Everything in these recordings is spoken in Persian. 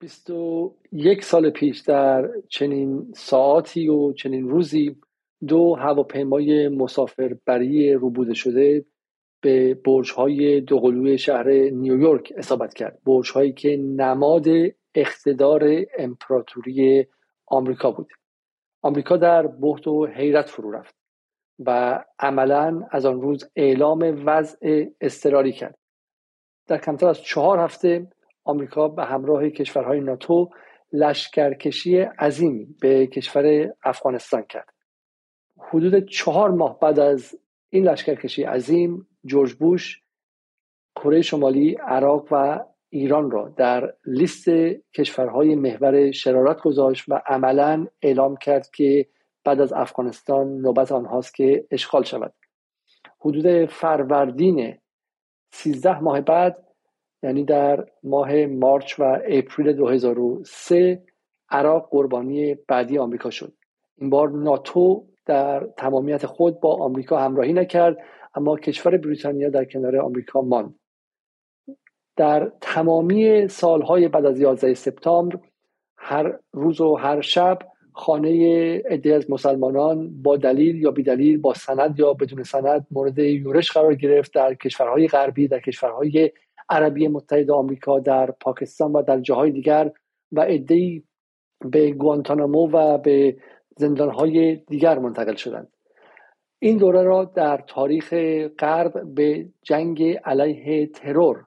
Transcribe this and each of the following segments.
21 سال پیش در چنین ساعتی و چنین روزی دو هواپیمای مسافربری روبوده شده به برج های دوقلوی شهر نیویورک اصابت کرد. برج هایی که نماد اقتدار امپراتوری آمریکا بود. آمریکا در بحت و حیرت فرو رفت و عملا از آن روز اعلام وضع اضطراری کرد. در کمتر از چهار هفته آمریکا به همراه کشورهای ناتو لشکرکشی عظیمی به کشور افغانستان کرد. حدود چهار ماه بعد از این لشکرکشی عظیم جورج بوش کره شمالی عراق و ایران را در لیست کشورهای محور شرارت گذاشت و عملا اعلام کرد که بعد از افغانستان نوبت آنهاست که اشغال شود. حدود فروردین 13 ماه بعد یعنی در ماه مارچ و اپریل 2003 عراق قربانی بعدی آمریکا شد. این بار ناتو در تمامیت خود با آمریکا همراهی نکرد اما کشور بریتانیا در کنار آمریکا ماند. در تمامی سالهای بعد از 11 سپتامبر هر روز و هر شب خانه عده از مسلمانان با دلیل یا دلیل با سند یا بدون سند مورد یورش قرار گرفت در کشورهای غربی در کشورهای عربی متحد آمریکا در پاکستان و در جاهای دیگر و عدهای به گوانتانامو و به زندانهای دیگر منتقل شدند. این دوره را در تاریخ غرب به جنگ علیه ترور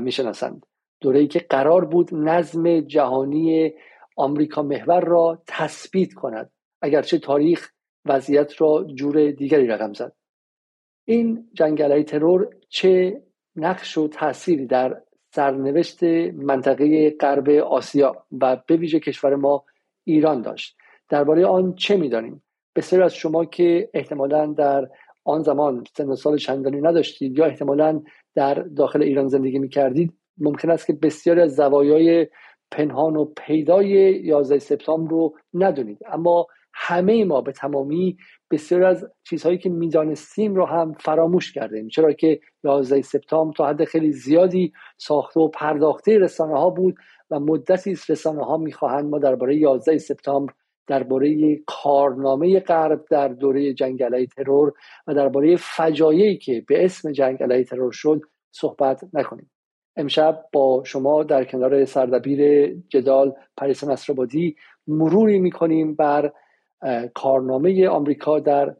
می‌شناسند. دوره ای که قرار بود نظم جهانی آمریکا محور را تثبیت کند اگرچه تاریخ وضعیت را جور دیگری رقم زد. این جنگ علیه ترور چه نقش و تأثیری در سرنوشت منطقه غرب آسیا و به ویژه کشور ما ایران داشت. درباره آن چه می‌دانیم؟ بسیاری از شما که احتمالا در آن زمان سن سال چندانی نداشتید یا احتمالا در داخل ایران زندگی می‌کردید ممکن است که بسیاری از زوایای پنهان و پیدای 11 سپتامبر رو ندونید. اما همه ما به تمامی بسیار از چیزهایی که می‌دانستیم رو هم فراموش کردیم چرا که 11 سپتامبر تا حد خیلی زیادی ساخته و پرداخته رسانه ها بود و مدتی رسانه ها می‌خواهند ما درباره 11 سپتامبر درباره کارنامه غرب در دوره جنگ علیه ترور و درباره فجایعی که به اسم جنگ علیه ترور شد صحبت نکنیم. امشب با شما در کنار سردبیر جدال پریس نصرآبادی مروری می‌کنیم بر کارنامه آمریکا در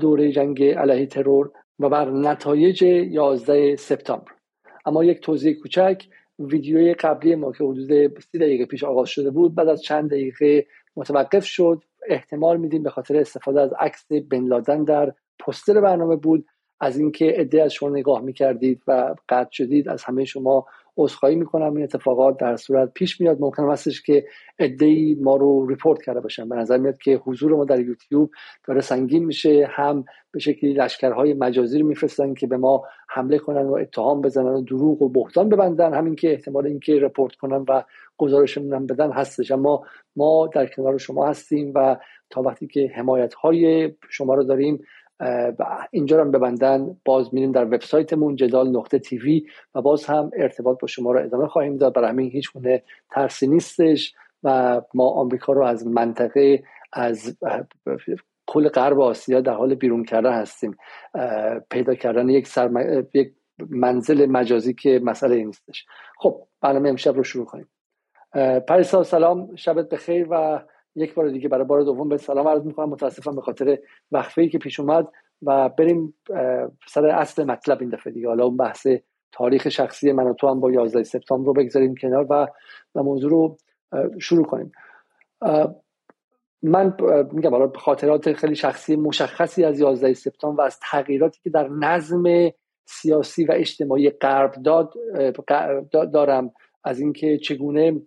دوره جنگ علیه ترور و بر نتایج 11 سپتامبر. اما یک توضیح کوچک ویدیوی قبلی ما که حدود 30 دقیقه پیش آغاز شده بود بعد از چند دقیقه متوقف شد. احتمال میدیم به خاطر استفاده از عکس بن لادن در پستر برنامه بود. از اینکه عده از شما نگاه می‌کردید و قطع شدید از همه شما عذرخواهی می‌کنم. این اتفاقات در صورت پیش میاد. ممکن هستش که ای ما رو report کرده باشن. به نظر میاد که حضور ما در یوتیوب داره سنگین میشه. هم به شکلی لشکرهای مجازی رو میفرستن که به ما حمله کنن و اتهام بزنن و دروغ و بهتان ببندن. همین که احتمال اینکه report کنن و گزارشمون بدن هستش. اما ما در کنار شما هستیم و تا وقتی که حمایت های شما رو داریم اینجا هم ببندن باز میریم در وبسایتمون جدال نقطه TV و باز هم ارتباط با شما رو ادامه خواهیم داد. برای همین هیچ گونه ترسی نیستش و ما آمریکا رو از منطقه از کل غرب آسیا در حال بیرون کردن هستیم. پیدا کردن یک, سرم... یک منزل مجازی که مسئله نیستش. خب برنامه امشب رو شروع کنیم پریسا سلام. شبت بخیر و یک بار دیگه برای بار دوم به سلام عرض می‌کنم. متاسفم به خاطر وقفه ای که پیش اومد و بریم سر اصل مطلب این دفعه دیگه. حالا اون بحث تاریخ شخصی من و تو هم با 11 سپتامبر رو بگذاریم کنار و موضوع رو شروع کنیم. من میگم حالا خاطرات خیلی شخصی مشخصی از 11 سپتامبر و از تغییراتی که در نظم سیاسی و اجتماعی غرب داد دارم. از اینکه چگونه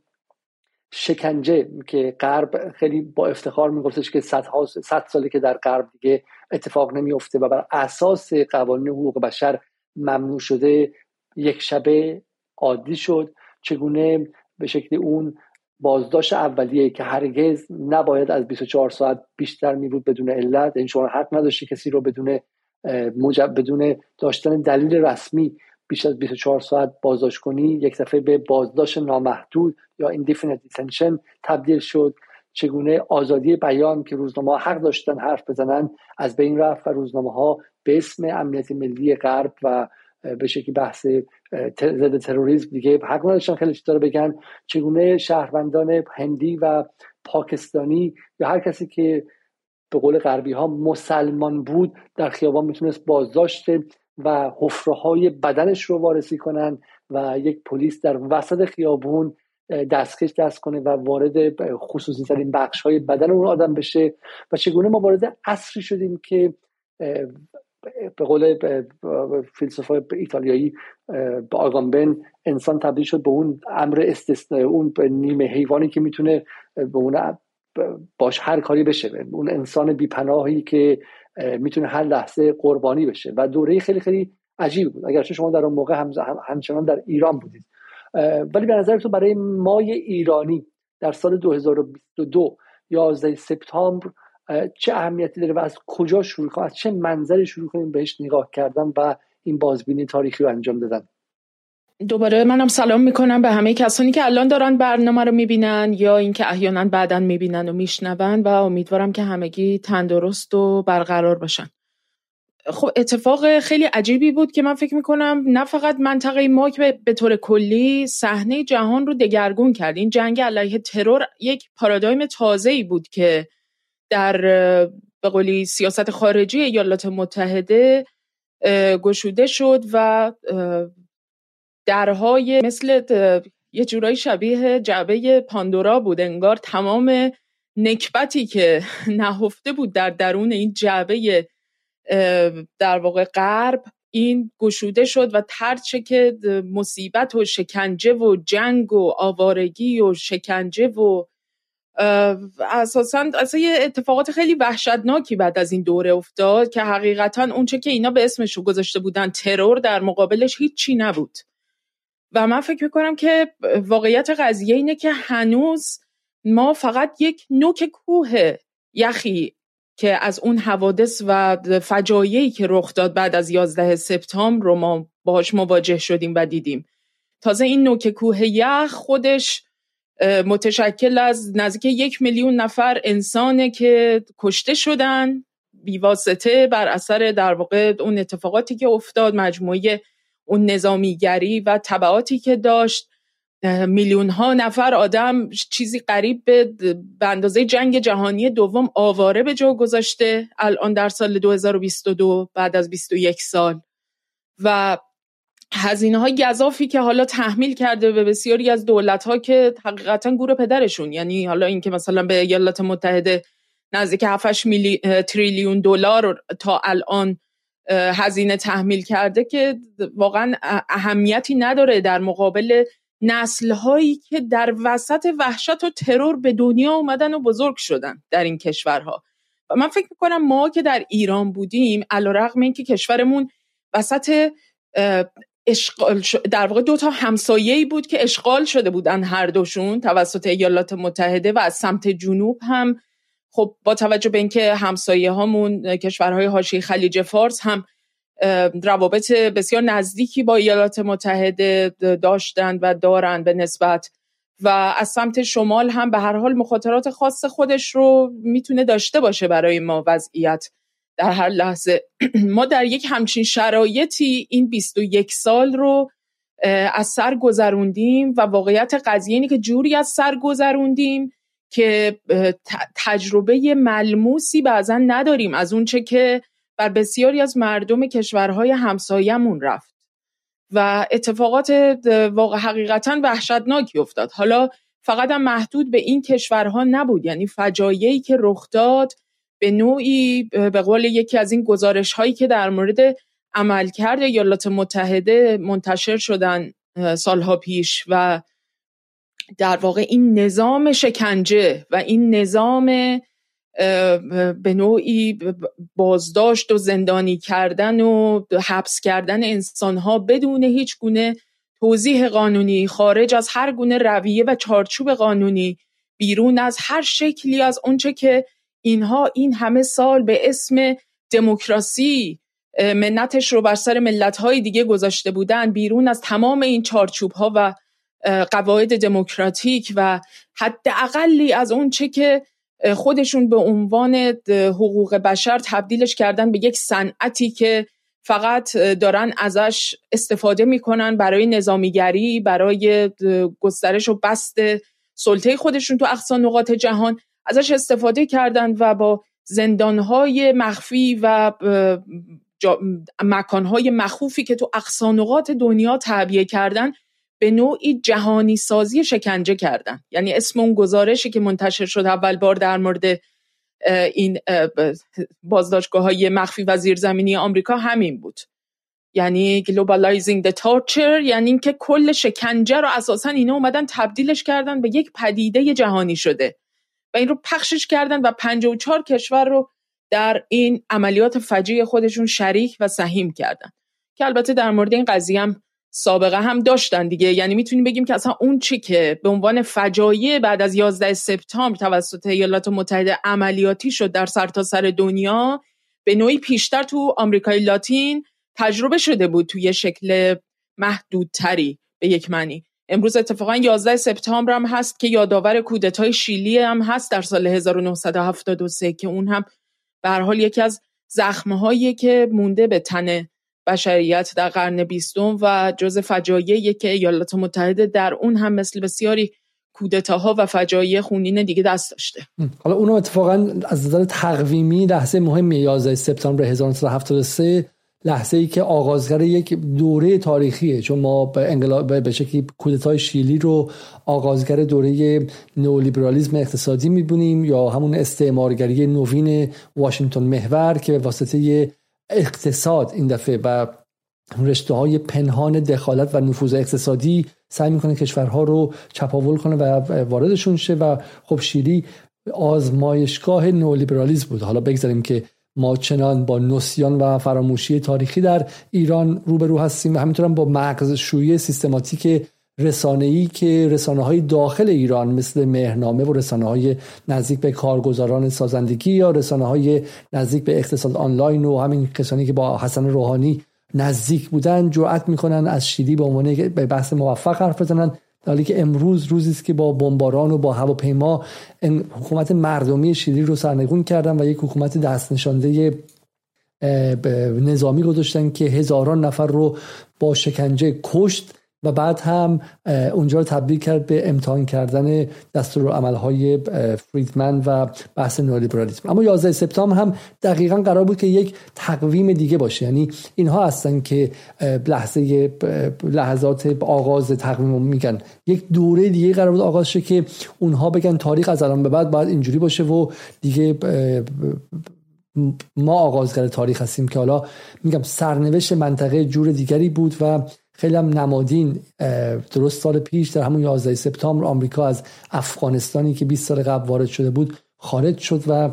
شکنجه که غرب خیلی با افتخار میگفتش که صد, صد ساله که در غرب دیگه اتفاق نمیفته و بر اساس قوانین حقوق بشر ممنوع شده یک شبه عادی شد. چگونه به شکل اون بازداشت اولیه که هرگز نباید از 24 ساعت بیشتر می بود بدون علت این شما حق نداشتی کسی رو بدون بدون داشتن دلیل رسمی بیش از 24 ساعت بازداشت کنی یک دفعه به بازداشت نامحدود یا indefinite detention تبدیل شد. چگونه آزادی بیان که روزنامه حق داشتن حرف بزنن از بین رفت و روزنامه ها به اسم امنیت ملی غرب و به شکلی بحث ضد تروریسم دیگه حق نداشتن خیلی چیزا بگن. چگونه شهروندان هندی و پاکستانی یا هر کسی که به قول غربی ها مسلمان بود در خیابان می‌تونست بازداشت و حفره های بدنش رو وارسی کنن و یک پلیس در وسط خیابون دستکش دست کنه و وارد خصوصی ترین بخش های بدن اون آدم بشه. و چگونه ما وارد عصری شدیم که به قول فیلسوف ایتالیایی آگامبن انسان تبدیل شد به اون امر استثنایی اون نیمه حیوانی که می‌تونه به اون باش هر کاری بشه. اون انسان بیپناهی که می‌تونه هر لحظه قربانی بشه. و دوره خیلی خیلی عجیب بود. اگرچه شما در اون موقع هم همچنان در ایران بودید. ولی به نظر تو برای مای ایرانی در سال 2022 11 سپتامبر چه اهمیتی داره و از کجا شروع کنیم از چه منظری شروع کنیم بهش نگاه کردن و این بازبینی تاریخی رو انجام دادن؟ دوباره منم سلام می‌کنم به همه کسانی که الان دارن برنامه رو می‌بینن یا اینکه احیانا بعدا می‌بینن و میشنون و امیدوارم که همگی تندرست و برقرار باشن. خب اتفاق خیلی عجیبی بود که من فکر می‌کنم نه فقط منطقه ما که به طور کلی صحنه جهان رو دگرگون کرد. این جنگ علیه ترور یک پارادایم تازه ای بود که در به قولی سیاست خارجی ایالات متحده گشوده شد و درهای مثل یه جورایی شبیه جعبه پاندورا بود انگار تمام نکبتی که نهفته بود در درون این جعبه در واقع غرب این گشوده شد و ترچه که مصیبت و شکنجه و جنگ و آوارگی و شکنجه و اساسا اصلا یه اتفاقات خیلی وحشتناکی بعد از این دوره افتاد که حقیقتا اونچه که اینا به اسمش رو گذاشته بودن ترور در مقابلش هیچی نبود. و من فکر می‌کنم که واقعیت قضیه اینه که هنوز ما فقط یک نوک کوه یخی که از اون حوادث و فجایعی که رخ داد بعد از 11 سپتامبر رو ما باهاش مواجه شدیم و دیدیم. تازه این نوک کوه یخ خودش متشکل از نزدیک یک میلیون نفر انسانه که کشته شدن بیواسطه بر اثر در واقع اون اتفاقاتی که افتاد مجموعه اون نظامیگری و طبعاتی که داشت. میلیون ها نفر آدم چیزی قریب به اندازه جنگ جهانی دوم آواره به جا گذاشته الان در سال 2022 بعد از 21 سال. و هزینه های گذافی که حالا تحمیل کرده به بسیاری از دولت ها که حقیقتا گور پدرشون یعنی حالا اینکه مثلا به ایالات متحده نزدیک 7 میلی... تریلیون دلار تا الان هزینه تحمیل کرده که واقعا اهمیتی نداره در مقابل نسل هایی که در وسط وحشت و ترور به دنیا اومدن و بزرگ شدن در این کشورها. و من فکر می‌کنم ما که در ایران بودیم علیرغم اینکه کشورمون وسط اشغال در واقع دو تا همسایه‌ای بود که اشغال شده بودن هر دوشون توسط ایالات متحده و از سمت جنوب هم خب با توجه به اینکه همسایه هامون کشورهای حاشیه خلیج فارس هم روابط بسیار نزدیکی با ایالات متحده داشتند و دارند به نسبت. و از سمت شمال هم به هر حال مخاطرات خاص خودش رو می‌تونه داشته باشه برای ما وضعیت. در هر لحظه. ما در یک همچین شرایطی این 21 سال رو از سر گذروندیم و واقعیت قضیه اینه که جوری از سر گذروندیم که تجربه ملموسی بعضا نداریم. از اونچه که بر بسیاری از مردم کشورهای همسایمون رفت و اتفاقات واقع حقیقتا وحشتناکی افتاد. حالا فقط هم محدود به این کشورها نبود. یعنی فجایعی که رخ داد به نوعی به قول یکی از این گزارش هایی که در مورد عملکرد ایالات متحده منتشر شدن سالها پیش و در واقع این نظام شکنجه و این نظام به نوعی بازداشت و زندانی کردن و حبس کردن انسانها بدون هیچ گونه توضیح قانونی خارج از هر گونه رویه و چارچوب قانونی بیرون از هر شکلی از اونچه که اینها این همه سال به اسم دموکراسی منتش رو بر سر ملت دیگه گذاشته بودن بیرون از تمام این چارچوب ها و قواعد دموکراتیک و حداقلی از اون چه که خودشون به عنوان حقوق بشر تبدیلش کردن به یک صنعتی که فقط دارن ازش استفاده می‌کنن برای نظامیگری برای گسترش و بست سلطه خودشون تو اقصا نقاط جهان ازش استفاده کردن و با زندانهای مخفی و مکانهای مخوفی که تو اقصا نقاط دنیا تعبیه کردن به نوعی جهانی سازی شکنجه کردن. یعنی اسم اون گزارشی که منتشر شد اول بار در مورد این بازداشتگاه های مخفی و زیرزمینی آمریکا همین بود. یعنی globalizing the torture یعنی اینکه کل شکنجه رو اساسا اینا اومدن تبدیلش کردن به یک پدیده جهانی شده. و این رو پخشش کردن و 54 کشور رو در این عملیات فجیع خودشون شریک و سهیم کردن. که البته در مورد این قضیه هم سابقه هم داشتن دیگه. یعنی می‌تونیم بگیم که اصلا اون چی که به عنوان فجایع بعد از 11 سپتامبر توسط ایالات متحده عملیاتی شد در سرتاسر سر دنیا به نوعی پیشتر تو آمریکای لاتین تجربه شده بود توی شکل محدودتری به یک معنی. امروز اتفاقا 11 سپتامبر هم هست که یادآور کودتای شیلی هم هست در سال 1973 که اون هم به حال یکی از زخمهایی که مونده به تن بشریت در قرن بیستم و جز فجایعی که ایالات متحده در اون هم مثل بسیاری کودتاها و فجایع خونین دیگه دست داشته. حالا اونو اتفاقا از نظر تقویمی لحظه مهم 11 سپتامبر 1973 لحظه ای که آغازگر یک دوره تاریخیه چون ما به انقلاب به شکلی کودتای شیلی رو آغازگر دوره نئولیبرالیسم اقتصادی می‌بینیم یا همون استعمارگری نوین واشنگتن محور که به واسطه اقتصاد این دفعه و رشته های پنهان دخالت و نفوذ اقتصادی سعی می‌کنه کشورها رو چپاول کنه و واردشون شه و خب شیلی آزمایشگاه نئولیبرالیسم بود. حالا بگذاریم که ما چنان با نسیان و فراموشی تاریخی در ایران روبرو هستیم و همینطور هم با مغز شویی سیستماتیک رسانه‌ای که رسانه های داخل ایران مثل مهرنامه و رسانه های نزدیک به کارگزاران سازندگی یا رسانه های نزدیک به اقتصاد آنلاین و همین کسانی که با حسن روحانی نزدیک بودن جرأت می‌کنن از شیلی به عنوان به بحث موفق حرف بزنن. حالی که امروز روزی است که با بمباران و با هواپیما حکومت مردمی شیلی رو سرنگون کردن و یک حکومت دست نشانده نظامی گذاشتن که هزاران نفر رو با شکنجه کشت و بعد هم اونجا رو تبدیل کرد به امتحان کردن دستور عملهای فریدمن و بحث نولیبرالیسم. اما 11 سپتامبر هم دقیقا قرار بود که یک تقویم دیگه باشه. یعنی اینها هستن که لحظه لحظات آغاز تقویم میگن. یک دوره دیگه قرار بود آغاز شه که اونها بگن تاریخ از الان به بعد باید اینجوری باشه و دیگه ما آغازگر تاریخ هستیم که حالا میگم سرنوشت منطقه جور دیگری بود و خیلی هم نمادین درست سال پیش در همون 11 سپتامبر آمریکا از افغانستانی که 20 سال قبل وارد شده بود خارج شد و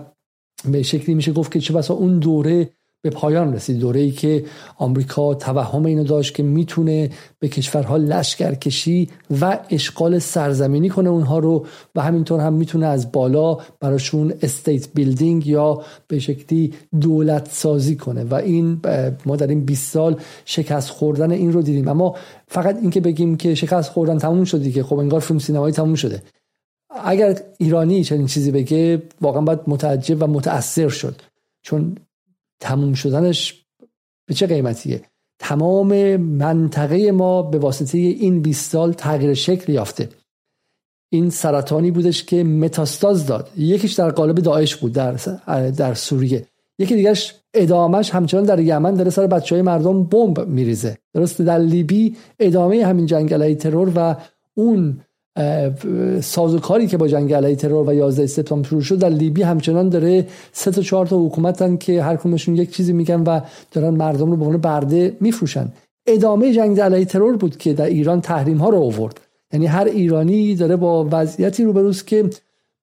به شکلی میشه گفت که چه بسا اون دوره به پایان رسید. دوره ای که آمریکا توهم اینو داشت که می‌تونه به کشورها لشکر کشی و اشغال سرزمینی کنه اونها رو و همینطور هم می‌تونه از بالا براشون state building یا به شکلی دولت سازی کنه. و این ما در این 20 سال شکست خوردن این رو دیدیم. اما فقط اینکه بگیم که شکست خوردن تموم شد که خب انگار فیلم سینمایی تموم شده. اگر ایرانی چنین چیزی بگه واقعا باید متعجب و متاثر شد. چون تموم شدنش به چه قیمتیه؟ تمام منطقه ما به واسطه این 20 سال تغییر شکل یافته. این سرطانی بودش که متاستاز داد. یکیش در قالب داعش بود در, در سوریه. یکی دیگرش ادامهش همچنان در یمن داره سر بچه های مردم بمب میریزه. درست در لیبی ادامه همین جنگ ترور و اون سازوکاری که با جنگ علیه ترور و 11 سپتامبر شروع شد در لیبی همچنان داره سه تا چهار تا حکومتن که هر کدومشون یک چیزی میگن و دارن مردم رو به عنوان برده میفروشن. ادامه جنگ علیه ترور بود که در ایران تحریم ها رو آورد. یعنی هر ایرانی داره با وضعیتی روبروست که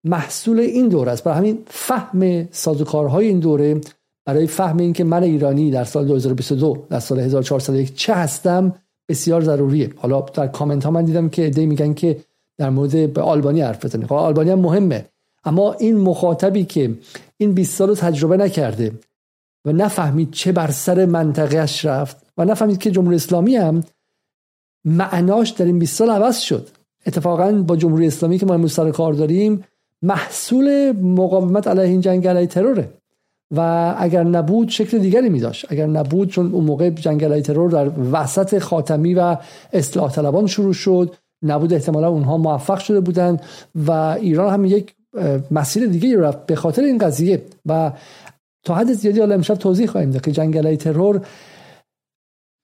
محصول این دوره است. برای همین فهم سازوکارهای این دوره برای فهم اینکه من ایرانی در سال 2022 در سال 1401 چه هستم بسیار ضروریه. حالا در کامنت ها من دیدم که ایده میگن که در مورد به آلبانی حرف بزنیم. خب آلبانی هم مهمه. اما این مخاطبی که این 20 سال رو تجربه نکرده و نفهمید چه بر سر منطقهش رفت و نفهمید که جمهوری اسلامی هم معناش در این 20 سال عوض شد. اتفاقا با جمهوری اسلامی که ما امروز سر کار داریم محصول مقاومت علیه این جنگ علیه تروره. و اگر نبود شکل دیگری می داشت اگر نبود چون اون موقع جنگ علیه ترور در وسط خاتمی و اصلاح طلبان شروع شد نبود احتمالا اونها موفق شده بودند و ایران هم یک مسیر دیگه رفت به خاطر این قضیه و تا حد زیادی حالا امشب توضیح خواهیم داد که جنگ علیه ترور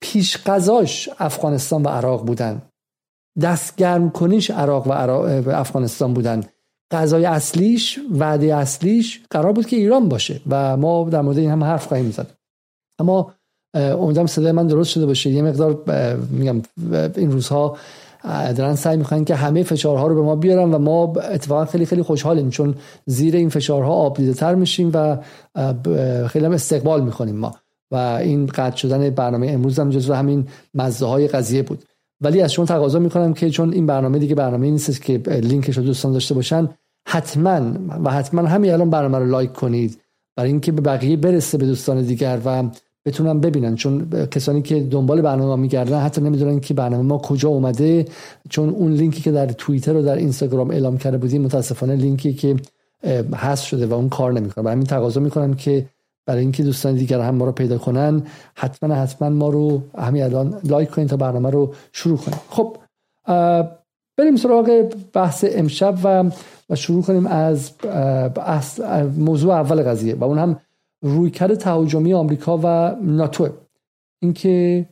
پیش قضاش افغانستان و عراق بودن. دستگرم کنیش عراق و, عراق افغانستان بودن. غذای اصلیش وعده اصلیش قرار بود که ایران باشه و ما در مورد این هم حرف خواهیم زد. اما امیدوارم صدای من درست شده باشه. یه مقدار میگم این روزها دارن سعی می‌کنن که همه فشارها رو به ما بیارن و ما اتفاقا خیلی خیلی خوشحالیم چون زیر این فشارها آب تر میشیم و خیلی هم استقبال می‌کنیم ما. و این قطع شدن برنامه امروز هم جزو همین مزه های قضیه بود. ولی از شما تقاضا می‌کنم که چون این برنامه دیگه برنامه نیست که لینکش رو دوستان داشته باشن حتما و حتما همین الان برنامه رو لایک کنید. برای اینکه به بقیه برسه به دوستان دیگر و بتونن ببینن. چون کسانی که دنبال برنامه میگردن حتی نمی‌دونن که برنامه ما کجا اومده. چون اون لینکی که در توییتر و در اینستاگرام اعلام کرده بودیم متاسفانه لینکی که حذف شده و اون کار نمی‌کنه. برای همین تقاضا می‌کنم که برای اینکه دوستان دیگر هم ما رو پیدا کنن حتما حتما ما رو همین الان لایک کنید تا برنامه رو شروع کنیم. خب بریم سراغ بحث امشب و و شروع کنیم از موضوع اول قضیه. و اون هم رویکرد تهاجمی آمریکا و ناتو. اینکه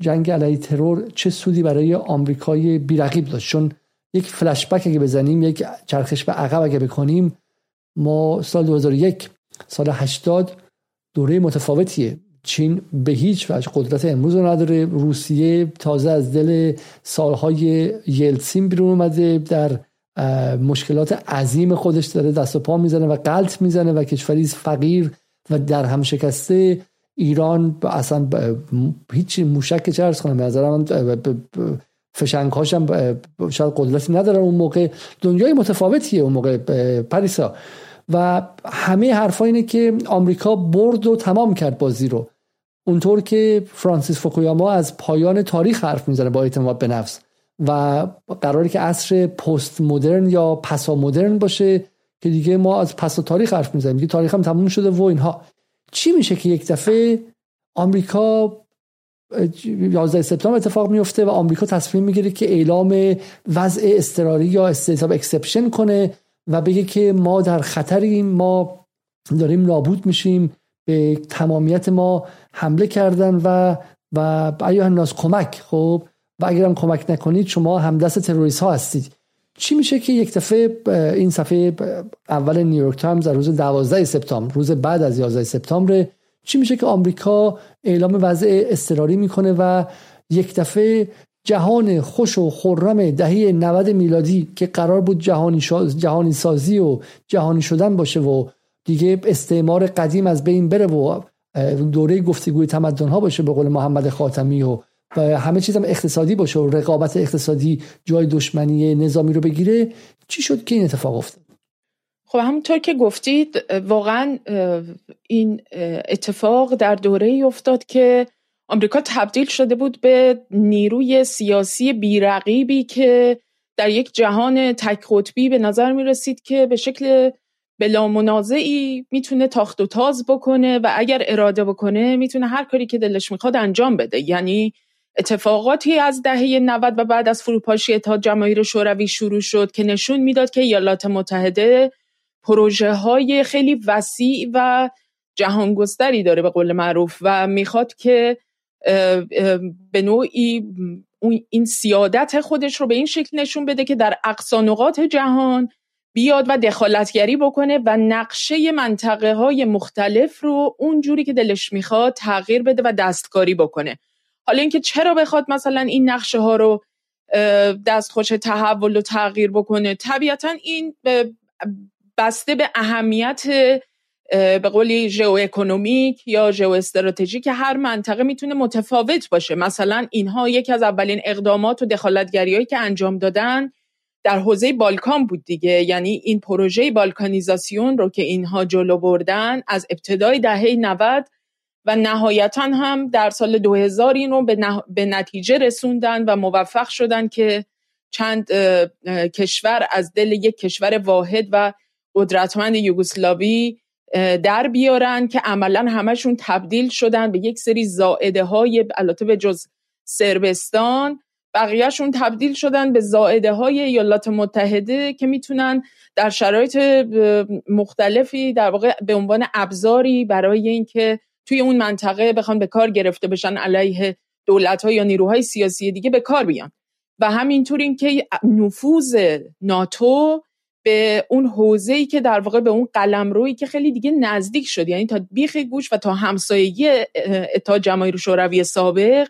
جنگ علیه ترور چه سودی برای آمریکای بیرقیب داشت. چون یک فلشبک اگه بزنیم یک چرخش به عقب اگه بکنیم ما سال 2001 سال 80 دوره متفاوتیه. چین به هیچ وجه قدرت امروز رو نداره. روسیه تازه از دل سالهای یلسین بیرون اومده. در مشکلات عظیم خودش داره. دست و پا می‌زنه و قلط می‌زنه و کشوری فقیر و در هم شکسته ایران اصلا هیچ موشک چه ارز کنم به نظرم فشنگ هاشم شاید قدرتی نداره اون موقع. دنیای متفاوتیه اون موقع پریسا. و همه حرفا اینه که آمریکا برد و تمام کرد بازی رو. اونطور که فرانسیس فوکویاما از پایان تاریخ حرف می‌زنه با اعتماد به نفس. و قراری که عصر پست مدرن یا پسا مدرن باشه که دیگه ما از پسا تاریخ حرف می‌زنیم. که تاریخ هم تموم شده و اینها. چی میشه که یک دفعه آمریکا 11 سپتامبر اتفاق میفته و آمریکا تصمیم می‌گیره که اعلام وضع اضطراری یا state exception کنه و بگه که ما در خطریم ما داریم نابود میشیم به تمامیت ما حمله کردن و و ایها الناس کمک خب؟ و اگرم کمک نکنید شما همدست تروریست ها هستید. چی میشه که یک دفعه این صفحه اول نیویورک تایمز در روز 12 سپتامبر روز بعد از 11 سپتامبر چی میشه که آمریکا اعلام وضع اضطراری می‌کنه و یک دفعه جهان خوش و خرم دهه 90 میلادی که قرار بود جهانی, جهانی سازی و جهانی شدن باشه و دیگه استعمار قدیم از بین بره و دوره گفتگوی تمدن ها باشه به قول محمد خاتمی و و همه چیز هم اقتصادی باشه و رقابت اقتصادی جای دشمنی نظامی رو بگیره چی شد که این اتفاق افتاد؟ خب همونطور که گفتید واقعا این اتفاق در دوره ای افتاد که آمریکا تبدیل شده بود به نیروی سیاسی بیرقیبی که در یک جهان تک قطبی به نظر می رسید که به شکل بلا منازعی می‌تونه تاخت و تاز بکنه و اگر اراده بکنه می‌تونه هر کاری که دلش می‌خواد انجام بده. یعنی اتفاقاتی از دهه 90 و بعد از فروپاشی اتحاد جماهیر شوروی شروع شد که نشون می‌داد که ایالات متحده پروژه های خیلی وسیع و جهانگستری داره به قول معروف و می‌خواد که به نوعی این سیادت خودش رو به این شکل نشون بده که در اقصانقات جهان بیاد و دخالتگری بکنه و نقشه منطقه های مختلف رو اونجوری که دلش می‌خواد تغییر بده و دستکاری بکنه. حالا اینکه چرا بخواد مثلا این نقشه ها رو دستخوش تحول و تغییر بکنه؟ طبیعتا این بسته به اهمیت به قولی ژئو اکونومیک یا ژئو استراتژیک هر منطقه می‌تونه متفاوت باشه. مثلا اینها یکی از اولین اقدامات و دخالتگریهایی که انجام دادن در حوزه بالکان بود دیگه. یعنی این پروژه بالکانیزاسیون رو که اینها جلو بردن از ابتدای دهه 90 و نهایتا هم در سال 2000 این رو به, به نتیجه رسوندن و موفق شدن که چند کشور از دل یک کشور واحد و قدرتمند یوگسلاوی در بیارن که عملا همشون تبدیل شدن به یک سری زائده های البته به جز سربستان بقیهشون تبدیل شدن به زائده های ایالات متحده که می‌تونن در شرایط مختلفی در واقع به عنوان ابزاری برای اینکه توی اون منطقه بخوان به کار گرفته بشن علیه دولت ها یا نیروهای سیاسی دیگه به کار بیان. و همینطور اینکه نفوذ ناتو به اون حوزه ای که در واقع به اون قلمرویی که خیلی دیگه نزدیک شد یعنی تا بیخ گوش و تا همسایگی اتحاد جماهیر شوروی سابق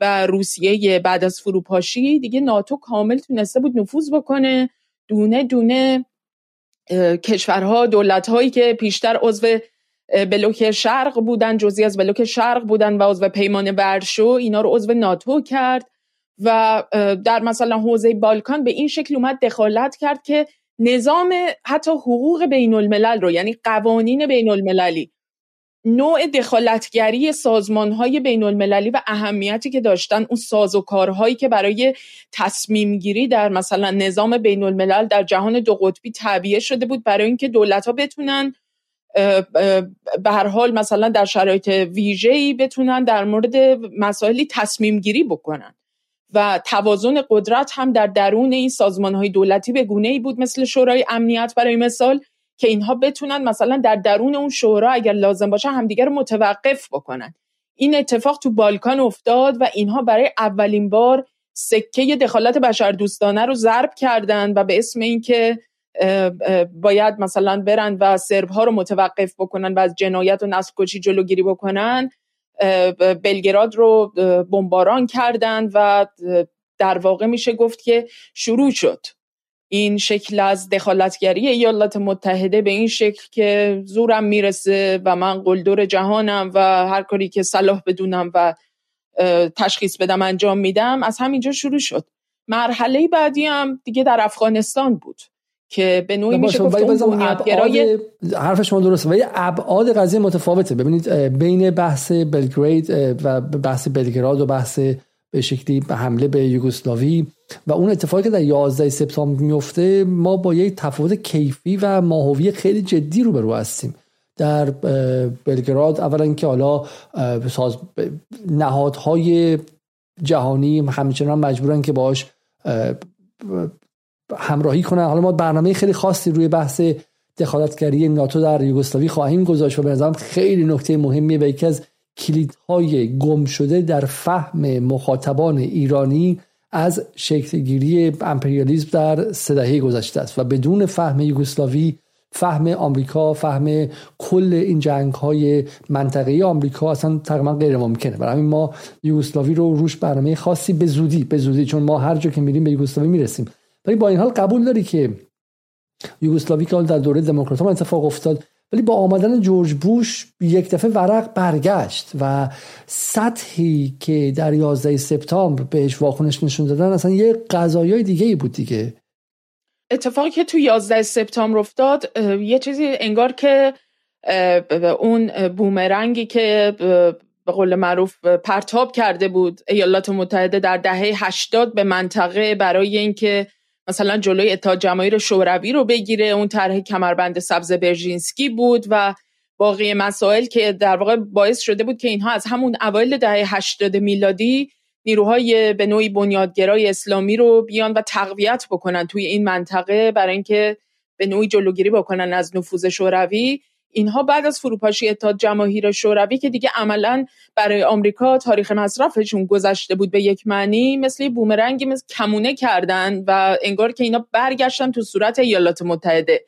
و روسیه بعد از فروپاشی دیگه ناتو کامل تونسته بود نفوذ بکنه. دونه دونه کشورها دولتهایی که پیشتر عضو بلوک شرق بودن جزی از بلوک شرق بودن و عضو پیمان ورشو اینا رو عضو ناتو کرد و در مثلا حوزه بالکان به این شکل اومد دخالت کرد که نظام حتی حقوق بین الملل رو یعنی قوانین بین المللی نوع دخالتگری سازمان های بین المللی و اهمیتی که داشتن اون ساز و کارهایی که برای تصمیم گیری در مثلا نظام بین الملل در جهان دو قطبی تعبیه شده بود برای اینکه دولت ها بتونن به هر حال مثلا در شرایط ویژه‌ای بتونن در مورد مسائلی تصمیم گیری بکنن. و توازن قدرت هم در درون این سازمان های دولتی به گونه ای بود مثل شورای امنیت برای مثال که اینها بتونن مثلا در درون اون شورا اگر لازم باشه همدیگر متوقف بکنن. این اتفاق تو بالکان افتاد و اینها برای اولین بار سکه دخالت بشردوستانه رو ضرب کردن و به اسم اینکه باید مثلا برن و سرب ها رو متوقف بکنن و از جنایت و نسل کشی جلوگیری بکنن. بلگراد رو بمباران کردن و در واقع میشه گفت که شروع شد. این شکل از دخالتگری ایالات متحده به این شکل که زورم می‌رسه و من قلدر جهانم و هر کاری که صلاح بدونم و تشخیص بدم انجام میدم از همینجا شروع شد. مرحله بعدی هم دیگه در افغانستان بود. که به نوعی میشه گفت اون حرف شما درسته ولی ابعاد قضیه متفاوته. ببینید بین بحث بلگرید و بحث بلگراد و بحث به شکلی به حمله به یوگسلاوی و اون اتفاقی که در 11 سپتامبر میفته ما با یک تفاوت کیفی و ماهوی خیلی جدی روبرو هستیم. در بلگراد اولا که حالا ساز نهادهای جهانی همچنان مجبورن که باش همراهی کنن حالا ما برنامه خیلی خاصی روی بحث دخالتگری ناتو در یوگسلاوی خواهیم گذاشت و به نظرم خیلی نکته مهمیه و یکی از کلیدهای گم شده در فهم مخاطبان ایرانی از شکلگیری امپریالیزم در سه گذشته است و بدون فهم یوگسلاوی فهم آمریکا فهم کل این جنگ های منطقه آمریکا اصلا تقریبا غیر ممکنه برای همین ما یوگسلاوی رو روش برنامه خاصی به زودی به زودی چون ما هر جا که میریم به یوگسلاوی می‌رسیم. ولی با این حال قبول داری که یوگسلاوی که در دوره دموکرات ها اتفاق افتاد ولی با آمدن جورج بوش یک دفعه ورق برگشت و سطحی که در 11 سپتامبر بهش واکنش نشون دادن اصلا یه قضایای دیگه ای بود دیگه. اتفاقی که تو 11 سپتامبر افتاد یه چیزی انگار که اون بومرنگی که به قول معروف پرتاب کرده بود ایالات متحده در دهه 80 به منطقه برای اینکه مثلا جلوی اتحاد جماهیر شوروی رو بگیره. اون طرح کمربند سبز برژینسکی بود و باقی مسائل که در واقع باعث شده بود که اینها از همون اوایل دهه 80 میلادی نیروهای به نوعی بنیادگرای اسلامی رو بیان و تقویت بکنن توی این منطقه برای اینکه به نوعی جلوگیری بکنن از نفوذ شوروی. اینها بعد از فروپاشی اتحاد جماهیر شوروی که دیگه عملا برای آمریکا تاریخ مصرفشون گذشته بود به یک معنی مثل بومرنگی مثل کمونه کردن و انگار که اینا برگشتن تو صورت ایالات متحده.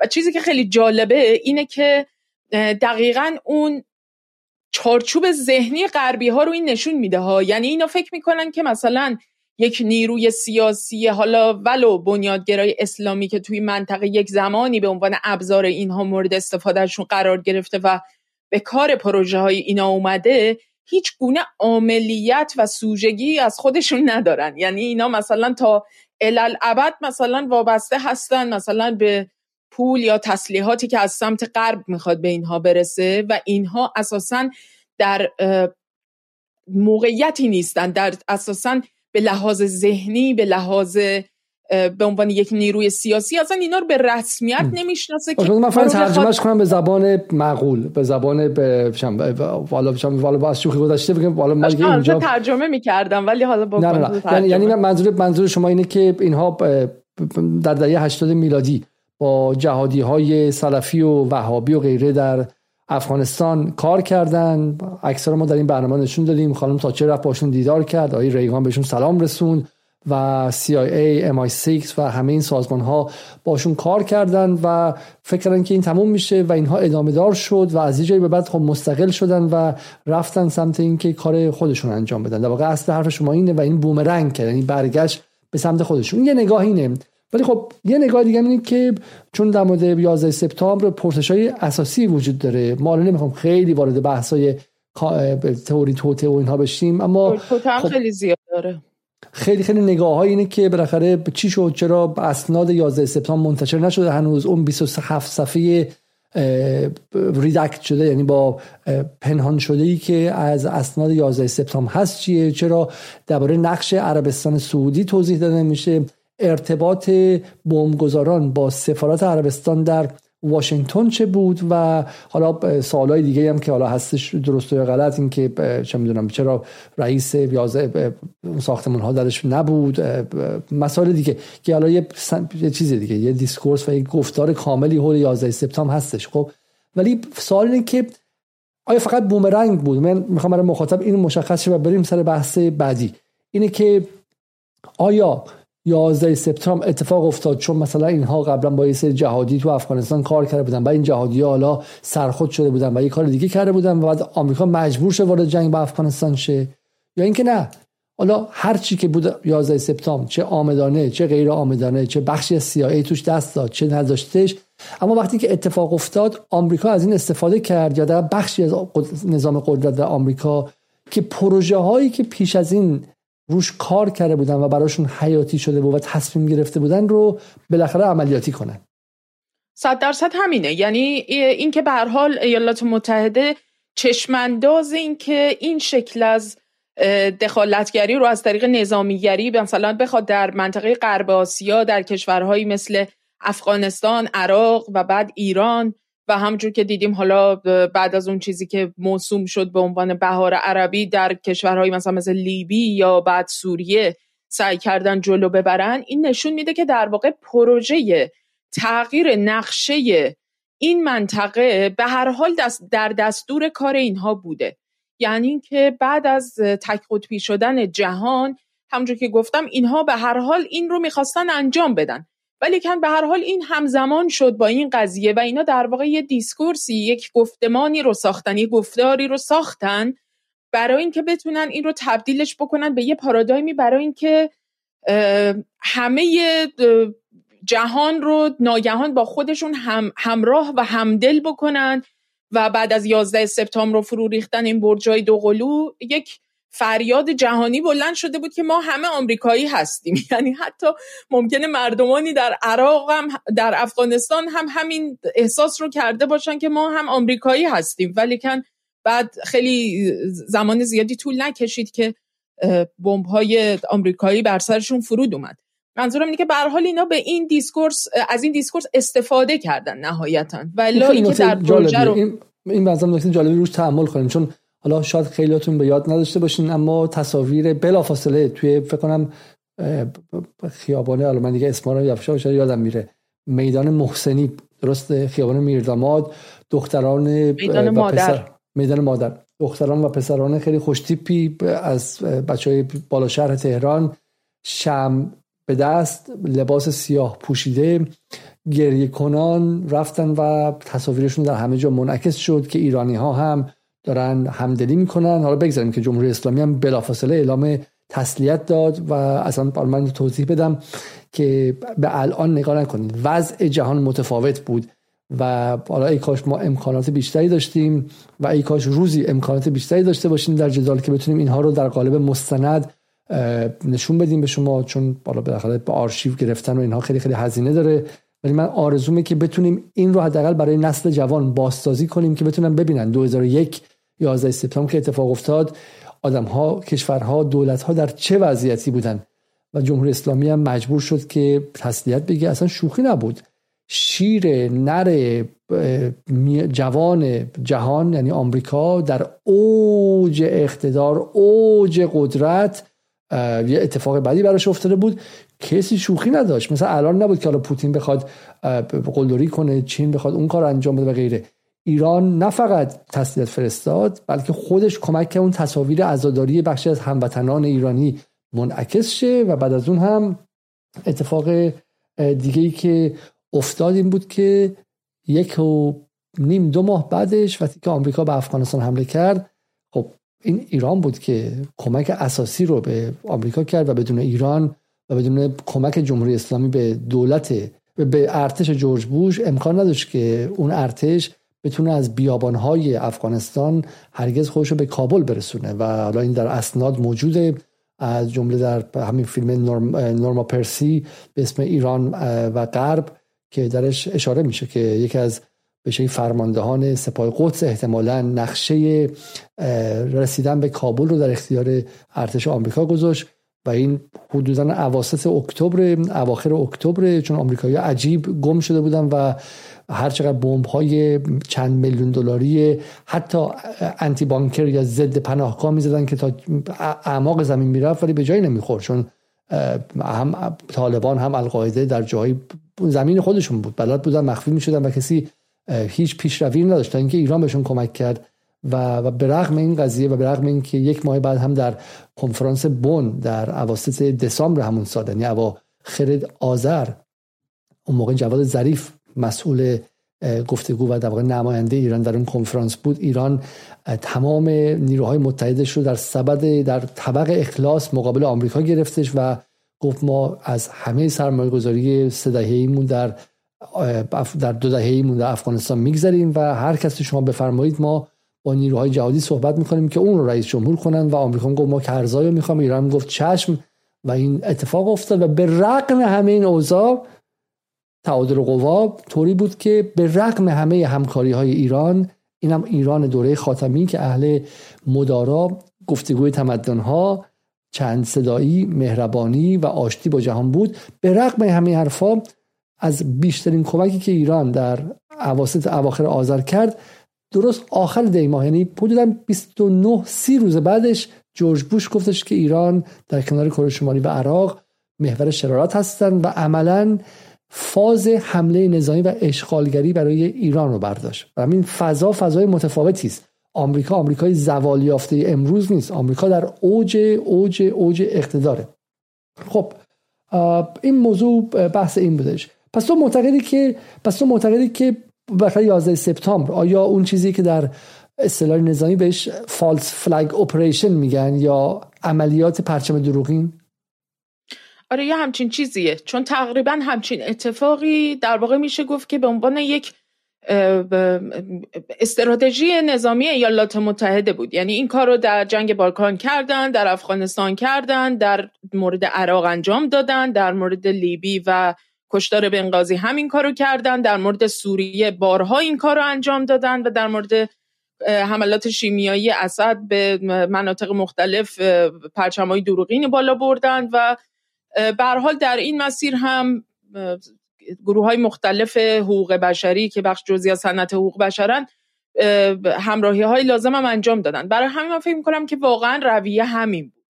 و چیزی که خیلی جالبه اینه که دقیقا اون چارچوب ذهنی غربی ها رو این نشون میده ها. یعنی اینا فکر می‌کنن که مثلا یک نیروی سیاسی حالا ولو بنیادگرای اسلامی که توی منطقه یک زمانی به عنوان ابزار اینها مورد استفادهشون قرار گرفته و به کار پروژه های اینا اومده هیچ گونه عملیت و سوژگی از خودشون ندارن. یعنی اینا مثلا تا ابد مثلا وابسته هستن مثلا به پول یا تسلیحاتی که از سمت غرب می‌خواد به اینها برسه و اینها اساسا در موقعیتی نیستن. در اساسا به لحاظ ذهنی به لحاظ به عنوان یک نیروی سیاسی اصلا اینا رو به رسمیت نمی‌شناسه که من فقط ترجمهش کنم به زبان معقول به زبان به والا والا با شوخی گذشته بگم والا من اینجا ترجمه می‌کردم ولی حالا با نه نه یعنی یعنی منظور منظور شما اینه که اینها در دهه 80 میلادی با جهادی های سلفی و وهابی و غیره در افغانستان کار کردن. اکثر ما در این برنامه نشون دادیم. خانم تاچر رفت باشون دیدار کرد. آقای ریگان بهشون سلام رسوند و CIA, MI6 و همه این سازمان ها باشون کار کردن و فکر کردن که این تموم میشه و اینها ادامه دار شد و از یه جایی به بعد خب مستقل شدن و رفتن سمت اینکه کار خودشون انجام بدن. در واقع اصل حرف شما اینه و این بومرنگ کرد یعنی برگشت به سمت خودشون. یه نگاه اینه. ولی خب یه نگاه دیگه اینه که چون در مورد 11 سپتامبر پرسش های اساسی وجود داره ما نمی‌خوام خیلی وارد بحث های تئوری توته و اینها بشیم اما خب خیلی زیاد داره. خیلی خیلی نگاه های اینه که بالاخره چی شد چرا اسناد 11 سپتامبر منتشر نشده هنوز اون 27 صفحه ریدکت شده یعنی با پنهان شده ای که از اسناد 11 سپتامبر هست چیه چرا درباره نقش عربستان سعودی توضیح داده میشه. ارتباط بمبگذاران با سفارت عربستان در واشنگتن چه بود و حالا سوالای دیگه هم که حالا هستش درست یا غلط این که چه می‌دونم چرا رئیس یازده ساختمان ها درش نبود مسائل دیگه که حالا یه, یه چیز دیگه یه discourse و یه گفتار کاملی حول 11 سپتامبر هستش خب؟ ولی سوال اینه که آیا فقط بومرنگ بود؟ من می‌خوام برای مخاطب این مشخص شه و بریم سر بحث بعدی. اینه که آیا 11 سپتامبر اتفاق افتاد چون مثلا اینها قبلا با یه جهادی تو افغانستان کار کرده بودن و این جهادی حالا سرخود شده بودن و یه کار دیگه کرده بودن و بعد آمریکا مجبور شه وارد جنگ با افغانستان شه. یا اینکه نه حالا هر چی که بود 11 سپتامبر چه آمدانه چه غیر آمدانه چه بخشی از CIA توش دست داد چه نداشتش اما وقتی که اتفاق افتاد آمریکا از این استفاده کرد یا در بخشی از نظام قدرت در آمریکا که پروژه هایی که پیش از این روش کار کرده بودن و براشون حیاتی شده بود و تصمیم گرفته بودن رو بالاخره عملیاتی کنن. صد درصد همینه. یعنی این که به هر حال ایالات متحده چشمانداز این که این شکل از دخالتگری رو از طریق نظامیگری مثلا بخواد در منطقه غرب آسیا در کشورهایی مثل افغانستان، عراق و بعد ایران و همجور که دیدیم حالا بعد از اون چیزی که موسوم شد به عنوان بهار عربی در کشورهایی مثلا مثل لیبی یا بعد سوریه سعی کردن جلو ببرن این نشون میده که در واقع پروژه تغییر نقشه این منطقه به هر حال دست در دستور کار اینها بوده. یعنی که بعد از تک قطبی شدن جهان همونجور که گفتم اینها به هر حال این رو می‌خواستن انجام بدن. ولی کن به هر حال این همزمان شد با این قضیه و اینا در واقع یه دیسکورسی یک گفتمانی رو ساختن یه گفتاری رو ساختن برای اینکه بتونن این رو تبدیلش بکنن به یه پارادایمی برای اینکه همه جهان رو ناگهان با خودشون هم همراه و همدل بکنن و بعد از 11 سپتامبر رو فرو ریختن این برجای دوقلو یک فریاد جهانی بلند شده بود که ما همه آمریکایی هستیم. یعنی حتی ممکنه مردمانی در عراق هم در افغانستان هم همین احساس رو کرده باشن که ما هم آمریکایی هستیم. ولیکن بعد خیلی زمان زیادی طول نکشید که بمب های آمریکایی بر سرشون فرود اومد. منظورم اینه که به حال اینا به این discourse از این discourse استفاده کردن نهایتا. ولی اینکه در پروژه رو این این نکته جالبی روش تأمل کنیم. چون حالا شاید خیلیاتون به یاد نداشته باشین اما تصاویر بلافاصله توی فکر کنم خیابانه حالا من دیگه اسما رو یافشه یادم میره. میدان محسنی درست خیابان میرداماد دختران میدان مادر. میدان مادر. دختران و پسران خیلی خوشتیپی از بچه های بالا شهر تهران. شم به دست لباس سیاه پوشیده گریه کنان رفتن و تصاویرشون در همه جا منعکس شد که ایرانی ها هم دارن همدلی می‌کنن. حالا بگذاریم که جمهوری اسلامی هم بلافاصله اعلام تسلیت داد و اصلا من توضیح بدم که به الان نگاه نکنید. وضع جهان متفاوت بود و حالا ای کاش ما امکانات بیشتری داشتیم و ای کاش روزی امکانات بیشتری داشته باشیم در جدال که بتونیم اینها رو در قالب مستند نشون بدیم به شما چون بالا بالاخره به آرشیو گرفتن و اینها خیلی خیلی هزینه داره. ولی من آرزومه که بتونیم این رو حداقل برای نسل جوان بازسازی کنیم که بتونن ببینن. 2001 11 سپتامبر که اتفاق افتاد آدم ها کشورها دولت ها در چه وضعیتی بودن؟ و جمهوری اسلامی هم مجبور شد که تسلیت بگه. اصلا شوخی نبود. شیر نر جوان جهان یعنی آمریکا در اوج اقتدار اوج قدرت یه اتفاق بدی براش افتاده بود. کسی شوخی نداشت. مثلا الان نبود که حالا پوتین بخواد قلدری کنه چین بخواد اون کار انجام بده و غیره. ایران نه فقط تسلیت فرستاد بلکه خودش کمک که اون تصاویر عزاداری بخشی از هموطنان ایرانی منعکس شه و بعد از اون هم اتفاق دیگه ای که افتاد این بود که یک و نیم دو ماه بعدش وقتی که آمریکا به افغانستان حمله کرد خب این ایران بود که کمک اساسی رو به آمریکا کرد و بدون ایران و بدون کمک جمهوری اسلامی به دولت به ارتش جورج بوش امکان نداشت که اون ارتش بتونه از بیابانهای افغانستان هرگز خودش رو به کابل برسونه. و حالا این در اسناد موجوده. از جمله در همین فیلم نورم، پرسی به اسم ایران و غرب که درش اشاره میشه که یکی از بشه فرماندهان سپاه قدس احتمالا نقشه رسیدن به کابل رو در اختیار ارتش آمریکا گذاشت. و این حدودا اواسط اکتبر اواخر اکتبر چون آمریکایی عجیب گم شده بودن و هر چقدر بمب های چند میلیون دلاری حتی انتی بانکر یا ضد پناهگاه می‌زدن که تا اعماق زمین می‌رفت ولی به جایی نمی‌خورد. چون هم طالبان هم القاعده در جای زمین خودشون بود. بلد بودن مخفی می‌شدن و کسی هیچ پیشروی نداشت تا اینکه ایران بهشون کمک کرد. و, و به رغم این قضیه و به رغم اینکه یک ماه بعد هم در کنفرانس بون در اواسط دسامبر همون سال یعنی اواخر آذر اون موقع جواد ظریف مسئول گفتگو و در واقع نماینده ایران در اون کنفرانس بود. ایران تمام نیروهای متحدش رو در سبد در طبق اخلاص مقابل آمریکا گرفتش و گفت ما از همه سرمایه گذاری سه ایمون در در دو دهه ایمون در افغانستان میگذریم و هر کسی شما بفرمایید ما با نیروهای جهادی صحبت می‌کنیم که اون رو رئیس جمهور کنن و آمریکا گفت ما کرزای رو می‌خوام. ایران گفت چشم و این اتفاق افتاد و به رغم همه این اوضاع تعادل قوا طوری بود که به رغم همه همکاری های ایران اینم ایران دوره خاتمی که اهل مدارا گفتگوی تمدن ها چند صدایی مهربانی و آشتی با جهان بود. به رغم همه حرفا از بیشترین کمکی که ایران در اواسط اواخر آذر کرد درست آخر دی ماه یعنی حدودا 29 سی روز بعدش جورج بوش گفتش که ایران در کنار کره شمالی و عراق محور شرارت هستند و عملا فاز حمله نظامی و اشغالگری برای ایران رو برداشت. و همین فضا فضای متفاوتی است. آمریکا آمریکای زوال یافته امروز نیست. آمریکا در اوج اوج اوج اقتداره. خب این موضوع بحث این بودش. پس تو معتقدی که پس تو معتقدی که بخاطر 11 سپتامبر آیا اون چیزی که در اصطلاح نظامی بهش فالس فلگ اپریشن میگن یا عملیات پرچم دروغین؟ آره یه همچین چیزیه. چون تقریبا همچین اتفاقی در واقع میشه گفت که به عنوان یک استراتژی نظامی ایالات متحده بود. یعنی این کار رو در جنگ بالکان کردن در افغانستان کردن در مورد عراق انجام دادن در مورد لیبی و کشتار بنغازی همین کارو کردن در مورد سوریه بارها این کار رو انجام دادن و در مورد حملات شیمیایی اسد به مناطق مختلف پرچمای دروغین بالا بردن و به حال در این مسیر هم گروه های مختلف حقوق بشری که بخش جزئی از صنعت حقوق بشرن همراهی های لازم هم انجام دادن. برای همین من فکر می‌کنم که واقعا رویه همین بود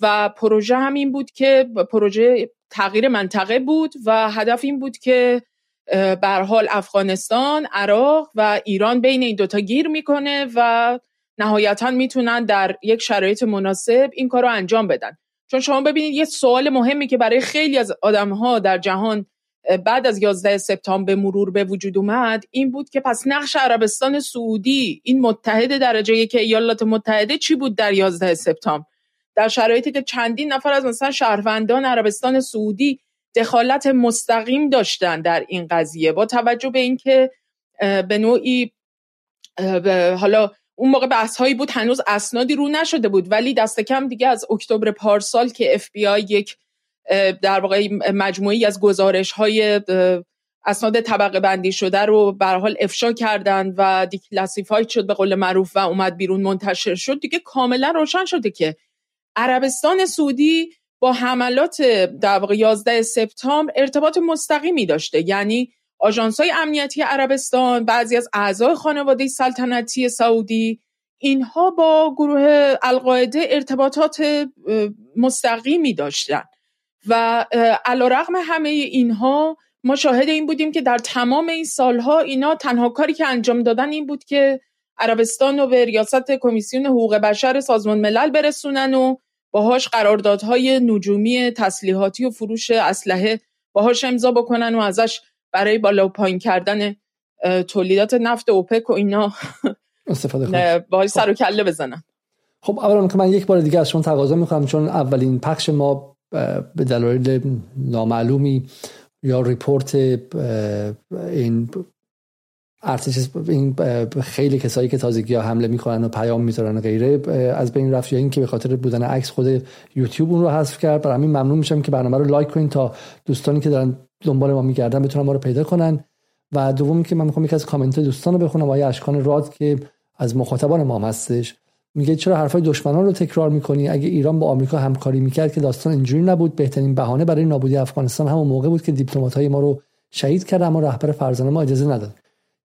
و پروژه همین بود که پروژه تغییر منطقه بود و هدف این بود که به حال افغانستان، عراق و ایران بین این دوتا گیر می‌کنه و نهایتا می‌تونن در یک شرایط مناسب این کار رو انجام بدن. چون شما ببینید یه سوال مهمی که برای خیلی از آدم ها در جهان بعد از 11 سپتامبر به مرور به وجود اومد این بود که پس نقش عربستان سعودی این متحد درجه که ایالات متحده چی بود در 11 سپتامبر؟ در شرایطی که چندین نفر از مثلا شهروندان عربستان سعودی دخالت مستقیم داشتن در این قضیه. با توجه به اینکه به نوعی حالا اون موقع بحث هایی بود هنوز اسنادی رو نشده بود. ولی دست کم دیگه از اکتبر پارسال که آی یک در واقع مجموعی از گزارش های اسناد طبقه بندی شده رو به حال افشا کردند و دیکلاسیفاید شد به قول معروف و اومد بیرون منتشر شد. دیگه کاملا روشن شده که عربستان سعودی با حملات در واقع 11 سپتامبر ارتباط مستقیمی داشته. یعنی آژانس های امنیتی عربستان بعضی از اعضای خانواده سلطنتی سعودی اینها با گروه القاعده ارتباطات مستقیمی داشتن. و علیرغم همه اینها ما شاهد این بودیم که در تمام این سالها اینا تنها کاری که انجام دادن این بود که عربستان رو به ریاست کمیسیون حقوق بشر سازمان ملل برسونن و باهاش قراردادهای نجومی تسلیحاتی و فروش اسلحه باهاش امضا بکنن و ازش برای بالا و پایین کردن تولیدات نفت اوپک و اینا استفاده باهاش سر و کله بزنن. خب اولا که من یک بار دیگه از شما تقاضا می‌کنم چون اولین پخش ما به دلایل نامعلومی یا ریپورت این ارتش این خیلی کسایی که تازگی ها حمله می‌کنن و پیام می‌ذارن و غیره از بین رفت یا اینکه به خاطر بودن عکس خود یوتیوب اون رو حذف کرد. برای همین ممنون میشم که برنامه رو لایک کنین تا دوستانی که دارن دنبال ما میگردن بتونن ما رو پیدا کنن. و دومی که من می‌خوام یکی از کامنت دوستان رو بخونم. آقای اشکان راد که از مخاطبان ما هستش. میگه چرا حرفای دشمنان رو تکرار می‌کنی؟ اگه ایران با آمریکا همکاری می‌کرد که داستان اینجوری نبود. بهترین بهانه برای نابودی افغانستان همون موقع بود که دیپلمات‌های ما رو شهید کرد اما رهبر فرزانه ما اجازه نداد.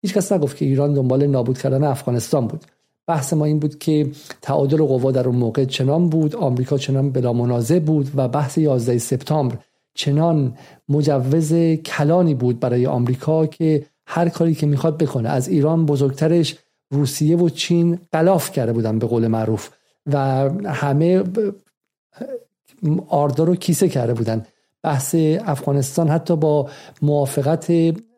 هیچ کس نگفت که ایران دنبال نابود کردن افغانستان بود. بحث ما این بود که تعادل قوا در اون موقع چنان بود آمریکا چنان بلا منازع بود و بحث 11 سپتامبر چنان مجوز کلانی بود برای آمریکا که هر کاری که می‌خواد بکنه. از ایران بزرگترش روسیه و چین قلاف کرده بودن به قول معروف و همه آردار رو کیسه کرده بودن. بحث افغانستان حتی با موافقت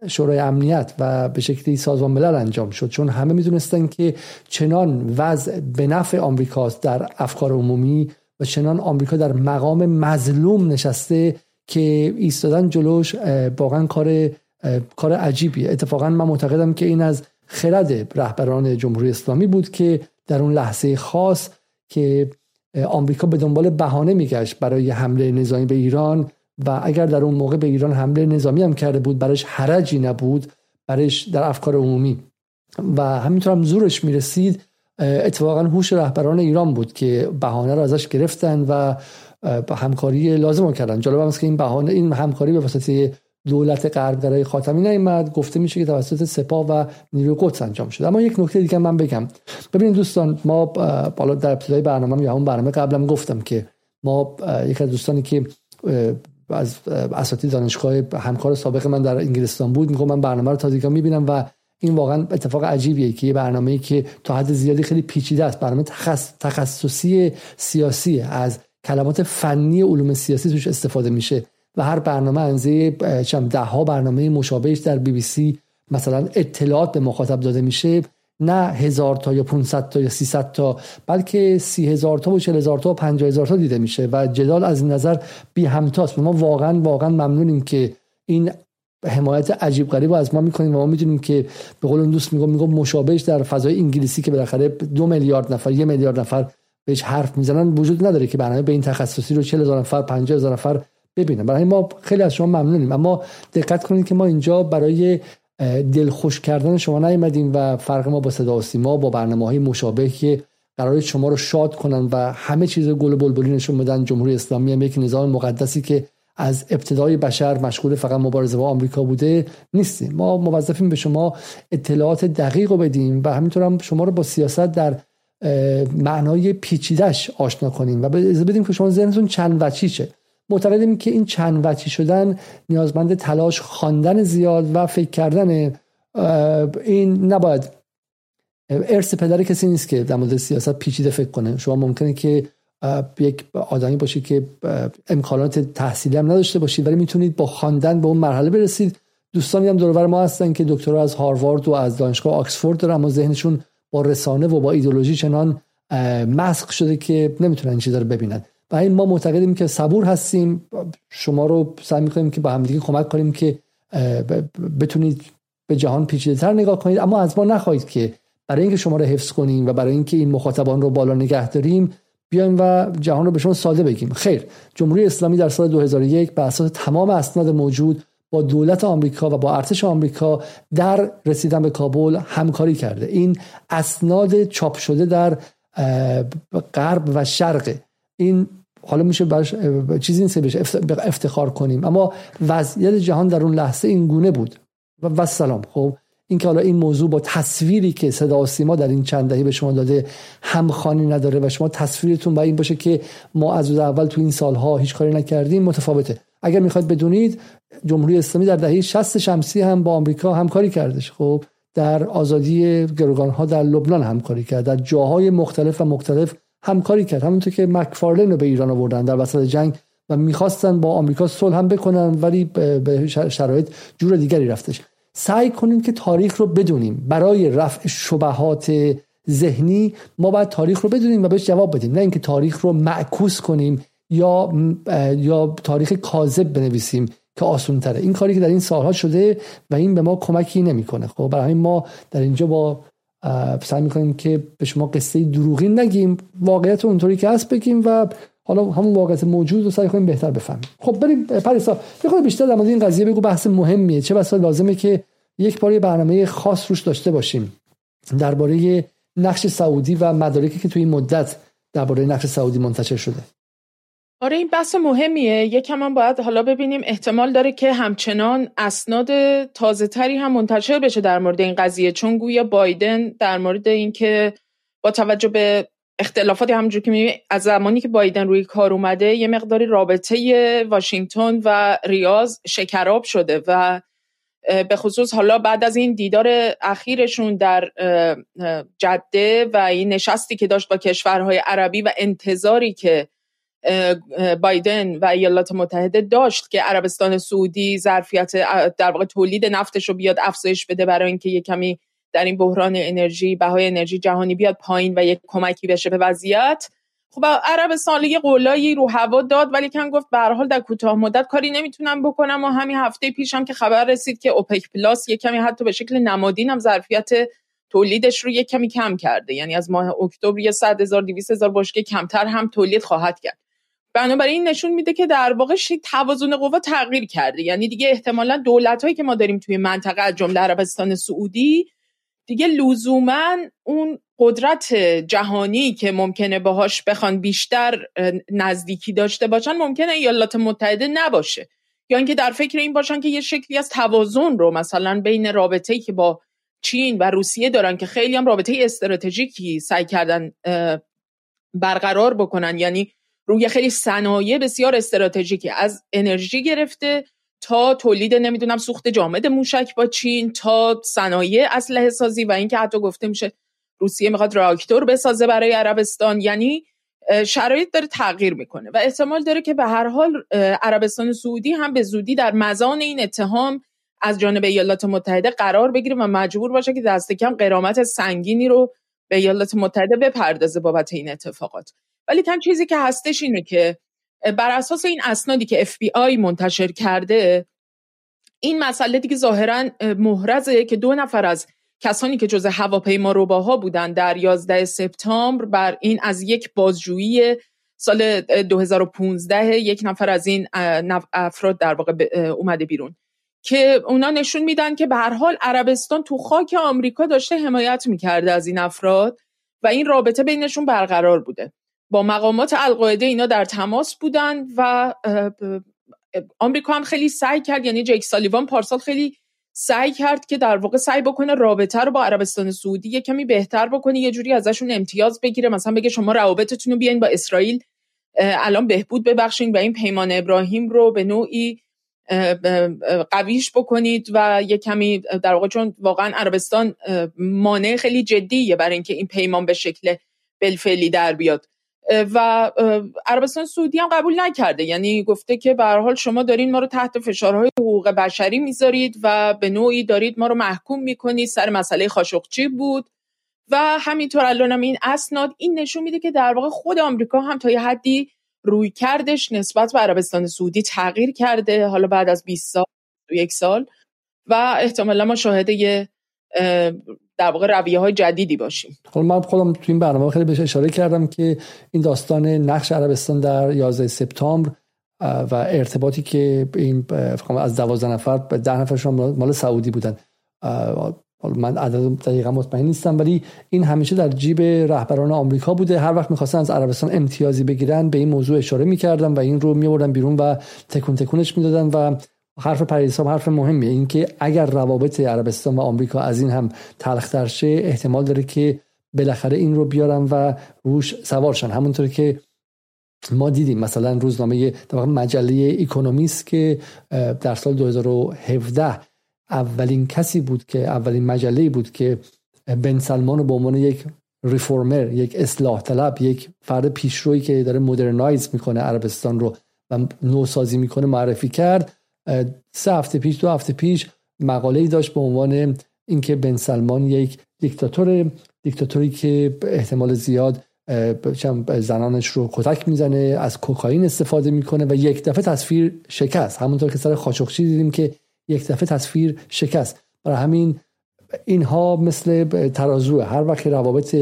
شورای امنیت و به شکلی سازمان ملل انجام شد. چون همه می‌دونستن که چنان وضع به نفع آمریکاست در افکار عمومی و چنان آمریکا در مقام مظلوم نشسته که ایستادن جلوش واقعا کار کار عجیبیه. اتفاقا من معتقدم که این از خرد رهبران جمهوری اسلامی بود که در اون لحظه خاص که آمریکا به دنبال بهانه میگشت برای حمله نظامی به ایران و اگر در اون موقع به ایران حمله نظامی هم کرده بود برایش حرجی نبود برایش در افکار عمومی. و همینطور هم زورش می‌رسید اتفاقا هوش رهبران ایران بود که بهانه رو ازش گرفتن و همکاری لازم کردن. جالب است که این بهانه این همکاری به واسطه دولت غربگرای خاتمی نیامد گفته میشه که توسط سپاه و نیروی قدس انجام شده اما یک نکته دیگه من بگم. ببینید دوستان ما بالا در ابتدای برنامه یا اون برنامه قبلم گفتم که ما یک از دوستانی که از اساتید دانشگاه همکار سابق من در انگلستان بود میگم من برنامه رو تازگی می‌بینم و این واقعا اتفاق عجیبیه که یه برنامه‌ای که تا حد زیادی خیلی پیچیده است. برنامه تخصصی سیاسی از کلمات فنی علوم سیاسی توش استفاده میشه و هر برنامه انزه چم ده ها برنامه مشابهش در بی بی سی مثلا اطلاعات به مخاطب داده میشه. نه هزار تا یا 500 تا یا 300 تا بلکه سی هزار تا و 40 هزار تا و 50 هزار تا دیده میشه و جدال از این نظر بی همتاست. ما واقعا واقعا ممنونیم که این حمایت عجیب غریب از ما می‌کنیم و ما می‌دونیم که به قول دوست میگم میگم مشابهش در فضای انگلیسی که بالاخره دو میلیارد نفر یه میلیارد نفر بهش حرف می‌زنن وجود نداره که برنامه به این تخصصی رو 40 هزار نفر 50 هزار نفر ببینم برای ما خیلی از شما ممنونیم. اما دقت کنید که ما اینجا برای دلخوش کردن شما نیومدیم و فرق ما با صدا و سیما با برنامه های مشابه که قرار شما رو شاد کنن و همه چیز گل بلبلی نشون بدن. جمهوری اسلامی هم یک نظام مقدسی که از ابتدای بشر مشغول فقط مبارزه با آمریکا بوده نیستیم. ما موظفیم به شما اطلاعات دقیق رو بدیم و همینطور هم شما رو با سیاست در معنای پیچیدش آشنا کنیم و بدیم که شما ذهنتون چند وچیشه معتقدیم که این چند وچی شدن نیازمند تلاش خواندن زیاد و فکر کردن این نباید. ارث پدر کسی نیست که در مورد سیاست پیچیده فکر کنه. شما ممکنه که یک آدمی باشید که امکانات تحصیلی هم نداشته باشید ولی می‌تونید با خواندن به اون مرحله برسید. دوستانی هم دورور ما هستن که دکترا از هاروارد و از دانشگاه آکسفورد دارن اما ذهنشون با رسانه و با ایدولوژی چنان مسخ شده که نمی‌تونن این چیزا رو ببینن. و این ما معتقدیم که صبور هستیم. شما رو سعی می‌کنیم که با همدیگه کمک کنیم که بتونید به جهان پیچیده تر نگاه کنید. اما از ما نخواهید که برای اینکه شما رو حفظ کنیم و برای اینکه این مخاطبان رو بالا نگه داریم بیایم و جهان رو به شما ساده بگیم. خیر. جمهوری اسلامی در سال 2001 به اساس تمام اسناد موجود با دولت آمریکا و با ارتش آمریکا در رسیدن به کابل همکاری کرده. این اسناد چاپ شده در غرب و شرق. این حالا میشه برش چیزی نیست بهش افتخار کنیم. اما وضعیت جهان در اون لحظه این گونه بود. و سلام خب این که حالا این موضوع با تصویری که صدا سیما در این چند دهه به شما داده همخوانی نداره و شما تصویرتون با این باشه که ما از اول تو این سالها هیچ کاری نکردیم متفاوته. اگر می‌خواید بدونید جمهوری اسلامی در دهه 60 شمسی هم با آمریکا همکاری کردش. خب در آزادی گروگان ها در لبنان همکاری کرد. در جاهای مختلف و مختلف همکاری کرد. همونطور که مکفارلین رو به ایران آوردن در وسط جنگ و می‌خواستن با آمریکا صلح هم بکنن ولی به شرایط جور دیگری رفتش. سعی کنیم که تاریخ رو بدونیم. برای رفع شبهات ذهنی ما باید تاریخ رو بدونیم و بهش جواب بدیم. نه اینکه تاریخ رو معکوس کنیم یا یا تاریخ کاذب بنویسیم که آسون تره این کاری که در این سالها شده و این به ما کمکی نمی‌کنه. خب برای ما در اینجا با سعی می‌کنیم که به شما قصه دروغی نگیم واقعیت اونطوری که هست بگیم و حالا همون واقعیت موجود رو سعی کنیم بهتر بفهمیم. خب بریم پریسا یه بیشتر در مورد این قضیه بگو بحث مهمیه. چه بسا لازمه که یک بار برنامه خاص روش داشته باشیم درباره نقش سعودی و مدارکی که توی این مدت درباره نقش سعودی منتشر شده. آره این بحث مهمیه. یکم هم باید حالا ببینیم. احتمال داره که همچنان اسناد تازه تری هم منتشر بشه در مورد این قضیه. چون گویا بایدن در مورد اینکه با توجه به اختلافاتی همونجور که می‌بینیم از زمانی که بایدن روی کار اومده یه مقداری رابطه واشنگتن و ریاض شکراب شده و به خصوص حالا بعد از این دیدار اخیرشون در جده و این نشستی که داشت با کشورهای عربی و انتظاری که بایدن و ایالات متحده داشت که عربستان سعودی ظرفیت در واقع تولید نفتش رو بیاد افزایش بده برای اینکه یه کمی در این بحران انرژی بهای انرژی جهانی بیاد پایین و یک کمکی بشه به وضعیت. خب عربستان یه قولایی رو هوا داد ولی کم گفت به حال در کوتاه مدت کاری نمی‌تونم بکنم و همین هفته پیشم که خبر رسید که اوپک پلاس یه کمی حتی به شکل نمادین هم ظرفیت تولیدش رو یه کمی کم کرده. یعنی از ماه اکتبر یه 100 هزار 200 هزار بشکه کمتر هم تولید خواهد کرد. بنابراین این نشون میده که در واقع توازن قوا تغییر کرده. یعنی دیگه احتمالا دولت هایی که ما داریم توی منطقه از جمله عربستان سعودی دیگه لزوما اون قدرت جهانی که ممکنه باهاش بخوان بیشتر نزدیکی داشته باشن ممکنه ایالات متحده نباشه. یا اینکه در فکر این باشن که یه شکلی از توازن رو مثلا بین رابطه‌ای که با چین و روسیه دارن که خیلی هم رابطه استراتژیکی سعی کردن برقرار بکنن. یعنی روی خیلی صنایع بسیار استراتژیکی از انرژی گرفته تا تولید نمی‌دونم سوخت جامد موشک با چین تا صنایع اسلحه سازی و اینکه حتی گفته میشه روسیه می‌خواد راکتور بسازه برای عربستان. یعنی شرایط داره تغییر می‌کنه و احتمال داره که به هر حال عربستان سعودی هم به زودی در مزان این اتهام از جانب ایالات متحده قرار بگیره و مجبور باشه که دست کم قرامت سنگینی رو به ایالات متحده بپردازه بابت این اتفاقات. ولی تن چیزی که هستش اینه که بر اساس این اسنادی که FBI منتشر کرده این مسئله دیگه ظاهرا محرزه که دو نفر از کسانی که جزء هواپیما روباها بودن در 11 سپتامبر بر این از یک بازجویی سال 2015 یک نفر از این افراد در واقع اومده بیرون. که اونا نشون میدن که به هر حال عربستان تو خاک آمریکا داشته حمایت می‌کرده از این افراد و این رابطه بینشون برقرار بوده. با مقامات القاعده اینا در تماس بودن و آمریکا هم خیلی سعی کرد یعنی جیک سالیوان پارسال خیلی سعی کرد که در واقع سعی بکنه رابطه رو با عربستان سعودی یه کمی بهتر بکنه یه جوری ازشون امتیاز بگیره. مثلا بگه شما روابطتون رو بیاین با اسرائیل الان بهبود ببخشین و این پیمان ابراهیم رو به نوعی قویش بکنید و یه کمی در واقع چون واقعا عربستان مانع خیلی جدیه برای اینکه این پیمان به شکل بلفعلی در بیاد. و عربستان سعودی هم قبول نکرده. یعنی گفته که به حال شما دارین ما رو تحت فشارهای حقوق بشری می‌ذارید و به نوعی دارید ما رو محکوم می‌کنید. سر مسئله خاشقچی بود. و همینطور الان هم این اسناد این نشون میده که در واقع خود آمریکا هم تا یه حدی روی کردش نسبت به عربستان سعودی تغییر کرده حالا بعد از 20 سال یک سال. و احتمالا ما شاهده یه در واقع رویه های جدیدی باشیم. حالا من خودم تو این برنامه خیلی بهش اشاره کردم که این داستان نقش عربستان در 11 سپتامبر و ارتباطی که این از دوازده نفر به ده نفرشون مال سعودی بودن. من عدد دقیقا مطمئن نیستم ولی این همیشه در جیب رهبران آمریکا بوده. هر وقت می‌خواستن از عربستان امتیازی بگیرن به این موضوع اشاره می‌کردن و این رو میبردن بیرون و تکون تکونش می‌دادن و حرف پریسا حرف مهمیه. اینکه اگر روابط عربستان و آمریکا از این هم تلختر شه احتمال داره که بالاخره این رو بیارن و روش سوارشن همونطور که ما دیدیم مثلا روزنامه مجله اکونومیست که در سال 2017 اولین کسی بود که اولین مجله بود که بن سلمان رو به عنوان یک ریفورمر یک اصلاح طلب یک فرد پیشرویی که داره مدرنایز می‌کنه عربستان رو و نوسازی می‌کنه معرفی کرد. سه هفته پیش دو هفته پیش مقاله ای داشت به عنوان اینکه بن سلمان یک دیکتاتور دیکتاتوری که احتمال زیاد زنانش رو کتک می‌زنه از کوکائین استفاده می‌کنه و یک دفعه تصویر شکست. همونطور که سر خاشقچی دیدیم که یک دفعه تصویر شکست. برای همین اینها مثل ترازو هر وقت روابط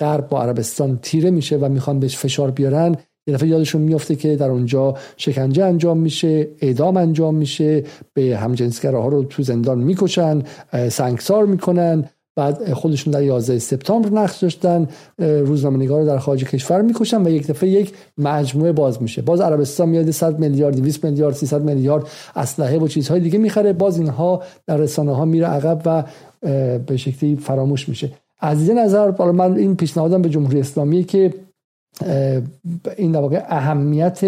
غرب با عربستان تیره میشه و می‌خوان بهش فشار بیارن یه دفعه یادشون میفته که در اونجا شکنجه انجام میشه اعدام انجام میشه به همجنسگراها رو تو زندان می‌کشن سنگسار می‌کنن. بعد خودشون در 11 سپتامبر نقش داشتن روزنامه رو در خارج کشور می‌کشن و یک دفعه یک مجموعه باز میشه. باز عربستان میاد 100 میلیارد 200 میلیارد 300 میلیارد اسلحه و چیزهای دیگه می‌خره. باز اینها در رسانه ها میره عقب و به شکلی فراموش میشه. از این نظر من این پیشنهادم به جمهوری اسلامی که این در واقع اهمیت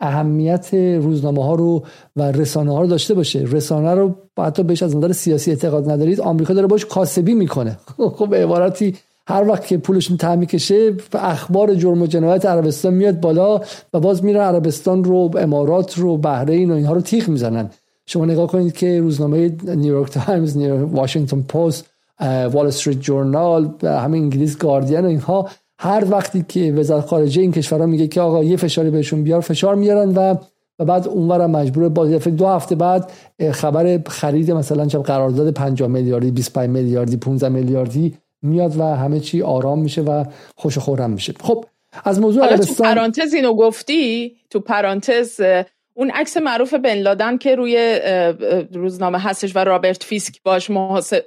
اهمیت روزنامه ها رو و رسانه ها رو داشته باشه. رسانه رو حتی بهش از نظر سیاسی اعتقاد ندارید آمریکا داره باش کاسبی می‌کنه. خب به عبارتی هر وقت که پولشون تعمی کشه اخبار جرم و جنایت عربستان میاد بالا و باز میره عربستان رو امارات رو بحرین و اینها رو تیخ می‌زنن. شما نگاه کنید که روزنامه نیویورک تایمز واشنگتن پست وال استریت جورنال همه انگلیس گاردین و اینها هر وقتی که وزارت خارجه این کشورها میگه که آقا یه فشاری بهشون بیار فشار میارن و و بعد اونور مجبور با دو هفته بعد خبر خرید مثلا چه قرارداد 50 میلیاردی 25 میلیاردی 15 میلیاردی میاد و همه چی آرام میشه و خوش و خورم میشه. خب از موضوع عربستان تو پرانتز اینو گفتی؟ تو پرانتز اون عکس معروف بن لادن که روی روزنامه هستش و رابرت فیسک باش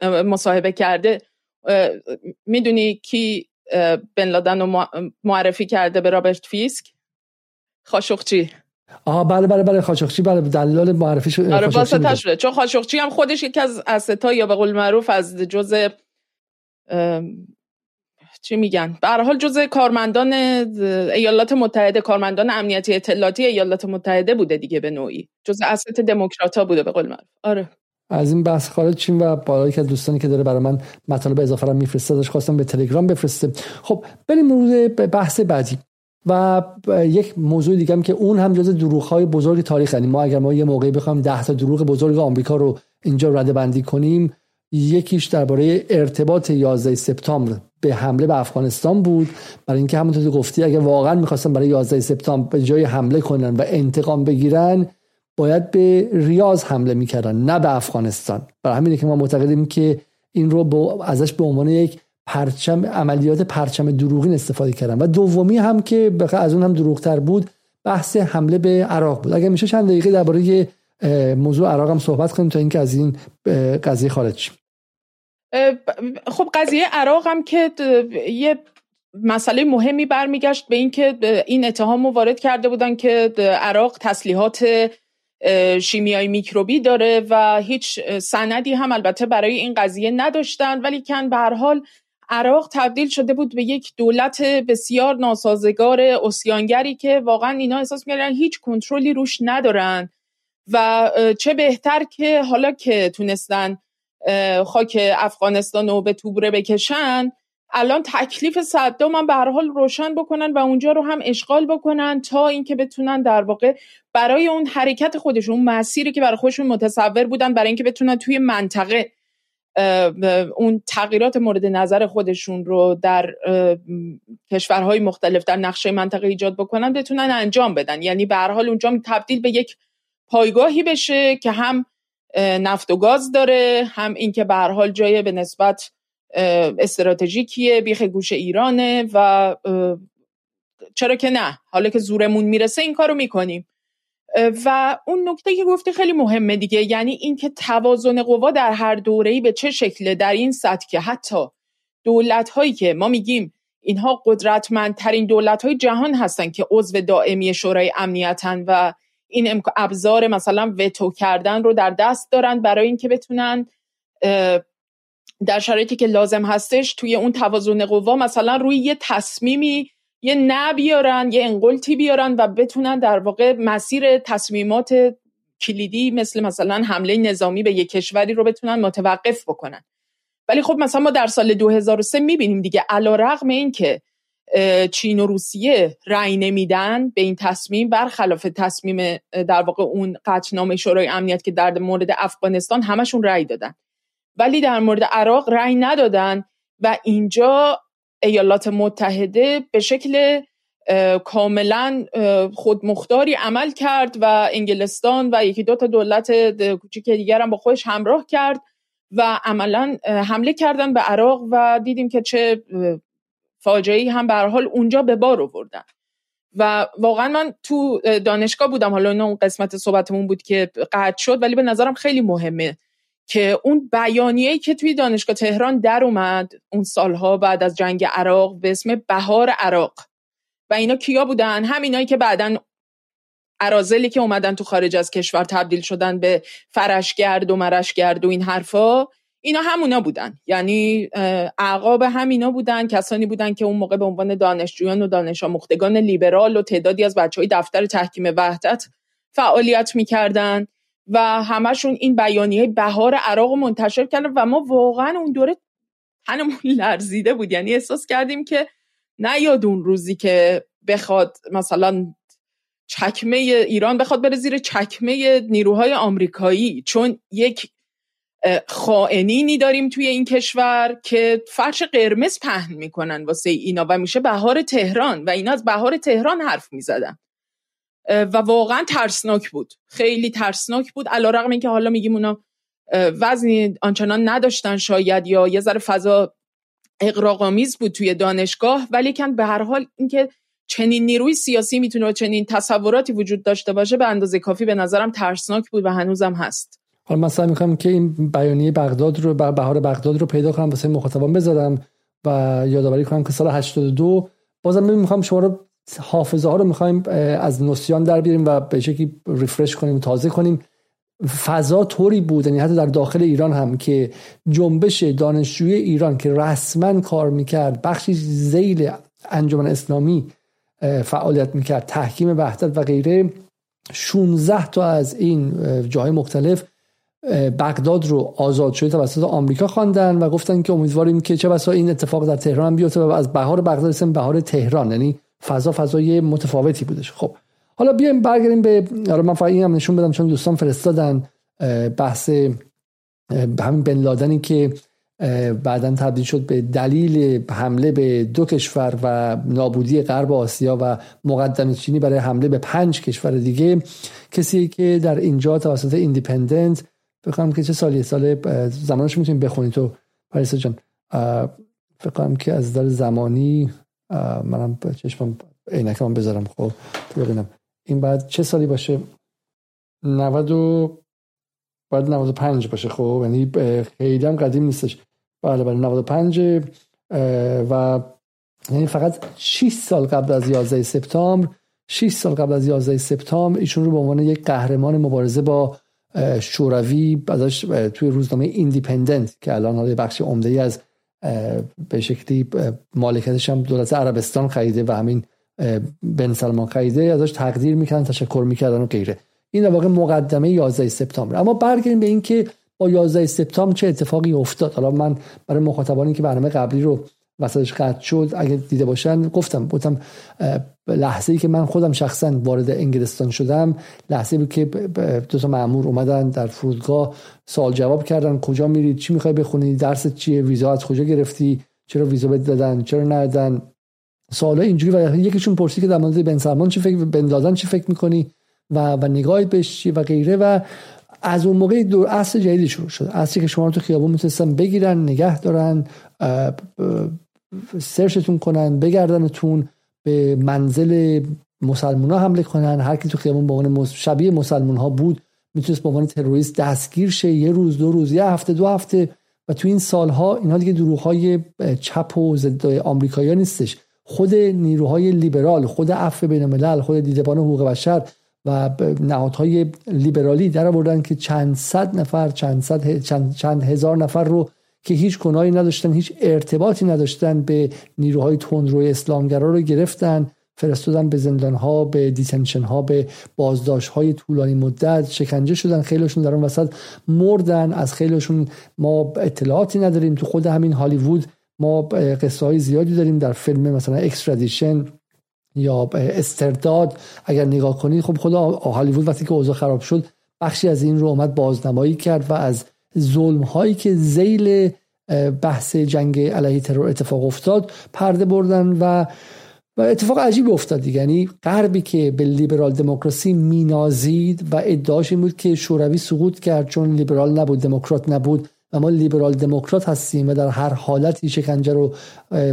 مصاحبه کرده می‌دونی کی بن لادن رو معرفی کرده به رابرت فیسک. خاشقچی. آها بله بله بله خاشقچی بله دلال معرفی شد آره شده چون خاشقچی هم خودش یکی از asset ها یا به قول معروف از جزء چی میگن؟ به حال جزء کارمندان ایالات متحده کارمندان امنیتی اطلاعاتی ایالات متحده بوده دیگه به نوعی. جزء asset دموکرات بوده به قول معروف. آره. از این بحث خارج چیم و بالا که دوستانی که داره برای من مطالب اضافه را میفرسته داشت خواستم به تلگرام بفرسته. خب بریم مورد بحث بعدی. و یک موضوع دیگه هم که اون هم جز دروغ های بزرگ تاریخ یعنی ما اگر ما یه موقعی بخوایم ده تا دروغ بزرگ آمریکا رو اینجا رده بندی کنیم یکیش درباره ارتباط 11 سپتامبر به حمله به افغانستان بود. برای اینکه همونطور گفتی اگه واقعا می‌خواستن برای 11 سپتامبر به جای حمله کنن و انتقام بگیرن باید به ریاض حمله می‌کردن نه به افغانستان. برای همینه که ما معتقدیم که این رو با ازش به عنوان یک پرچم عملیات پرچم دروغین استفاده کردن. و دومی هم که از اون هم دروغتر بود بحث حمله به عراق بود. اگر میشه چند دقیقه درباره موضوع عراق هم صحبت کنیم تا اینکه از این قضیه خارج شیم. خب قضیه عراق هم که یه مسئله مهمی برمیگشت به اینکه این اتهام وارد کرده بودن که عراق تسلیحات شیمیایی میکروبی داره و هیچ سندی هم البته برای این قضیه نداشتن. ولی کن به هر حال عراق تبدیل شده بود به یک دولت بسیار ناسازگار اسیانگری که واقعا اینا احساس می‌کردن هیچ کنترلی روش ندارن. و چه بهتر که حالا که تونستن خاک افغانستان رو به توبره بکشن الان تکلیف صدام هم به هر حال روشن بکنن و اونجا رو هم اشغال بکنن تا اینکه بتونن در واقع برای اون حرکت خودشون اون مسیری که برای خودشون متصور بودن برای اینکه بتونن توی منطقه اون تغییرات مورد نظر خودشون رو در کشورهای مختلف در نقشه منطقه ایجاد بکنن بتونن انجام بدن. یعنی به هر حال اونجا تبدیل به یک پایگاهی بشه که هم نفت و گاز داره هم اینکه به هر حال جای به نسبت استراتژیکیه بیخ گوش ایرانه و چرا که نه؟ حالا که زورمون می‌رسه این کارو می‌کنیم. و اون نکته که گفته خیلی مهمه دیگه یعنی اینکه توازن قوا در هر دوره‌ای به چه شکله در این سطح که حتی دولت هایی که ما میگیم اینها قدرتمندترین دولت های جهان هستن که عضو دائمی شورای امنیتن و این ابزار مثلا وتو کردن رو در دست دارن برای اینکه بتونن در شرایطی که لازم هستش توی اون توازن قوا مثلا روی یه تصمیمی یه نه بیارن یه انقلتی بیارن و بتونن در واقع مسیر تصمیمات کلیدی مثل مثلا حمله نظامی به یک کشوری رو بتونن متوقف بکنن. ولی خب مثلا ما در سال 2003 می‌بینیم دیگه علا رغم این که چین و روسیه رأی نمیدن به این تصمیم برخلاف تصمیم در واقع اون قطعنامه شورای امنیت که در مورد افغانستان همشون رأی دادن. ولی در مورد عراق رأی ندادن و اینجا ایالات متحده به شکل کاملا خودمختاری عمل کرد و انگلستان و یکی دو تا دولت کوچیک دیگر هم با خودش همراه کرد و عملا حمله کردن به عراق و دیدیم که چه فاجعه هم به حال اونجا به بار آوردن. و واقعا من تو دانشگاه بودم حالا اون قسمت صحبتمون بود که قطع شد ولی به نظرم خیلی مهمه. که اون بیانیه‌ای که توی دانشگاه تهران در اومد اون سالها بعد از جنگ عراق به اسم بهار عراق. و اینا کیا بودن؟ همینایی که بعدا ارازلی که اومدن تو خارج از کشور تبدیل شدن به فرشگرد و مرشگرد و این حرفا اینا همونا بودن. یعنی اعقاب همینا بودن کسانی بودن که اون موقع به عنوان دانشجویان و دانش آموختگان لیبرال و تعدادی از بچه های دفتر تحکیم وحدت فعالیت می‌کردن. و همشون این بیانیه بهار عراق منتشر کردن و ما واقعا اون دوره تنمون لرزیده بود. یعنی احساس کردیم که نیاد اون روزی که بخواد مثلا چکمه ایران بخواد بره زیر چکمه نیروهای آمریکایی چون یک خائنینی داریم توی این کشور که فرش قرمز پهن می‌کنن واسه اینا و میشه بهار تهران و اینا از بهار تهران حرف می‌زدن. و واقعا ترسناک بود. خیلی ترسناک بود. علا رقم اینکه حالا میگیم اونا وزنی آنچنان نداشتن شاید یا یه ذره فضا اقراقامیز بود توی دانشگاه ولی کن به هر حال اینکه چنین نیروی سیاسی می‌تونه و چنین تصوراتی وجود داشته باشه به اندازه کافی به نظرم ترسناک بود و هنوزم هست. حالا مثلا می‌خوام که این بیانیه بغداد رو بهار بغداد رو پیدا کنم واسه مخاطبان بذارم و یادآوری کنم که سال 82 بازم می‌خوام شما رو حافظه ها رو می‌خوایم از نسیان در بیاریم و به شکلی ریفرش کنیم و تازه کنیم. فضا طوری بود یعنی حتی در داخل ایران هم که جنبش دانشجوی ایران که رسما کار می‌کرد بخشی زیل انجمن اسلامی فعالیت می‌کرد تحکیم وحدت و غیره 16 تا از این جاهای مختلف بغداد رو آزاد شده توسط آمریکا خواندن و گفتن که امیدواریم که چه بسا این اتفاق در تهران بیفته و از بهار بغداد اسم بهار تهران. یعنی فضا فضای متفاوتی بودش. خب حالا بیایم برگردیم به حالا من فقط هم نشون بدم چون دوستان فرستادن بحث همین بن لادنی که بعدا تبدیل شد به دلیل حمله به دو کشور و نابودی غرب آسیا و مقدم چینی برای حمله به پنج کشور دیگه. کسی که در اینجا توسط ایندیپندنت بخوام که چه سالی سال زمانش می‌تونیم بخونید تو پاریسا جان. فکر که از در زمانی منم چشمم عینکم بذارم خب ببینم. این بعد چه سالی باشه؟ 90 و باید 95 باشه خب یعنی خیلی هم قدیم نیستش. بله بله 95 و یعنی فقط 6 سال قبل از 11 سپتامبر 6 سال قبل از 11 سپتامبر ایشون رو به عنوان یک قهرمان مبارزه با شوروی ازش توی روزنامه ایندیپندنت که الان حالا بخش عمده ای از به شکلی مالکتش هم دولت عربستان خریده و همین بن سلمان خریده ازش تقدیر می‌کردن تشکر می‌کردن و غیره. این واقع مقدمه 11 سپتامبر. اما برگردیم به اینکه با 11 سپتامبر چه اتفاقی افتاد. حالا من برای مخاطبانی که برنامه قبلی رو وسطش قطع شد. اگه دیده باشن گفتم گفتم لحظه ای که من خودم شخصا وارد انگلستان شدم لحظه بود که دو تا مامور اومدن در فرودگاه سوال جواب کردن کجا میرید چی می‌خوای بخونی؟ درس چیه؟ ویزا از کجا گرفتی؟ چرا ویزا بد دادن؟ چرا ندادن؟ سوالا اینجوری و یکیشون پرسید که در مورد بن سلمان چی فکر بن دادن چی فکر می‌کنی؟ و و نگاهت بهش چی و غیره و از اون موقع دور اصل جدیدی شروع شد. اصلی که شما رو تو خیابون می‌تونستن بگیرن نگه دارن سرچتون کنن بگردنتون به منزل مسلمان ها حمله کنن. هر کی تو خیابون به عنوان شبیه مسلمان ها بود می‌تونست به عنوان تروریست دستگیر شه. یه روز دو روز یه هفته دو هفته. و تو این سالها اینها دیگه دروغ های چپ و ضد آمریکایی نیستش. خود نیروهای لیبرال خود عفو بین الملل خود دیدبان حقوق بشر و نهادهای لیبرالی در آوردن که چند صد نفر چند صد چند, چند هزار نفر رو که هیچ گناهی نداشتن هیچ ارتباطی نداشتن به نیروهای تندروی اسلامگرا رو گرفتن فرستادن به زندان ها به detention ها به بازداشت های طولانی مدت شکنجه شدن خیلیشون در اون وسط مردن. از خیلیشون ما اطلاعاتی نداریم. تو خود همین هالیوود ما قصه های زیادی داریم در فیلم مثلا extradition یا استرداد. اگر نگاه کنید خب خود هالیوود وقتی که اوضاع خراب شد بخشی از این رو اومد بازنمایی کرد و از ظلم هایی که زیل بحث جنگ علیه ترور اتفاق افتاد پرده بردن و و اتفاق عجیب افتاد یعنی غربی که به لیبرال دموکراسی مینازید و ادعاش این بود که شوروی سقوط کرد چون لیبرال نبود دموکرات نبود. و ما لیبرال دموکرات هستیم و در هر حالتی شکنجه رو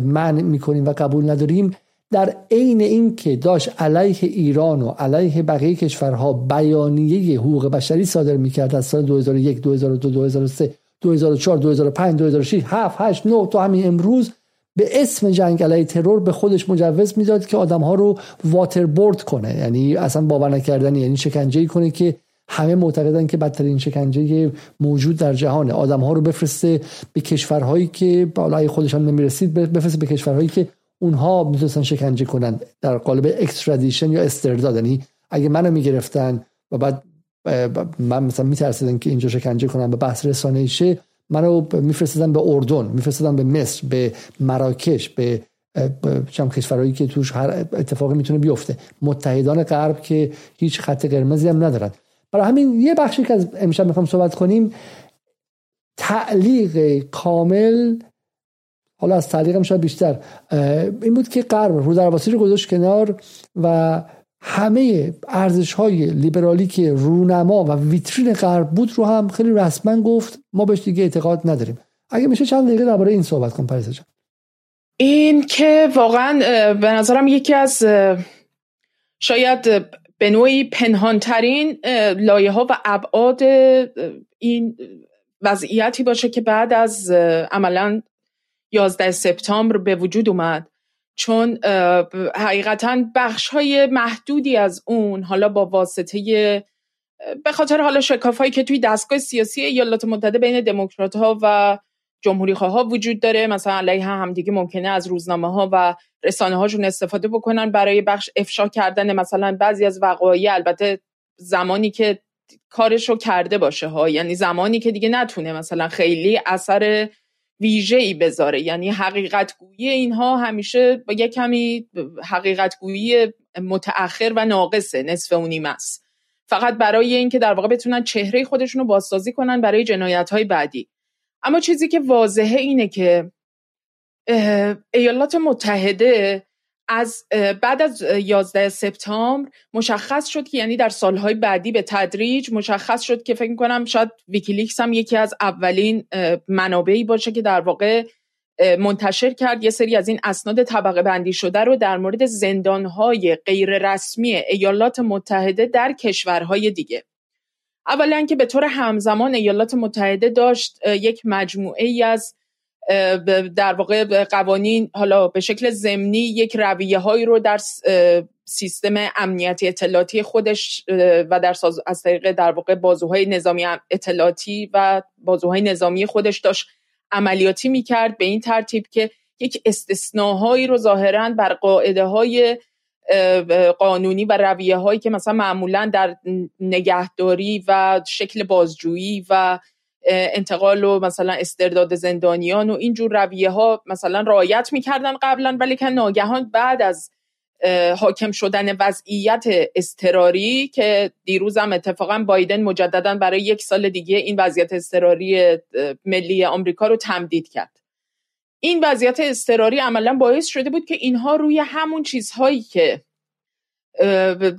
منع می‌کنیم و قبول نداریم. در عین اینکه داشت علیه ایران و علیه بقیه کشورها بیانیه حقوق بشری صادر می‌کرد از سال 2001 2002 2003 2004 2005 2006 7 8 9 تا همین امروز به اسم جنگ علیه ترور به خودش مجوز می‌داد که آدم ها رو waterboard کنه. یعنی اصلا باور نکردن یعنی شکنجه کنه که همه معتقدن که بدترین شکنجه موجود در جهانه. آدم ها رو بفرسته به کشورهایی که بالای خودش هم نمی‌رسید بفرسته به کشورهایی که اونها می‌تونستن شکنجه کنن در قالب extradition یا استرداد. یعنی اگه منو می‌گرفتن و بعد من مثلا میترسیدن که اینجا شکنجه کنن به بحث رسانه منو میفرستادن به اردن میفرستادن به مصر به مراکش به چم کشورهایی که توش هر اتفاقی می‌تونه بیفته. متحدان غرب که هیچ خط قرمزی هم ندارن. برای همین یه بخشی که از امشب می‌خوام صحبت کنیم تعلیق کامل حالا از تعلیقم شاید بیشتر این بود که غرب رو درواسی رو گذاشت کنار و همه ارزش های لیبرالی که رونما و ویترین غرب بود رو هم خیلی رسما گفت ما بهش دیگه اعتقاد نداریم. اگه میشه چند دقیقه درباره این صحبت کن پریسا جان. این که واقعا به نظرم یکی از شاید به نوعی پنهانترین لایه ها و ابعاد این وضعیتی باشه که بعد از عملا 11 سپتامبر به وجود اومد. چون حقیقتا بخش های محدودی از اون حالا با واسطه به خاطر حالا شکاف هایی که توی دستگاه سیاسی ایالات متحده بین دموکرات ها و جمهوری ها وجود داره مثلا علیه هم دیگه ممکنه از روزنامه ها و رسانه هاشون استفاده بکنن برای بخش افشا کردن مثلا بعضی از وقایع البته زمانی که کارش رو کرده باشه ها یعنی زمانی که دیگه نتونه مثلا خیلی اثر ویژه ای بذاره. یعنی حقیقت گویی اینها همیشه با یه کمی حقیقت گویی متأخر و ناقصه نصف و نیم است. فقط برای اینکه در واقع بتونن چهره خودشون رو بازسازی کنن برای جنایت های بعدی. اما چیزی که واضحه اینه که ایالات متحده از بعد از 11 سپتامبر مشخص شد که یعنی در سالهای بعدی به تدریج مشخص شد که فکر کنم شاید ویکیلیکس هم یکی از اولین منابعی باشه که در واقع منتشر کرد. یه سری از این اسناد طبقه بندی شده رو در مورد زندانهای غیر رسمی ایالات متحده در کشورهای دیگه. اولا که به طور همزمان ایالات متحده داشت یک مجموعه ای از در واقع قوانین حالا به شکل ضمنی یک رویه هایی رو در سیستم امنیتی اطلاعاتی خودش و در از طریق در واقع بازوهای نظامی اطلاعاتی و بازوهای نظامی خودش داشت عملیاتی می‌کرد به این ترتیب که یک استثناهایی رو ظاهرا بر قاعده های قانونی و رویه هایی که مثلا معمولا در نگهداری و شکل بازجویی و انتقال و مثلا استرداد زندانیان و اینجور رویه ها مثلا رعایت می‌کردن قبلا ولی که ناگهان بعد از حاکم شدن وضعیت استراری که دیروزم اتفاقا بایدن مجددا برای یک سال دیگه این وضعیت استراری ملی آمریکا رو تمدید کرد. این وضعیت استراری عملا باعث شده بود که اینها روی همون چیزهایی که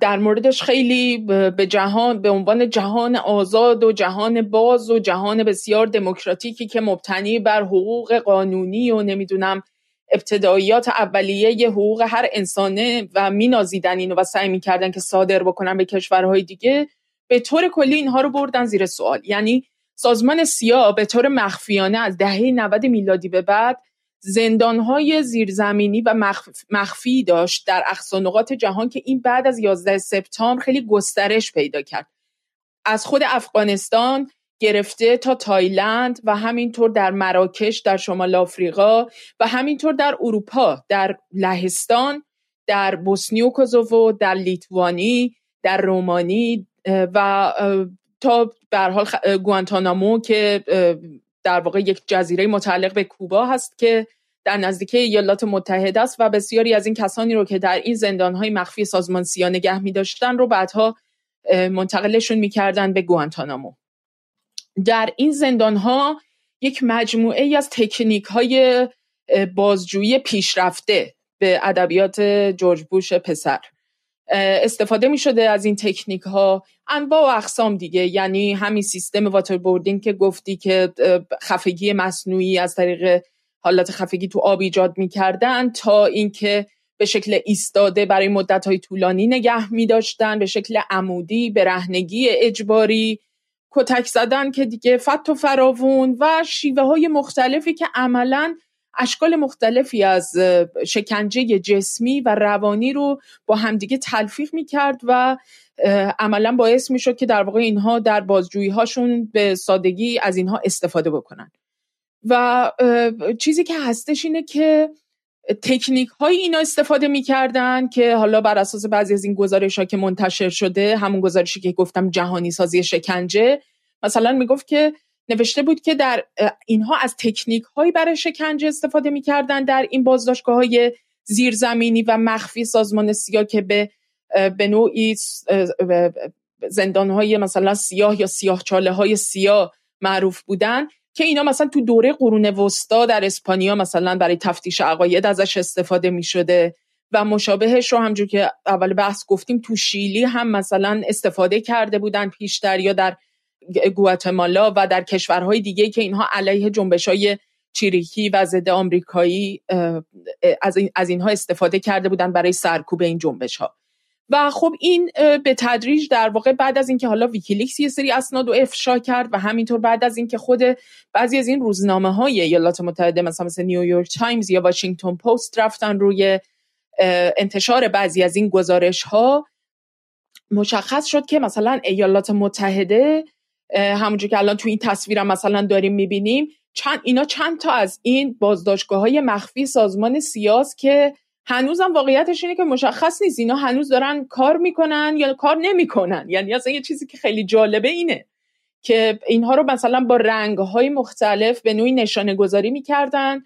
در موردش خیلی به جهان به عنوان جهان آزاد و جهان باز و جهان بسیار دموکراتیکی که مبتنی بر حقوق قانونی و نمی‌دونم ابتداییات اولیه حقوق هر انسانه و مینازیدن اینو و سعی می‌کردن که صادر بکنن به کشورهای دیگه به طور کلی اینها رو بردن زیر سوال. یعنی سازمان سیا به طور مخفیانه از دهه 90 میلادی به بعد زندانهای زیرزمینی و مخفی داشت در اقصا جهان که این بعد از 11 سپتامبر خیلی گسترش پیدا کرد. از خود افغانستان گرفته تا تایلند و همینطور در مراکش در شمال آفریقا و همینطور در اروپا در لهستان در بوسنی و کوزوو در لیتوانی در رومانی و تا به حال گوانتانامو که در واقع یک جزیره متعلق به کوبا هست که در نزدیکی ایالات متحده است و بسیاری از این کسانی رو که در این زندانهای مخفی سازمان سیا نگه می داشتن رو بعدها منتقلشون می‌کردن به گوانتانامو. در این زندان ها یک مجموعه از تکنیک های بازجویی پیشرفته به ادبیات جورج بوش پسر. استفاده می شده از این تکنیک ها انواع و اقسام دیگه یعنی همین سیستم waterboarding که گفتی که خفگی مصنوعی از طریق حالت خفگی تو آب ایجاد می‌کردن تا اینکه به شکل ایستاده برای مدت های طولانی نگه می داشتن به شکل عمودی برهنگی اجباری. کتک زدن که دیگه فت و فراوون و شیوه های مختلفی که عملا اشکال مختلفی از شکنجه جسمی و روانی رو با همدیگه تلفیق می کرد و عملا باعث می شد که در واقع اینها در بازجویی هاشون به سادگی از اینها استفاده بکنن. و چیزی که هستش اینه که تکنیک های اینا استفاده می‌کردن که حالا بر اساس بعضی از این گزارش ها که منتشر شده همون گزارشی که گفتم جهانی سازی شکنجه مثلا می‌گفت که نوشته بود که در اینها از تکنیک هایی برای شکنجه استفاده می‌کردن در این بازداشتگاه های زیرزمینی و مخفی سازمان سیا که به به نوعی زندان های مثلا سیاه یا سیاه چاله های سیاه معروف بودن که اینا مثلا تو دوره قرون وسطا در اسپانیا مثلا برای تفتیش عقاید ازش استفاده می شده و مشابهش رو همجور که اول بحث گفتیم تو شیلی هم مثلا استفاده کرده بودن پیشتر یا در گواتمالا و در کشورهای دیگه که اینها علیه جنبش های چریکی و ضد آمریکایی از, از اینها استفاده کرده بودن برای سرکوب این جنبش ها و خب این به تدریج در واقع بعد از اینکه حالا ویکیلیکس یه سری اسناد رو افشا کرد و همینطور بعد از اینکه خود بعضی از این روزنامه های ایالات متحده مثلا مثل نیویورک تایمز یا واشنگتن پست رفتن روی انتشار بعضی از این گزارش ها مشخص شد که مثلا ایالات متحده همونجور که الان تو این تصویرم مثلا داریم می‌بینیم چند اینا چند تا از این بازداشتگاه های مخفی سازمان سیاس که هنوزم واقعیتش اینه که مشخص نیست. اینا هنوز دارن کار می‌کنن یا کار نمی‌کنن. یعنی اصلا یه چیزی که خیلی جالبه اینه که اینها رو مثلا با رنگ های مختلف به نوعی نشانه گذاری می‌کردن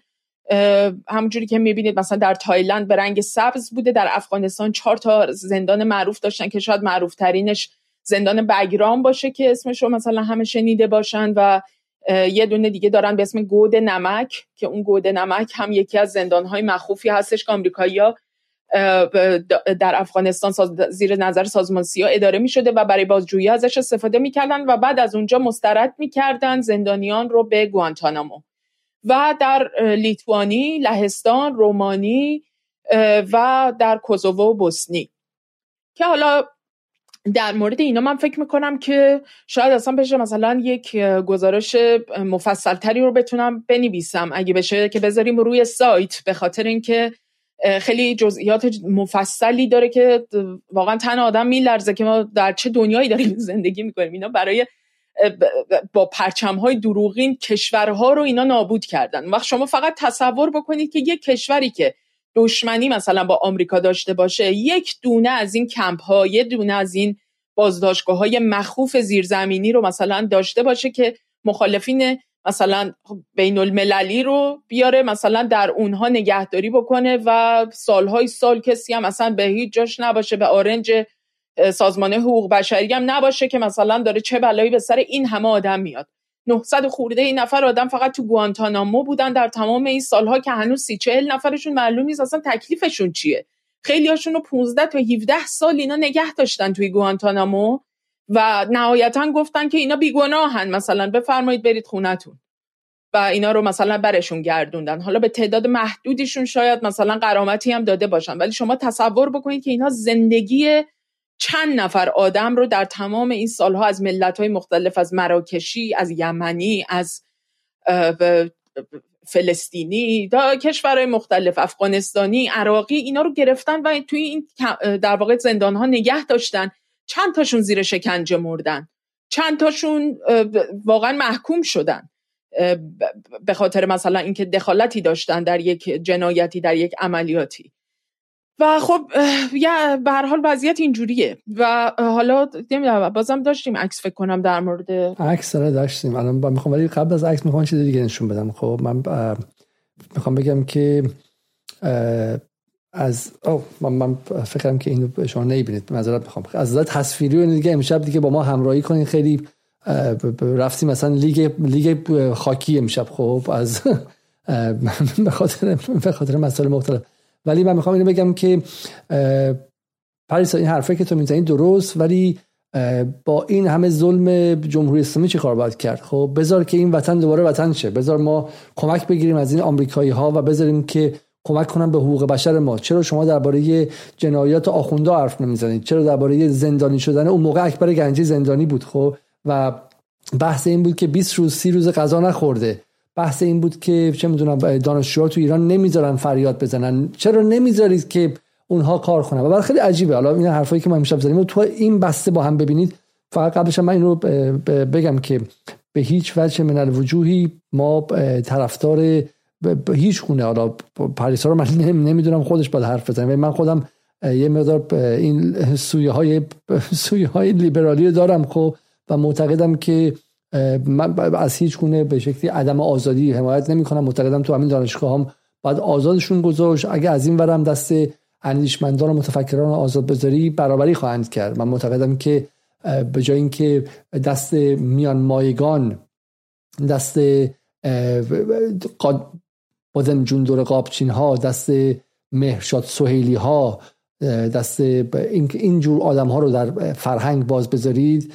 همونجوری که می‌بینید مثلا در تایلند به رنگ سبز بوده در افغانستان چهار تا زندان معروف داشتن که شاید معروف ترینش زندان بگرام باشه که اسمش رو مثلا همه شنیده باشن و یه دونه دیگه دارن به اسم گود نمک که اون گود نمک هم یکی از زندانهای مخوفی هستش که آمریکایی‌ها در افغانستان زیر نظر سازمان سیا اداره می شده و برای بازجویی ازش استفاده می‌کردن و بعد از اونجا مسترد می‌کردن زندانیان رو به گوانتانامو. و در لیتوانی، لهستان، رومانی و در کوزوو و بوسنی. که حالا در مورد اینا من فکر می‌کنم که شاید اصلا بشه مثلا یک گزارش مفصل تری رو بتونم بنویسم. اگه بشه که بذاریم روی سایت به خاطر اینکه خیلی جزئیات مفصلی داره که واقعا تن آدم میلرزه که ما در چه دنیایی داریم زندگی می‌کنیم. اینا برای با پرچم های دروغین کشورها رو اینا نابود کردن. وقت شما فقط تصور بکنید که یک کشوری که دشمنی مثلا با آمریکا داشته باشه یک دونه از این کمپ ها یه دونه از این بازداشتگاه های مخوف زیرزمینی رو مثلا داشته باشه که مخالفین مثلا بین المللی رو بیاره مثلا در اونها نگهداری بکنه و سالهای سال کسی هم مثلا به هیچ جاش نباشه به آرنج سازمان حقوق بشری هم نباشه که مثلا داره چه بلایی به سر این همه آدم میاد. 900 خورده این نفر آدم فقط تو گوانتانامو بودن. در تمام این سالها که هنوز سی چهل نفرشون معلوم نیست اصلا تکلیفشون چیه. خیلی هاشون رو 15 تا 17 سال اینا نگه داشتن توی گوانتانامو و نهایتا گفتن که اینا بیگناهن. مثلا بفرمایید برید خونتون. و اینا رو مثلا برشون گردوندن. حالا به تعداد محدودیشون شاید مثلا قرامتی هم داده باشن. ولی شما تصور بکنید که اینها زندگی چند نفر آدم رو در تمام این سالها از ملت مختلف از مراکشی از یمنی از فلسطینی تا کشورهای مختلف افغانستانی عراقی اینا رو گرفتن و توی این در واقع زندان ها نگه داشتن. چند تاشون زیر شکنجه مردن. چند تاشون واقعا محکوم شدن. به خاطر مثلا اینکه دخالتی داشتن در یک جنایتی در یک عملیاتی. و خب یا به هر حال وضعیت اینجوریه. و حالا نمی‌دونم بازم داشتیم عکس فکر کنم در مورد عکس داشتیم. الان می‌خوام ولی قبل از عکس می‌خوام چیز دیگه نشون بدم. خب من می‌خوام بگم که از او من, من فکرم که اینو شما نمی‌بینید. معذرت می‌خوام. از نظر تصویری و دیگه امشب دیگه با ما همراهی کنین. خیلی رفتیم مثلا لیگ لیگ خاکی امشب. خب از به خاطر به خاطر مسائل مختلف. ولی من می‌خوام اینو بگم که پریسا این حرفه که تو می‌زنی درست ولی با این همه ظلم جمهوری اسلامی چه کار باید کرد؟ خب بذار که این وطن دوباره وطن شه. بذار ما کمک بگیریم از این آمریکایی ها و بذاریم که کمک کنن به حقوق بشر ما. چرا شما درباره جنایات آخونده حرف نمی‌زنید؟ چرا درباره زندانی شدن اون موقع اکبر گنجی زندانی بود؟ خب و بحث این بود که 20 روز 30 روز غذا نخورده. بحث این بود که چه می‌دونم دانشجوها تو ایران نمی‌ذارن فریاد بزنن. چرا نمی‌ذارید که اونها کار کنن؟ و خیلی عجیبه. حالا این حرفایی که ما امشب زدیم. تو این بسته با هم ببینید. فقط قبلش من این رو بگم که به هیچ وجه من الوجوهی ما طرفدار هیچ خونه حالا پاریسا رو من نمی‌دونم خودش باید حرف بزنه. من خودم یه مقدار این سویه های سویه های لیبرالی دارم خب و معتقدم که من از هیچ گونه به شکلی عدم آزادی حمایت نمی کنم معتقدم تو همین دانشگاه هم باید آزادشون گذاشت. اگه از این ورم دست اندیشمندان و متفکران آزاد بذاری برابری خواهند کرد. من معتقدم که به جای اینکه دست میان مایگان دست بازم جوندور قابچین ها دست مهرشاد سهیلی ها دست این جور آدم ها رو در فرهنگ باز بذارید.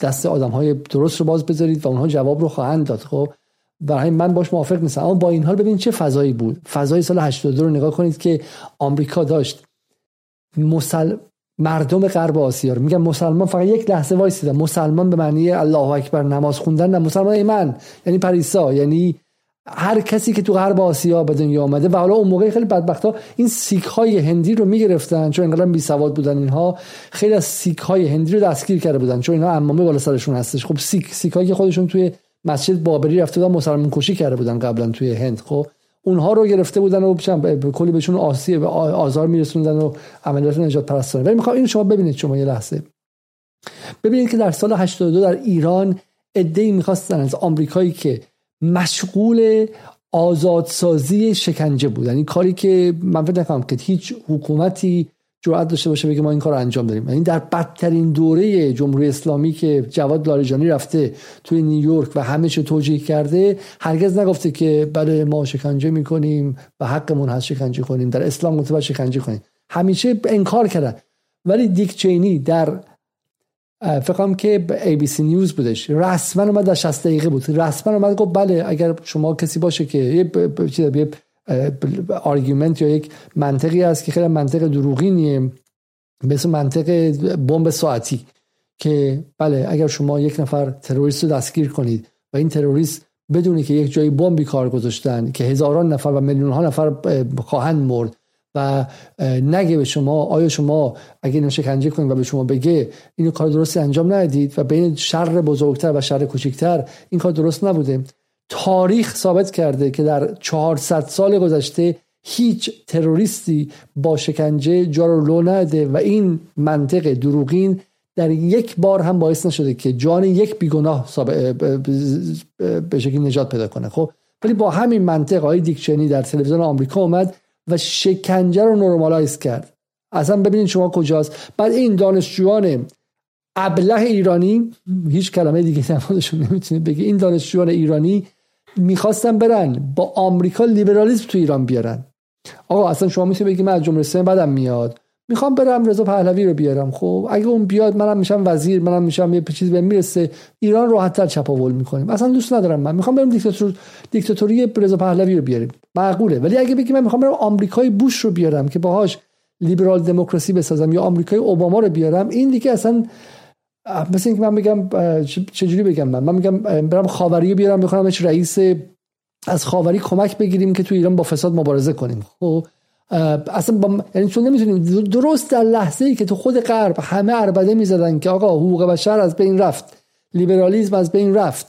دست آدم های درست رو باز بذارید و اونها جواب رو خواهند داد. خب برای من باش موافق نیستم اما با این حال ببینید چه فضایی بود. فضای سال 82 رو نگاه کنید که آمریکا داشت مسل... مردم غرب آسیا رو. میگم مسلمان فقط یک لحظه وایسیدن مسلمان به معنی الله اکبر نماز خوندن نه مسلمان من یعنی پریسا یعنی هر کسی که تو غرب آسیا به دنیا آمده و حالا اون موقع خیلی بدبخت ها این سیک های هندی رو می‌گرفتن چون انقدر بی سواد بودن اینها خیلی از سیک های هندی رو دستگیر کرده بودن چون اینها عمامه بالا سرشون هستش. خب سیک سیک هایی که خودشون توی مسجد بابری رفته بودن مسلمان کشی کرده بودن قبلا توی هند. خب اونها رو گرفته بودن و کلی بهشون آسی به آزار میرسوندن و عملیات نجات پرستانه. ولی می‌خوام این شما ببینید شما یه لحظه. ببینید که در سال 82 در ایران ای می‌خواستن از آمریکایی که مشغول آزادسازی شکنجه بود. یعنی کاری که من فکر نکنم که هیچ حکومتی جرأت داشته باشه بگه ما این کار رو انجام داریم. یعنی در بدترین دوره جمهوری اسلامی که جواد لاریجانی رفته توی نیویورک و همه چه توجیه کرده هرگز نگفته که بله ما شکنجه می‌کنیم و حقمون هست شکنجه کنیم در اسلام گفته شکنجه کنیم. همیشه انکار کردن. ولی دیک چینی در فکرم که CBS News بودش. رسما اومد در 60 دقیقه بود. رسما اومد گفت بله اگر شما کسی باشه که یه argument یا یک منطقی هست که خیلی منطق دروغینیه مثل منطق بمب ساعتی که بله اگر شما یک نفر تروریست رو دستگیر کنید و این تروریست بدونی که یک جایی بمبی کار گذاشتن که هزاران نفر و میلیون ها نفر خواهند مرد و نگه به شما آیا شما اگه اینو شکنجه کنید و به شما بگه اینو کار درستی انجام ندید و بین شر بزرگتر و شر کوچکتر این کار درست نبوده. تاریخ ثابت کرده که در 400 سال گذشته هیچ تروریستی با شکنجه جا رو لو نده و این منطق دروغین در یک بار هم باعث نشده که جان یک بیگناه به شکلی نجات پیدا کنه. خب ولی با همین منطق های دیکچنی در تلویزیون آمریکا اومد و شکنجه رو نرمالایز کرد. اصلا ببینید شما کجاست. بعد این دانشجویان ابله ایرانی هیچ کلمه دیگه نمازشون نمی‌تونه بگه. این دانشجویان ایرانی می‌خواستن برن با آمریکا لیبرالیسم تو ایران بیارن. آقا اصلا شما می‌تونید بگید من از جمهوری اسلامی بدم میاد؟ می‌خوام برم رضا پهلوی رو بیارم. خب اگه اون بیاد منم میشم وزیر منم میشم یه چیزی به می‌رسه. ایران راحتتر چپاول می‌کنیم. اصلا دوست ندارم من. می‌خوام برم دیکتاتور دیکتاتوری رضا پهلوی رو بیاریم. معقوله. ولی اگه بگی من می‌خوام برم آمریکای بوش رو بیارم که باهاش لیبرال دموکراسی بسازم یا آمریکای اوباما رو بیارم این دیگه اصلا مثل اینکه من بگم چجوری بگم من؟ من میگم برم خاوری بیارم بخونم رئیس از خاوری کمک بگیریم که تو ایران با فساد مبارزه کنیم. خب اصلا با یعنی چون نمی‌تونیم درست در لحظه ای که تو خود غرب همه اربده می‌زدن که آقا حقوق بشر از بین رفت لیبرالیزم از بین رفت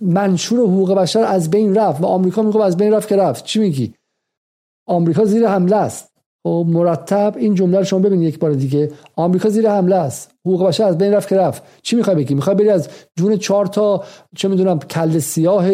منشور حقوق بشر از بین رفت و آمریکا میگه از بین رفت که رفت. چی میگی؟ آمریکا زیر حمله است. و مرتب این جمله رو شما ببینید یک بار دیگه. آمریکا زیر حمله است. حقوق بشر از بین رفت که رفت. چی می‌خوای بگی؟ می‌خوای بری از جون چهار تا چه می‌دونم کل سیاه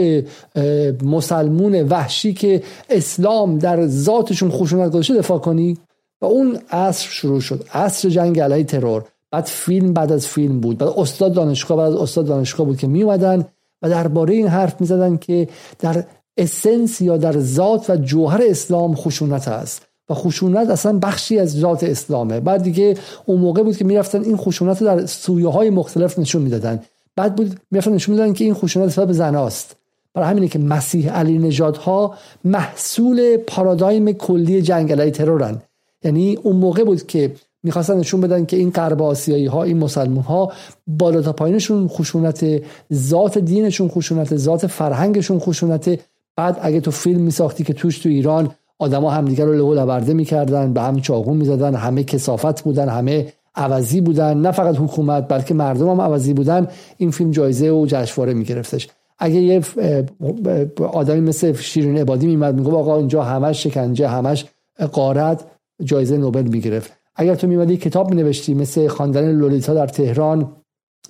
مسلمون وحشی که اسلام در ذاتشون خشونت گذاشته دفاع کنی؟ و اون عصر شروع شد. عصر جنگ علیه ترور. بعد فیلم بعد از فیلم بود. بعد استاد دانشگاه بعد از استاد دانشگاه بود که می اومدن و درباره این حرف می‌زدن که در اسنس یا در ذات و جوهر اسلام خشونت است. و خشونت اصلا بخشی از ذات اسلامه. بعد دیگه اون موقع بود که می‌رفتن این خشونت رو در سویه های مختلف نشون می‌دادن. بعد بود می‌رفتن نشون می‌دادن که این خشونت نسبت به زناست برای همینه که مسیح علی نجات ها محصول پارادایم کلی جنگ علیه ترورن. یعنی اون موقع بود که می‌خواستن نشون بدن که این غرب آسیایی ها این مسلمان ها بالا تا پایینشون خشونت ذات دینشون خشونت ذات فرهنگشون خشونت. بعد اگه تو فیلم میساختی که توش تو ایران آدما همدیگه رو لهو لورده می‌کردن به هم چاقو می‌زدن همه کسافت بودن همه عوضی بودن. نه فقط حکومت بلکه مردم هم عوضی بودن. این فیلم جایزه و جشنواره میگرفتش. اگه یه آدمی مثل شیرین عبادی میمد میگه آقا اینجا همش شکنجه همش قارت جایزه نوبل می‌گرفت. اگر تو میمدی کتاب مینوشتی مثل خواندن لولیتا در تهران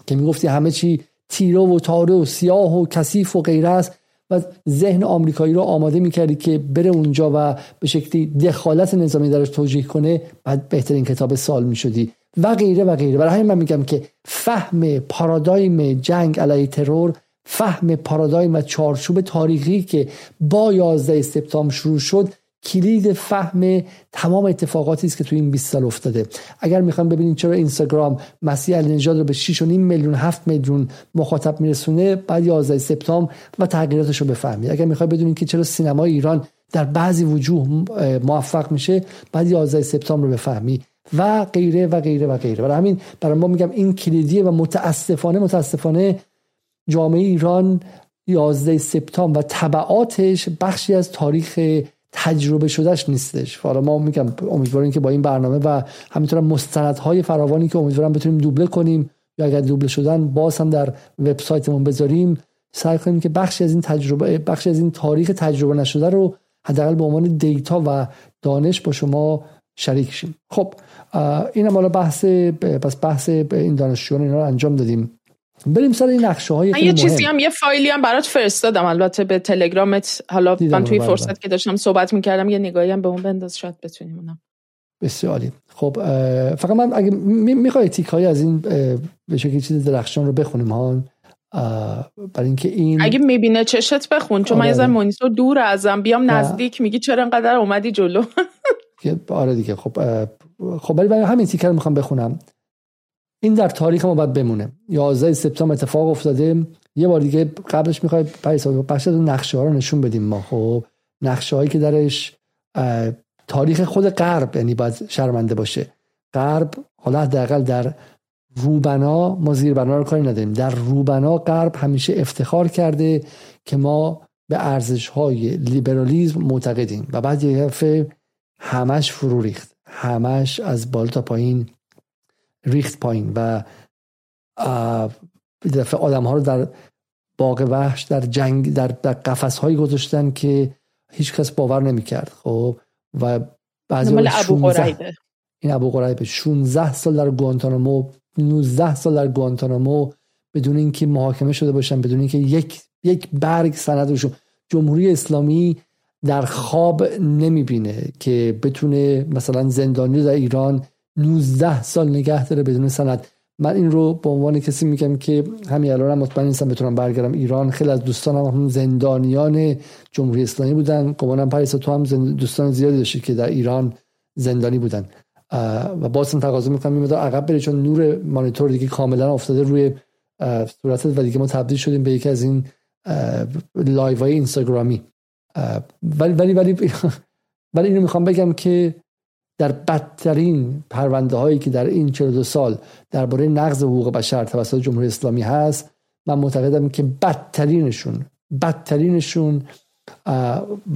که می‌گفتی همه چی تیره و تاره و سیاه و کثیف و غیره است و ذهن آمریکایی رو آماده می‌کردی که بره اونجا و به شکلی دخالت نظامی درش توجیه کنه بعد بهترین کتاب سال می‌شدی. و غیره و غیره. برای همین من میگم که فهم پارادایم جنگ علیه ترور فهم پارادایم و چارچوب تاریخی که با 11 سپتامبر شروع شد کلید فهم تمام اتفاقاتی است که تو این 20 سال افتاده. اگر می‌خوام ببینید چرا اینستاگرام مسیح علی نژاد رو به 6.5 میلیون 7 میلیون مخاطب میرسونه بعد 11 سپتامبر و تغییراتش رو بفهمید اگر می‌خوای بدونید که چرا سینمای ایران در بعضی وجوه موفق میشه بعد 11 سپتامبر رو بفهمی. و غیره و غیره و غیره. برای همین برای ما میگم این کلیدیه و متاسفانه متاسفانه جامعه ایران 11 سپتامبر و تبعاتش بخشی از تاریخ تجربه شدهش نیستش. حالا ما میگم امیدواریم که با این برنامه و همینطور مستندهای فراوانی که امیدوارم بتونیم دوبله کنیم یا اگر دوبله شدن باز هم در وبسایتمون بذاریم. سعی کنیم که بخشی از این تجربه بخشی از این تاریخ تجربه نشده رو حداقل به عنوان دیتا و دانش با شما شریک شیم. خب اینم حالا بحث پس بحث این دانشجویان اینا رو انجام دادیم. بریم سر این نقشه های یه چیزی هم یه فایلی هم برات فرستادم. البته به تلگرامت حالا من توی فرصت که داشتم صحبت می‌کردم یه نگاهی هم به اون بنداز شاید بتونیم اونم. بسیاری خب فقط من اگه می‌خوای تیک های از این به شکلی چیز درخشان رو بخونیم ها؟ برای اینکه این اگه می‌بینه چشت بخون چون من یه آره. مونیتور دور ازم بیام نزدیک میگی چرا انقدر اومدی جلو؟ آره دیگه خب خب ولی همین تیکر می‌خوام بخونم. این در تاریخ ما باید بمونه. 11 سپتامبر اتفاق افتاده. یه بار دیگه قبلش می‌خوای بخش از نقشه ها رو نشون بدیم ما. خب نقشه هایی که درش تاریخ خود غرب یعنی باید شرمنده باشه. غرب حالا حداقل در روبنا ما زیر بنا رو کاری نداریم. در روبنا غرب همیشه افتخار کرده که ما به ارزش های لیبرالیزم معتقدیم. و بعد یه دفعه همش فرو ریخت. همش از بالا تا پایین ریخت پایین و دفعه آدم ها رو در باغ وحش در جنگ در, در قفس هایی گذاشتن که هیچ کس باور نمی‌کرد خب؟ و بعضی ابو این ابو قریبه. 16 سال در گوانتانامو 19 سال در گوانتانامو بدون اینکه محاکمه شده باشن بدون اینکه یک یک برگ سند جمهوری اسلامی در خواب نمی‌بینه که بتونه مثلا زندانی در ایران 19 سال نگه داره بدون سند. من این رو به عنوان کسی میگم که همین الان مطمئن نیستم بتونم برگردم ایران. خیلی از دوستانم هم زندانیان جمهوری اسلامی بودن. گمانم پریسا تو هم دوستان زیادی داشتی که در ایران زندانی بودن. و باز هم تقاضا می‌کنم این عقب بره چون نور مانیتور دیگه کاملا افتاده روی صورتت و دیگه ما تبدیل شدیم به یکی از این live های اینستاگرامی. ولی ولی ولی ولی اینو می‌خوام بگم که در بدترین پرونده هایی که در این 42 سال درباره نقض حقوق بشر توسط جمهوری اسلامی هست من معتقدم که بدترینشون بدترینشون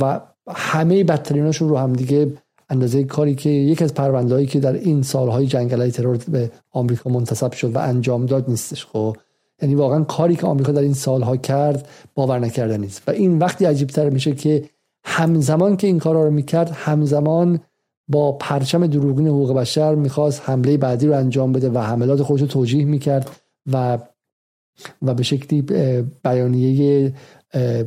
و همه بدتریناشون رو هم دیگه اندازه کاری که یکی از پروندهایی که در این سالهای جنگل ترور به آمریکا منتصب شد و انجام داد نیستش خب؟ یعنی واقعا کاری که آمریکا در این سالها کرد باور نکردن نیست. و این وقتی عجیب تر میشه که همزمان که این کارا رو می‌کرد همزمان با پرچم دروغین حقوق بشر می‌خواست حمله بعدی رو انجام بده و حملات خودش رو توجیه می‌کرد و و به شکلی بیانیه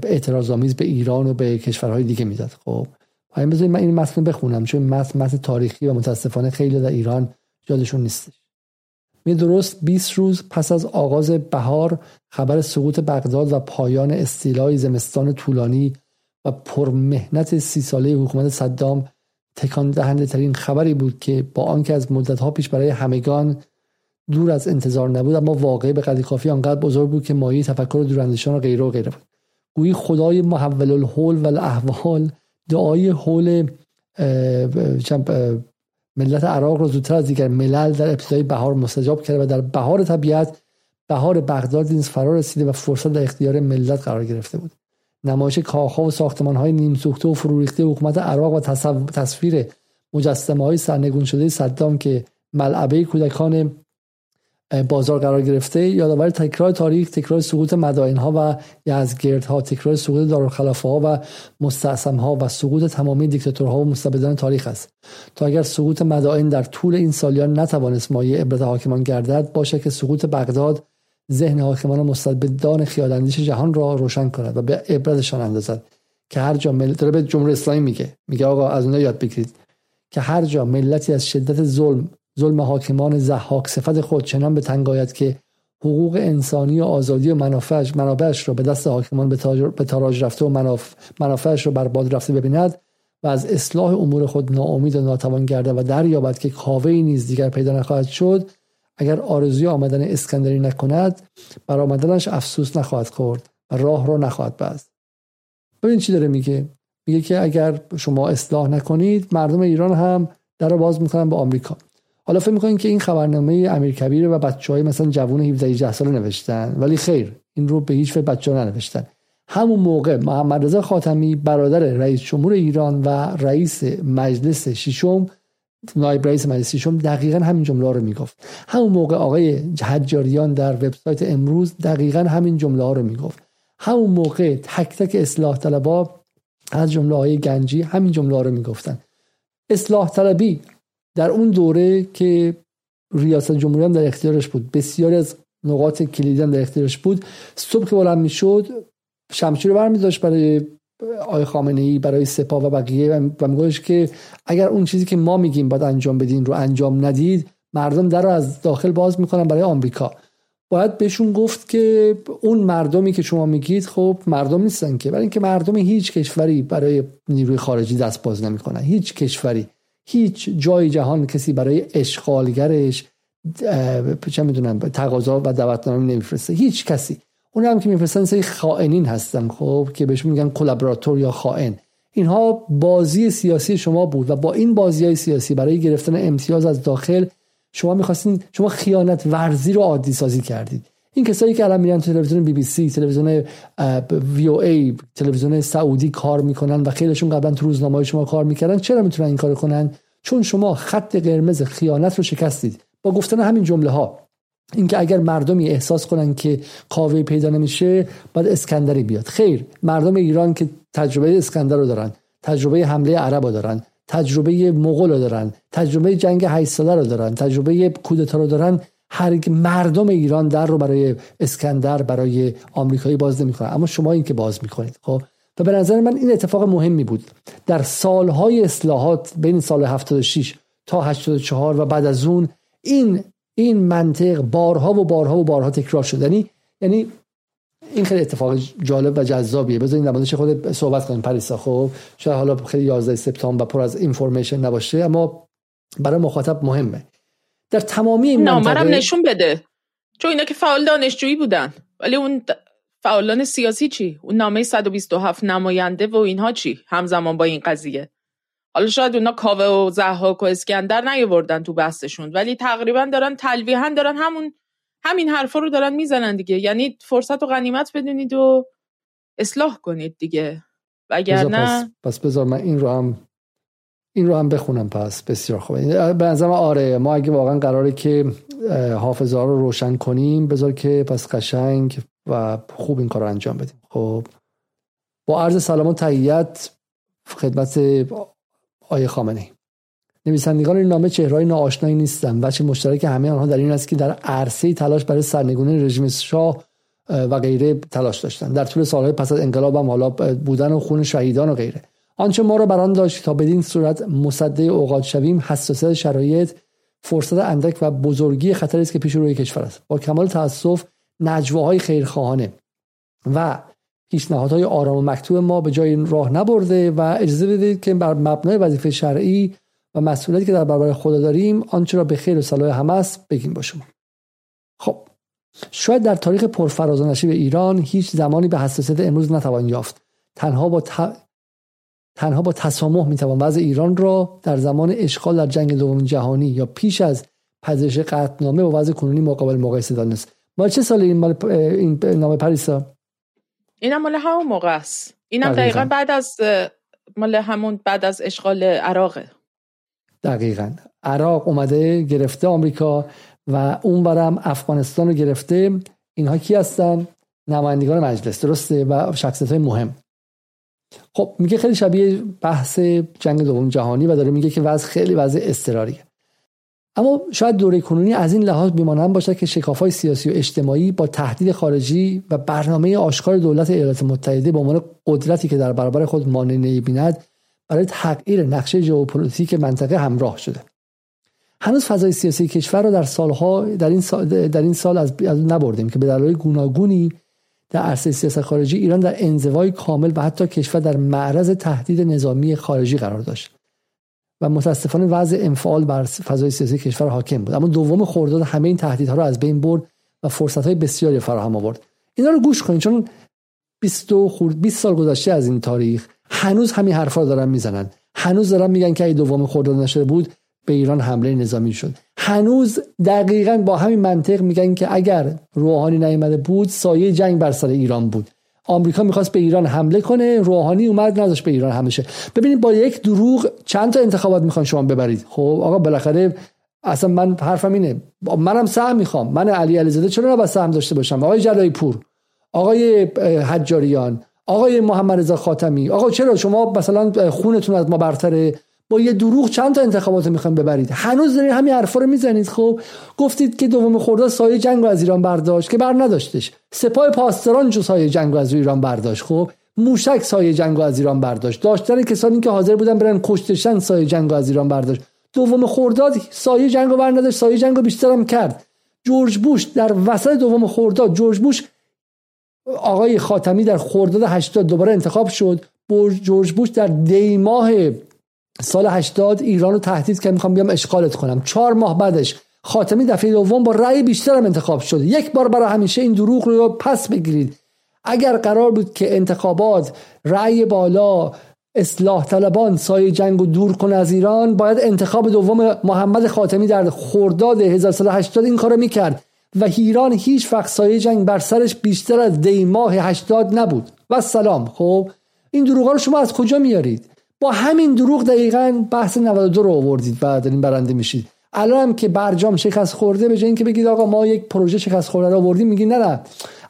اعتراض آمیز به ایران و به کشورهای دیگه می‌داد. خب همین بذارید من این متن بخونم چون متن متن تاریخی و متاسفانه خیلی در ایران یادشون نیستش. می درست 20 روز پس از آغاز بهار خبر سقوط بغداد و پایان استیلای زمستان طولانی و پرمهنت سی ساله حکومت صدام تکان دهنده ترین خبری بود که با آنکه از مدت ها پیش برای همگان دور از انتظار نبود اما واقعی به قدری کافی آنقدر بزرگ بود که مایه تفکر دوراندیشان و غیره و غیره بود. گویی خدای محول الحول و الاحوال دعای حول ملت عراق رو زودتر از دیگر ملل در ابتدای بهار مستجاب کرده و در بهار طبیعت بهار بغداد نیز فرا رسیده و فرصت در اختیار ملت قرار گرفته بود. نمایش کاخها و ساختمان های نیم سوخته و فروریخته حکومت عراق و تصویر مجسمه های سرنگون شده صدام که ملعبه کودکان بازار قرار گرفته یادآور تکرار تاریخ تکرار سقوط مدائن ها و یزگرد ها تکرار سقوط دارالخلافه ها و مستعصم ها و سقوط تمامی دیکتاتورها و مستبدان تاریخ است. تا اگر سقوط مدائن در طول این سالیان نتوانست مایه عبرت حاکمان گردد باشه که سقوط بغداد ذهن حاکمان مستبدان خیالاندیش جهان را روشن کند و به عبرتشان اندازد که هر جا ملت به جمهوری اسلامی میگه. میگه آقا از اونها یاد بگیرید که هر جا ملتی از شدت ظلم ظلم حاکمان زحاک صفت خود چنان به تنگ آید که حقوق انسانی و آزادی و منافعش منابعش را به دست حاکمان به تاراج رفته و منافعش را باد رفته ببیند و از اصلاح امور خود ناامید و ناتوان گرده و دریابد که کاوه نیز دیگر پیدا نخواهد شد. اگر آرزوی آمدن اسکندری نکند بر آمدنش افسوس نخواهد خورد و راه را نخواهد بست. ببین چی داره میگه؟ میگه که اگر شما اصلاح نکنید مردم ایران هم در رو باز می‌کنن به آمریکا. حالا فکر می‌کنین که این خبرنامه امیر کبیر و بچه های مثلا جوون 17 18 ساله نوشتن ولی خیر این رو به هیچ بچه ها ننوشتن. همون موقع محمد رضا خاتمی برادر رئیس جمهور ایران و رئیس مجلس ششم نایب رئیس مجلس ششم دقیقا همین جمله رو می‌گفت. همون موقع آقای حجاریان در وبسایت امروز دقیقا همین جمله ها رو می‌گفت. همون موقع تک تک اصلاح طلبا از جمله های گنجی همین جمله ها رو می‌گفتن. اصلاح طلبی در اون دوره که ریاست جمهوری هم در اختیارش بود بسیاری از نقاط کلیدی در اختیارش بود صبح که بلند می‌شد شمشیر رو برمیداشت برای آقای خامنه ای برای سپاه و بقیه و میگوش که اگر اون چیزی که ما میگیم باید انجام بدین رو انجام ندید مردم در رو از داخل باز می‌کنن برای آمریکا. باید بهشون گفت که اون مردمی که شما میگید خب مردم نیستن که برای اینکه مردم هیچ کشوری برای نیروی خارجی دست باز نمی‌کنن. هیچ کشوری هیچ جای جهان کسی برای اشغالگرش چه می‌دونم تقاضا و دعوتنامه نمیفرسته. هیچ کسی. اون هم که میفرستن سری خائنین هستن خب که بهش میگن کلابراتور یا خائن. اینها بازی سیاسی شما بود و با این بازی های سیاسی برای گرفتن امتیاز از داخل شما می‌خواستین شما خیانت ورزی رو عادی سازی کردید. این کسایی که الان میرن تلویزیون بی بی سی تلویزیون وی او ای تلویزیون سعودی کار می‌کنن و خیلیشون قبلا تو روزنامه شما کار می‌کردن چرا می‌تونن این کار کنن؟ چون شما خط قرمز خیانت رو شکستید. با گفتن همین جمله ها اینکه اگر مردمی احساس کنن که قاوه پیدا نمیشه باید اسکندری بیاد. خیر مردم ایران که تجربه اسکندر رو دارن تجربه حمله عرب رو دارن تجربه مغول رو دارن تجربه جنگ 8 ساله رو دارن تجربه کودتا رو دارن هر مردم ایران در رو برای اسکندر برای آمریکایی باز نمی‌کنن. اما شما این که باز می‌کنید خب؟ و به نظر من این اتفاق مهمی بود. در سالهای اصلاحات بین سال 76 تا 84 و بعد از اون این این منطق بارها و بارها و بارها تکرار شد. یعنی یعنی این خیلی اتفاق جالب و جذابیه. بذارین در موردش خود صحبت کنیم پریسا. خب شاید حالا خیلی 11 سپتامبر و پر از اینفورمیشن نباشه اما برای مخاطب مهمه. در تمامی این نامرم نشون بده. چون اینا که فعال دانشجویی بودن. ولی اون فعالان سیاسی چی؟ اون نامه 127 نماینده و اینها چی؟ همزمان با این قضیه. حالا شاید اونا کاوه و زحاک و اسکندر نیاوردن تو بحثشون ولی تقریبا دارن تلویحا دارن همون همین حرفا رو دارن می‌زنن دیگه. یعنی فرصت و غنیمت بدونید و اصلاح کنید دیگه. وگرنه پس, پس بذار من این رو هم این رو هم بخونم پس. بسیار خوبه به نظرم آره ما اگه واقعا قراره که حافظه رو روشن کنیم بذار که پس قشنگ و خوب این کار رو انجام بدیم. خب. با عرض سلام و تحییت خدمت آیه خامنه نویسندگان این نامه چهرهای ناآشنایی نیستند و چه مشترک همه آنها در این است که در عرصه تلاش برای سرنگونی رژیم شاه و غیره تلاش داشتند. در طول سالهای پس از انقلاب هم حالا بودن و خون شهیدان و غیره. آنچه ما را بران داشت تا بدین صورت مصده اوقات شویم حساسیت شرایط فرصت اندک و بزرگی خطری است که پیش روی کشور است. با کمال تاسف نجواهای خیرخواهانه و پیشنهادهای آرام و مکتوب ما به جای راه نبرده و اجازه بدید که بر مبنای وظیفه شرعی و مسئولیتی که در برابر خدا داریم آنچه را به خیر و صلاح همه است بگیم با شما. خب شاید در تاریخ پرفراز و نشیب ایران هیچ زمانی به حساسیت امروز نتوان یافت. تنها با تنها با تسامح می‌توان وضع ایران را در زمان اشغال در جنگ دوم جهانی یا پیش از پذیرش قطعنامه و وضع کنونی مقابل مقایسه دانست مال چه سالی این, این نامه پریسا؟ اینم مال همون موقع است. اینم دقیقا. بعد از مال همون بعد از اشغال عراقه. دقیقا. عراق اومده گرفته آمریکا و اون برم افغانستان رو گرفته. اینها کی هستن؟ نمایندگان مجلس. درسته؟ و شخصیت های مهم. خب میگه خیلی شبیه بحث جنگ دوم جهانی و داره میگه که وضع خیلی وضع اضطراریه اما شاید دوره کنونی از این لحاظ بیمانند باشد که شکافهای سیاسی و اجتماعی با تهدید خارجی و برنامه آشکار دولت ایالات متحده به عنوان قدرتی که در برابر خود مانع نمی‌بیند برای تغییر نقشه ژئوپلیتیک منطقه همراه شده. هنوز فضای سیاسی کشور را در سالها در این سال, در این سال از یاد نبردیم که به دلایل گوناگونی در عرصه سیاست خارجی ایران در انزوای کامل و حتی کشور در معرض تهدید نظامی خارجی قرار داشت. و متاسفانه وضع انفعال بر فضای سیاسی کشور حاکم بود. اما دوم خرداد همه این تهدیدها رو از بین برد و فرصت های بسیاری فراهم آورد. اینا رو گوش کنید چون 20 خورد 20 سال گذشته از این تاریخ هنوز همین حرفا دارن می‌زنن. هنوز دارن میگن که ای دوم خرداد نشده بود به ایران حمله نظامی شد. هنوز دقیقا با همین منطق میگن که اگر روحانی نیامده بود سایه جنگ بر سر ایران بود. آمریکا می‌خواست به ایران حمله کنه روحانی اومد نداشت به ایران حمله شه. ببینید با یک دروغ چند تا انتخابات می‌خوان شما ببرید. خب آقا بالاخره اصلا من حرفم اینه. منم سهم می‌خوام. من علی علیزاده چرا نباید سهم داشته باشم؟ آقای جلایی پور آقای حجاریان آقای محمد رضا خاتمی. آقا چرا شما مثلا خونتون از ما برتره؟ با یه دروغ چند تا انتخابات می‌خوایم ببرید. هنوز دارید همین حرفا رو می‌زنید خب؟ گفتید که دوم خرداد سایه جنگ از ایران برداشت که بر نداشتش سپاه پاسداران جو سایه جنگ از ایران برداشت خب؟ موشک سایه جنگ از ایران برداشت. داشتن کسانی که حاضر بودن برن کشتشن سایه جنگ از ایران برداشت. دوم خرداد سایه جنگ رو بر نداشت سایه جنگ رو بیشترم کرد. جورج بوش در وسط دوم خرداد جورج بوش آقای خاتمی در خرداد 80 دوباره انتخاب شد. جورج بوش در دی ماه سال 80 ایران رو تهدید کرد می‌خوام بیام اشغالت کنم. چهار ماه بعدش خاتمی دفعه دوم با رأی بیشترم انتخاب شد. یک بار برای همیشه این دروغ رو پس بگیرید. اگر قرار بود که انتخابات رأی بالا اصلاح طلبان سایه جنگ و دور کنه از ایران باید انتخاب دوم محمد خاتمی در خرداد 1380 این کارو می‌کرد و ایران هیچ وقت سایه جنگ بر سرش بیشتر از دی ماه 80 نبود. و سلام. خب این دروغ رو شما از کجا میارید؟ با همین دروغ دقیقا بحث 92 رو آوردید و دارین برنده میشید. الان هم که برجام شکست خورده به جای اینکه بگید آقا ما یک پروژه شکست خورده رو آوردیم میگی نه نه.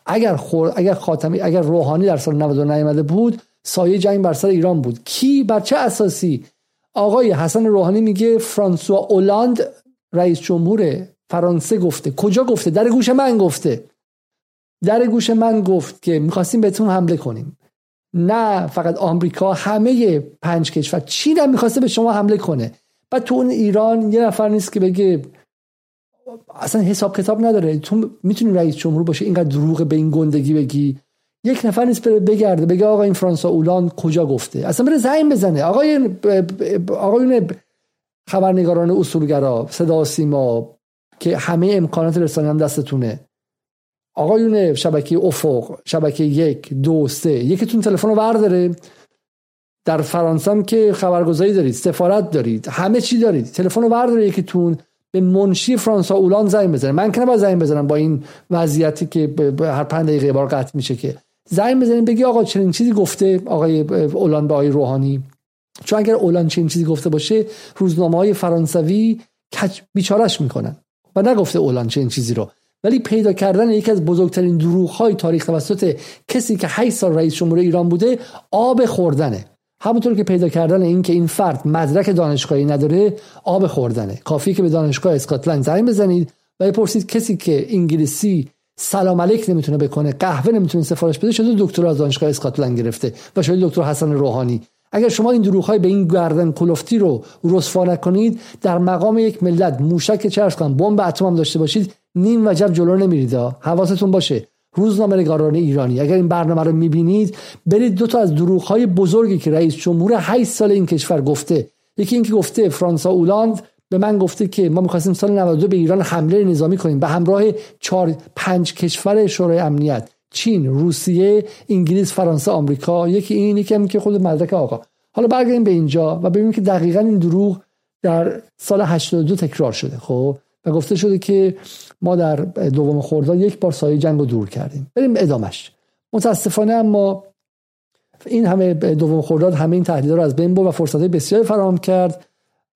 اگر خور... اگر خاتمی اگر روحانی در سال 92 نیامده بود سایه جنگ بر سر ایران بود. کی؟ بر چه اساسی؟ آقای حسن روحانی میگه فرانسوا اولاند رئیس جمهور فرانسه گفته. کجا گفته؟ در گوش من گفته. در گوش من گفت که می‌خواستیم بهتون حمله کنیم. نه فقط آمریکا همه پنج کشور. چین هم می‌خواسته به شما حمله کنه. و تو اون ایران یه نفر نیست که بگه اصلا حساب کتاب نداره. تو می‌تونی رئیس جمهور باشه اینقدر دروغ به این گندگی بگی؟ یک نفر نیست بره بگرده بگه آقا این فرانسا اولان کجا گفته؟ اصلا بره زنگ بزنه. آقای آقایون خبرنگاران اصولگرا صدا سیما که همه امکانات رسانه هم دستتونه. آقایون شبکه افق شبکه یک دو سه یکیتون تلفن رو برداره. در فرانسه هم که خبرگزاری دارید سفارت دارید همه چی دارید تلفن رو برداره یکیتون به منشی فرانسا اولان زنگ بزنه. من که با زنگ بزنم با این وضعیتی که هر پنج دقیقه بار قطع میشه که. زنگ بزنیم بگی آقا چنین چیزی گفته آقای اولان به آقای روحانی. چون اگر اولان چنین چیزی گفته باشه روزنامه های فرانسوی بیچارش می‌کنن. و نگفته اولان چنین چیزی رو. ولی پیدا کردن یکی از بزرگترین دروغ های تاریخ توسط کسی که 8 سال رئیس جمهور ایران بوده آب خوردنه. همونطور که پیدا کردن این که این فرد مدرک دانشگاهی نداره آب خوردنه. کافی که به دانشگاه اسکاتلند زنگ بزنید و بپرسید کسی که انگلیسی سلام علیک نمی‌تونه بکنه قهوه نمی‌تونه سفارش بده شده دکتر از دانشگاه اسکاتلند گرفته و شده دکتر حسن روحانی. اگر شما این های به این گردن کلفتی رو رسوا نکنید در مقام یک ملت موشک چرس کنم بمب اتم داشته باشید نیم وجب جلو نمیرید. حواستون باشه. روزنامه نگاران ایرانی اگر این برنامه رو می‌بینید برید دو تا از دروغ های بزرگی که رئیس جمهور 8 سال این کشور گفته. یکی اینکه گفته فرانسا اولاند به من گفته که ما می‌خواستیم سال 92 به ایران حمله نظامی کنیم به همراه چهار پنج کشور شورای امنیت چین روسیه انگلیس فرانسه آمریکا. یکی این یکی هم که خود مدرک آقا. حالا برگردیم به اینجا و ببینیم که دقیقا این دروغ در سال 82 تکرار شده. خب؟ و گفته شده که ما در دوم خرداد یک بار سایه جنگ رو دور کردیم. بریم ادامش متاسفانه اما این همه دوم خرداد همه این تهدیدها رو از بین برد و فرصت بسیاری فراهم کرد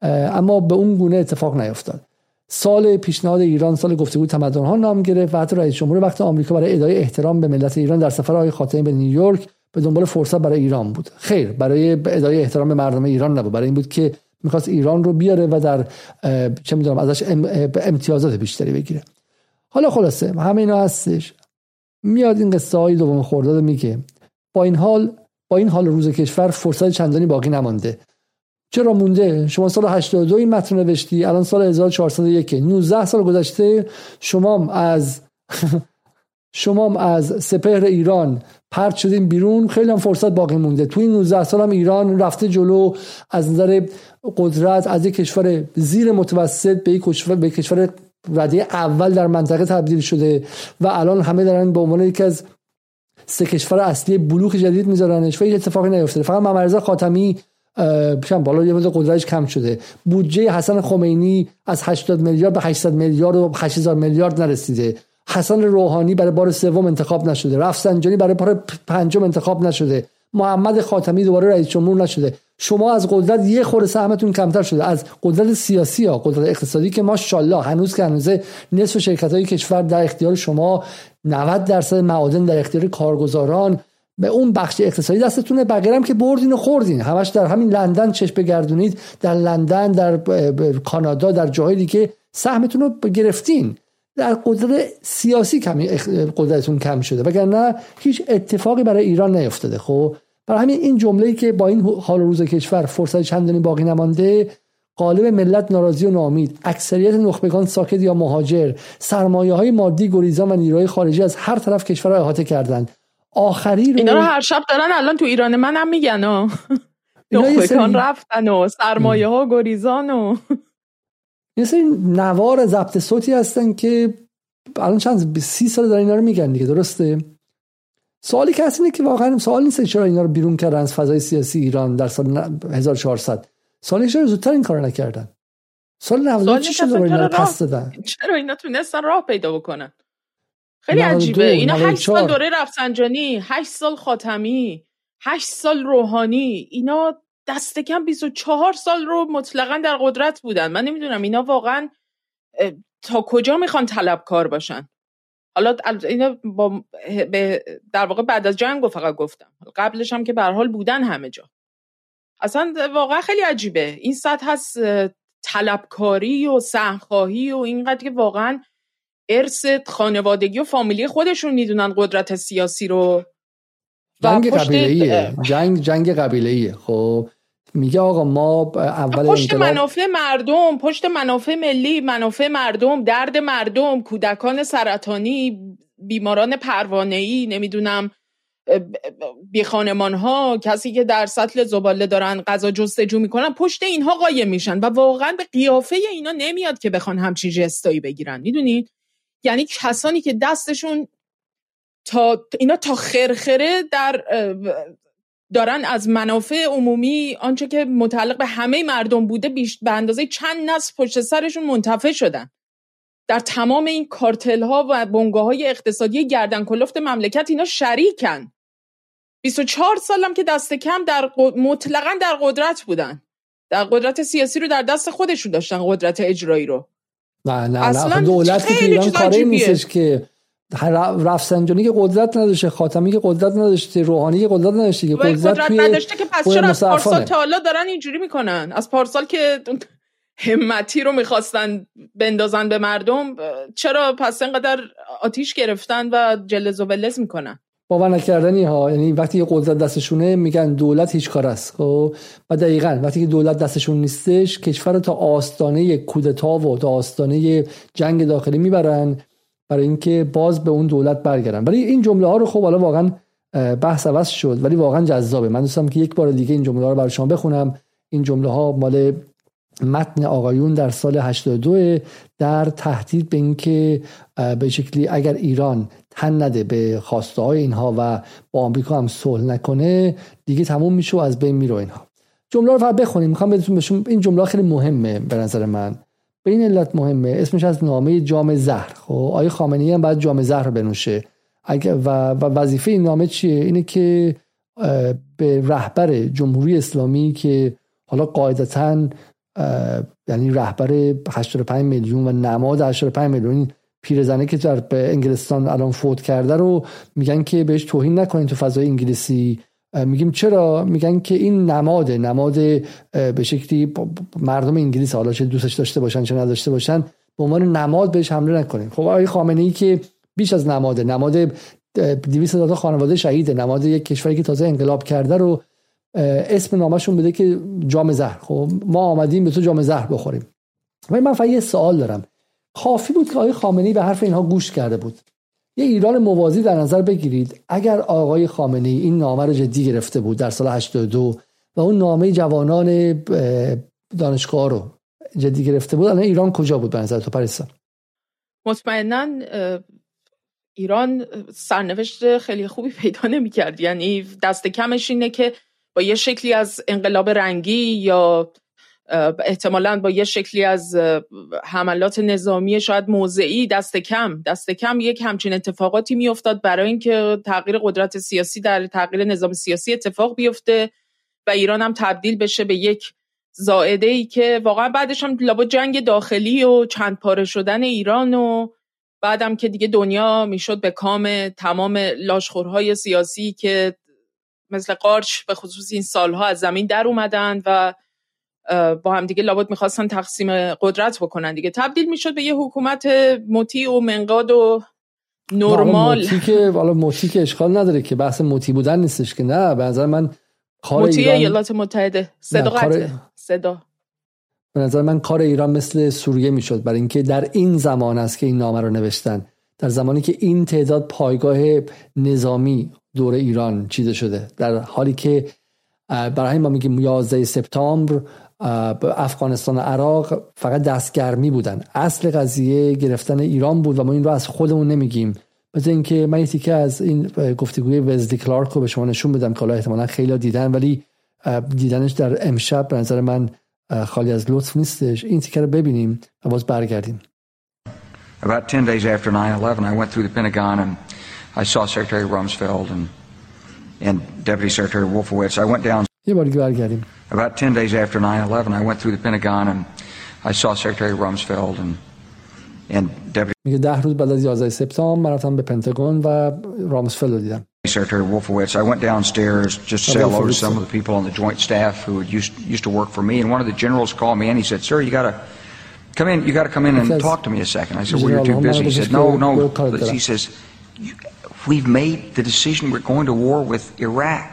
اما به اون گونه اتفاق نیفتاد. سال پیشنهاد ایران سال گفتگو تمدن ها نام گرفت و حتی رئیس جمهور وقت آمریکا برای ادای احترام به ملت ایران در سفر آقای خاتمی به نیویورک به دنبال فرصت برای ایران بود. خیر برای ادای احترام به مردم ایران نبود. برای این بود که می‌خواست ایران رو بیاره و در چه می‌دونم ازش امتیازات بیشتری بگیره. حالا خلاصه همه اینا هستش. میاد این قصه های دوم خرداد میگه با این حال با این حال روز کشور فرصت چندانی باقی نمانده. چرا مونده؟ شما سال 82 این متن نوشتی الان سال 1401 19 سال گذشته شما از شما از سپهر ایران پرت شدیم بیرون. خیلی هم فرصت باقی مونده. توی این 19 سال هم ایران رفته جلو. از نظر قدرت از یک کشور زیر متوسط به یک کشور به کشور رده اول در منطقه تبدیل شده و الان همه دارن به عنوان یکی از سه کشور اصلی بلوک جدید میذارنش و اتفاقی نیفتاده. فقط محمد خاتمی بالا یه قدرتش کم شده. بودجه حسن خمینی از 80 میلیارد به 800 میلیارد و 8000 میلیارد نرسیده. حسن روحانی برای بار سوم انتخاب نشده. رفسنجانی برای بار پنجم انتخاب نشده. محمد خاتمی دوباره رئیس جمهور نشده. شما از قدرت یه خورده سهمتون کمتر شده. از قدرت سیاسی ها قدرت اقتصادی که ماشاءالله هنوز که هنوز نصف شرکت های کشور در اختیار شما 90 درصد معادن در اختیار کارگزاران به اون بخش اقتصادی دستتونه. بقیه که بردین و خوردین. همش در همین لندن چشم بگردونید. در لندن در کانادا در جاهای دیگه سهمتون رو گرفتین. در قدرت سیاسی کمی قدرتتون کم شده. وگرنه هیچ اتفاقی برای ایران نیفتاده. خب برای همین این جمله که با این حال روز کشور فرصت چندانی باقی نمانده قالب ملت ناراضی و نامید اکثریت نخبگان ساکت یا مهاجر سرمایه های مادی گریزان و نیروهای خارجی از هر طرف کشور را احاطه کردند. آخری رو اینا رو هر شب دارن الان تو ایران منم میگن. و نخبگان رفتن و سرمایه ها گریزان و یه سری نوار ضبط صوتی هستن که الان چند سی سال دارن اینا رو میگن دیگه درسته؟ سوالی که هست اینه که واقعا سوال نیست چرا اینا رو بیرون کردن از فضای سیاسی ایران در سال 1400 سال چرا زودتر این کار نکردن؟ سال 90 چی شد اینا پس دادن؟ چرا اینا تونستن راه پیدا بکنن؟ خیلی عجیبه. اینا 8 سال دوره رفسنجانی 8 سال خاتمی 8 سال روحانی. اینا دست کم 24 سال رو مطلقا در قدرت بودن. من نمی‌دونم اینا واقعا تا کجا می‌خوان طلبکار باشن؟ حالا اینا با در واقع بعد از جنگ فقط گفتم. قبلش هم که به حال بودن همه جا. اصلا واقعا خیلی عجیبه. این سطح هست طلبکاری و سهمخواهی و اینقدر که واقعا ارث خانوادگی و فامیلی خودشون می‌دونن قدرت سیاسی رو. جنگ قبیله جنگ جنگ قبیله خب میگه آقا ما اول پشت منافع مردم پشت منافع ملی منافع مردم درد مردم کودکان سرطانی بیماران پروانه ای نمی‌دونم بی خانمان ها کسی که در سطل زباله دارن غذا جستجو می‌کنن پشت اینها قایم میشن و واقعا به قیافه اینا نمیاد که بخوان همچین جستایی بگیرن. می‌دونید؟ یعنی کسانی که دستشون تا اینا تا خرخره در دارن از منافع عمومی آنچه که متعلق به همه مردم بوده بیش به اندازه چند نسل پشت سرشون منتفع شدن. در تمام این کارتل ها و بنگاه های اقتصادی گردن کلفت مملکت اینا شریکن. 24 سالم که دست کم در مطلقا در قدرت بودن. در قدرت سیاسی رو در دست خودشون داشتن قدرت اجرایی رو. نه نه نه دولت که ایران کاری نیستش که رفسنجانی که قدرت نداشته خاتمی که قدرت نداشته روحانی که قدرت نداشته که قدرت, قدرت نداشته که پس چرا از پارسال تا حالا دارن اینجوری می‌کنن؟ از پارسال که همتی رو می‌خواستن بندازن به مردم چرا پس اینقدر آتیش گرفتن و جلز و ولز می‌کنن؟ باور نکردنی ها. یعنی وقتی یه قدرت دستشونه میگن دولت هیچ کار است خب؟ و دقیقا وقتی که دولت دستشون نیستش کشور تا آستانه کودتا و تا آستانه جنگ داخلی می‌برن برای اینکه باز به اون دولت برگردن ولی این جمله ها رو خب حالا واقعا بحث عوض شد ولی واقعا جذابه. من دوستم که یک بار دیگه این جمله ها رو برای شما بخونم. این جمله ها مال متن آقایون در سال 82 در تهدید به اینکه به شکلی اگر ایران تن نده به خواسته های اینها و با آمریکا هم صلح نکنه دیگه تموم میشه و از بین میره اینها. جمله رو فقط بخونیم. می‌خوام بهتون بهشون این جمله خیلی مهمه به نظر من. به این علت مهمه. اسمش از نامه جام زهر. خب آیه خامنه‌ای هم باید جام زهر بنوشه. اگر و, و وظیفه این نامه چیه؟ اینه که به رهبر جمهوری اسلامی که حالا قاعدتا یعنی رهبر 85 میلیون و نماد 85 میلیون پیرزنه که در انگلستان الان فوت کرده رو میگن که بهش توهین نکنین تو فضای انگلیسی. میگیم چرا؟ میگن که این نماده نماد به شکلی مردم انگلیس حالا چه دوستش داشته باشن چه نداشته باشن به عنوان نماد بهش حمله نکنین. خب آقای خامنه ای که بیش از نماده نماد 200 هزار خانواده شهیده نماد یک کشوری که تازه انقلاب کرده رو اسم نامشون بده که جام زهر. خب ما آمدیم به تو جام زهر بخوریم. ولی من فقط یه سوال دارم. کافی بود که آقای خامنه‌ای به حرف اینها گوش کرده بود. یه ایران موازی در نظر بگیرید. اگر آقای خامنه ای این نامه رو جدی گرفته بود در سال 82 و اون نامه جوانان دانشگاه رو جدی گرفته بود الان ایران کجا بود به نظر تو پریسا مطمئنا ایران سرنوشت خیلی خوبی پیدا نمی‌کرد. یعنی دست کمش اینه که با یه شکلی از انقلاب رنگی یا احتمالا با یه شکلی از حملات نظامی شاید موضعی دست کم. دست کم یک همچین اتفاقاتی میافتاد برای اینکه تغییر قدرت سیاسی در تغییر نظام سیاسی اتفاق بیفته و ایران هم تبدیل بشه به یک زائده ای که واقعا بعدش هم لابا جنگ داخلی و چند پاره شدن ایران و بعدم که دیگه دنیا می‌شد به کام تمام لاشخورهای سیاسی که مثل قارچ به خصوص این سالها از زمین در اومدن و با هم دیگه لابد می‌خواستن تقسیم قدرت بکنن دیگه. تبدیل می‌شد به یه حکومت مطیع و منقاد و نرمال. موتی که والا موتی که اشکال نداره که بحث موتی بودن نیستش که نه به نظر من کار ایران ایالات متحده. صدا صدا. به نظر من کار ایران مثل سوریه می‌شد برای اینکه در این زمان است که این نامه رو نوشتن. در زمانی که این تعداد پایگاه نظامی دور ایران چیده شده. در حالی که برای ما میگیم 11 سپتامبر افغانستان و عراق فقط دستگرمی بودن. اصل قضیه گرفتن ایران بود و ما این رو از خودمون نمیگیم. مثل اینکه من یه از این گفتگوی وزلی کلارک رو به شما نشون بدم که حالا احتمالا خیلی دیدن ولی دیدنش در امشب به نظر من خالی از لطف نیستش. این تیکه رو ببینیم و باز برگردیم. About 10 days after 9/11 I went through the Pentagon and I saw Secretary Rumsfeld and and Deputy Secretary Wolfowitz. I went down یه بار برگردیم About 10 days after 9/11 I went through the Pentagon and I saw Secretary Rumsfeld and and Deputy میگه ده روز بعد از 11 سپتامبر من رفتم به پنتاگون و رامسفلد رو دیدم Secretary Wolfowitz, I went downstairs just to say hello to some of the people on the joint staff who used used to work for me, and one of the generals called me and he said, "Sir, you got to come in. You got to come in and talk to me a second. I said, "Well, you're too busy." He said, "No, no." He says, "We've made the decision. We're going to war with Iraq."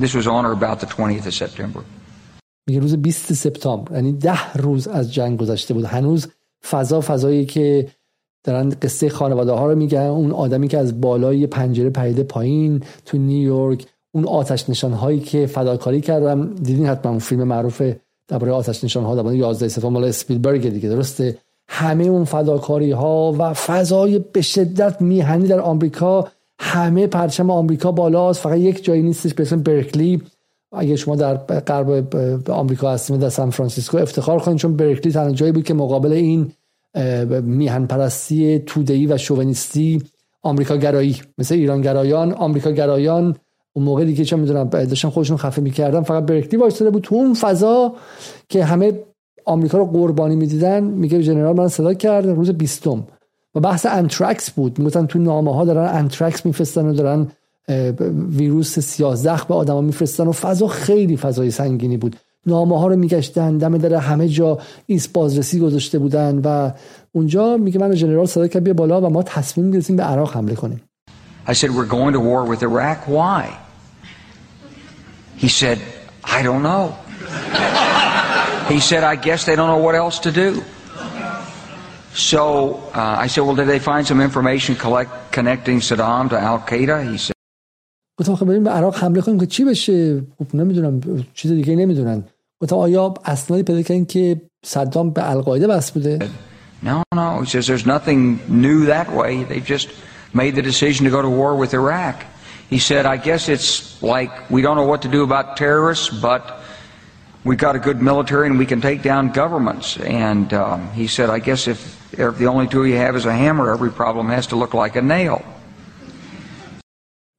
This was on or about the 20th of September. میگه روز 20 سپتامبر یعنی ده روز از جنگ گذشته بود. هنوز فضا فضایی که دارن قصه خانواده ها رو میگن اون آدمی که از بالای پنجره پریده پایین تو نیویورک اون آتش نشان هایی که فداکاری کردم. دیدین حتما اون فیلم معروف درباره آتش نشان ها در 11 سپتامبر مال اسپیلبرگ دیگه درسته؟ همه اون فداکاری ها و فضای به شدت میهنی در آمریکا همه پرچم آمریکا بالاست. فقط یک جایی نیستش به اسم برکلی. اگه شما در غرب آمریکا هستیم در سان فرانسیسکو افتخار کنید چون برکلی تنها جایی بود که مقابل این میهن پرستی توده‌ای و شوونیستی آمریکا گرایی مثل ایران گرایان آمریکا گرایان اون موقع دیگه چه می‌دونم داشتن خودشون خفه می‌کردن فقط برکلی وایساده بود تو اون فضا که همه آمریکا رو قربانی می‌دیدن. میگه ژنرال منو صدا کرد روز بیستم. و بحث anthrax بود. می‌گفتن تو نامه ها دارن anthrax میفرستن و دارن ویروس سیاه زخم به آدما میفرستن و فضا خیلی فضای سنگینی بود. نامه ها رو میگشتن دم در همه جا ایس بازرسی گذاشته بودن و اونجا میگه من جنرال صدا کرد بیا بالا و ما تصمیم گرفتیم به عراق حمله کنیم. I said we're going to war with Iraq? Why? He said I don't know. He said I guess they don't know what else to do. So uh, I said well did they find some information collect, connecting Saddam to Al Qaeda He said گفتم خب بریم به عراق حمله کنیم که چی بشه خب نمیدونم چیز دیگه نمیدونن گفتم آیا اسنادی پیدا کردین که صدام به القاعده بس بوده No, no. He says there's nothing new that way. They've just made the decision to go to war with Iraq. He said, I guess it's like we don't know what to do about terrorists, but we've got a good military and we can take down governments. And um, he said, I guess if, if the only tool you have is a hammer, every problem has to look like a nail.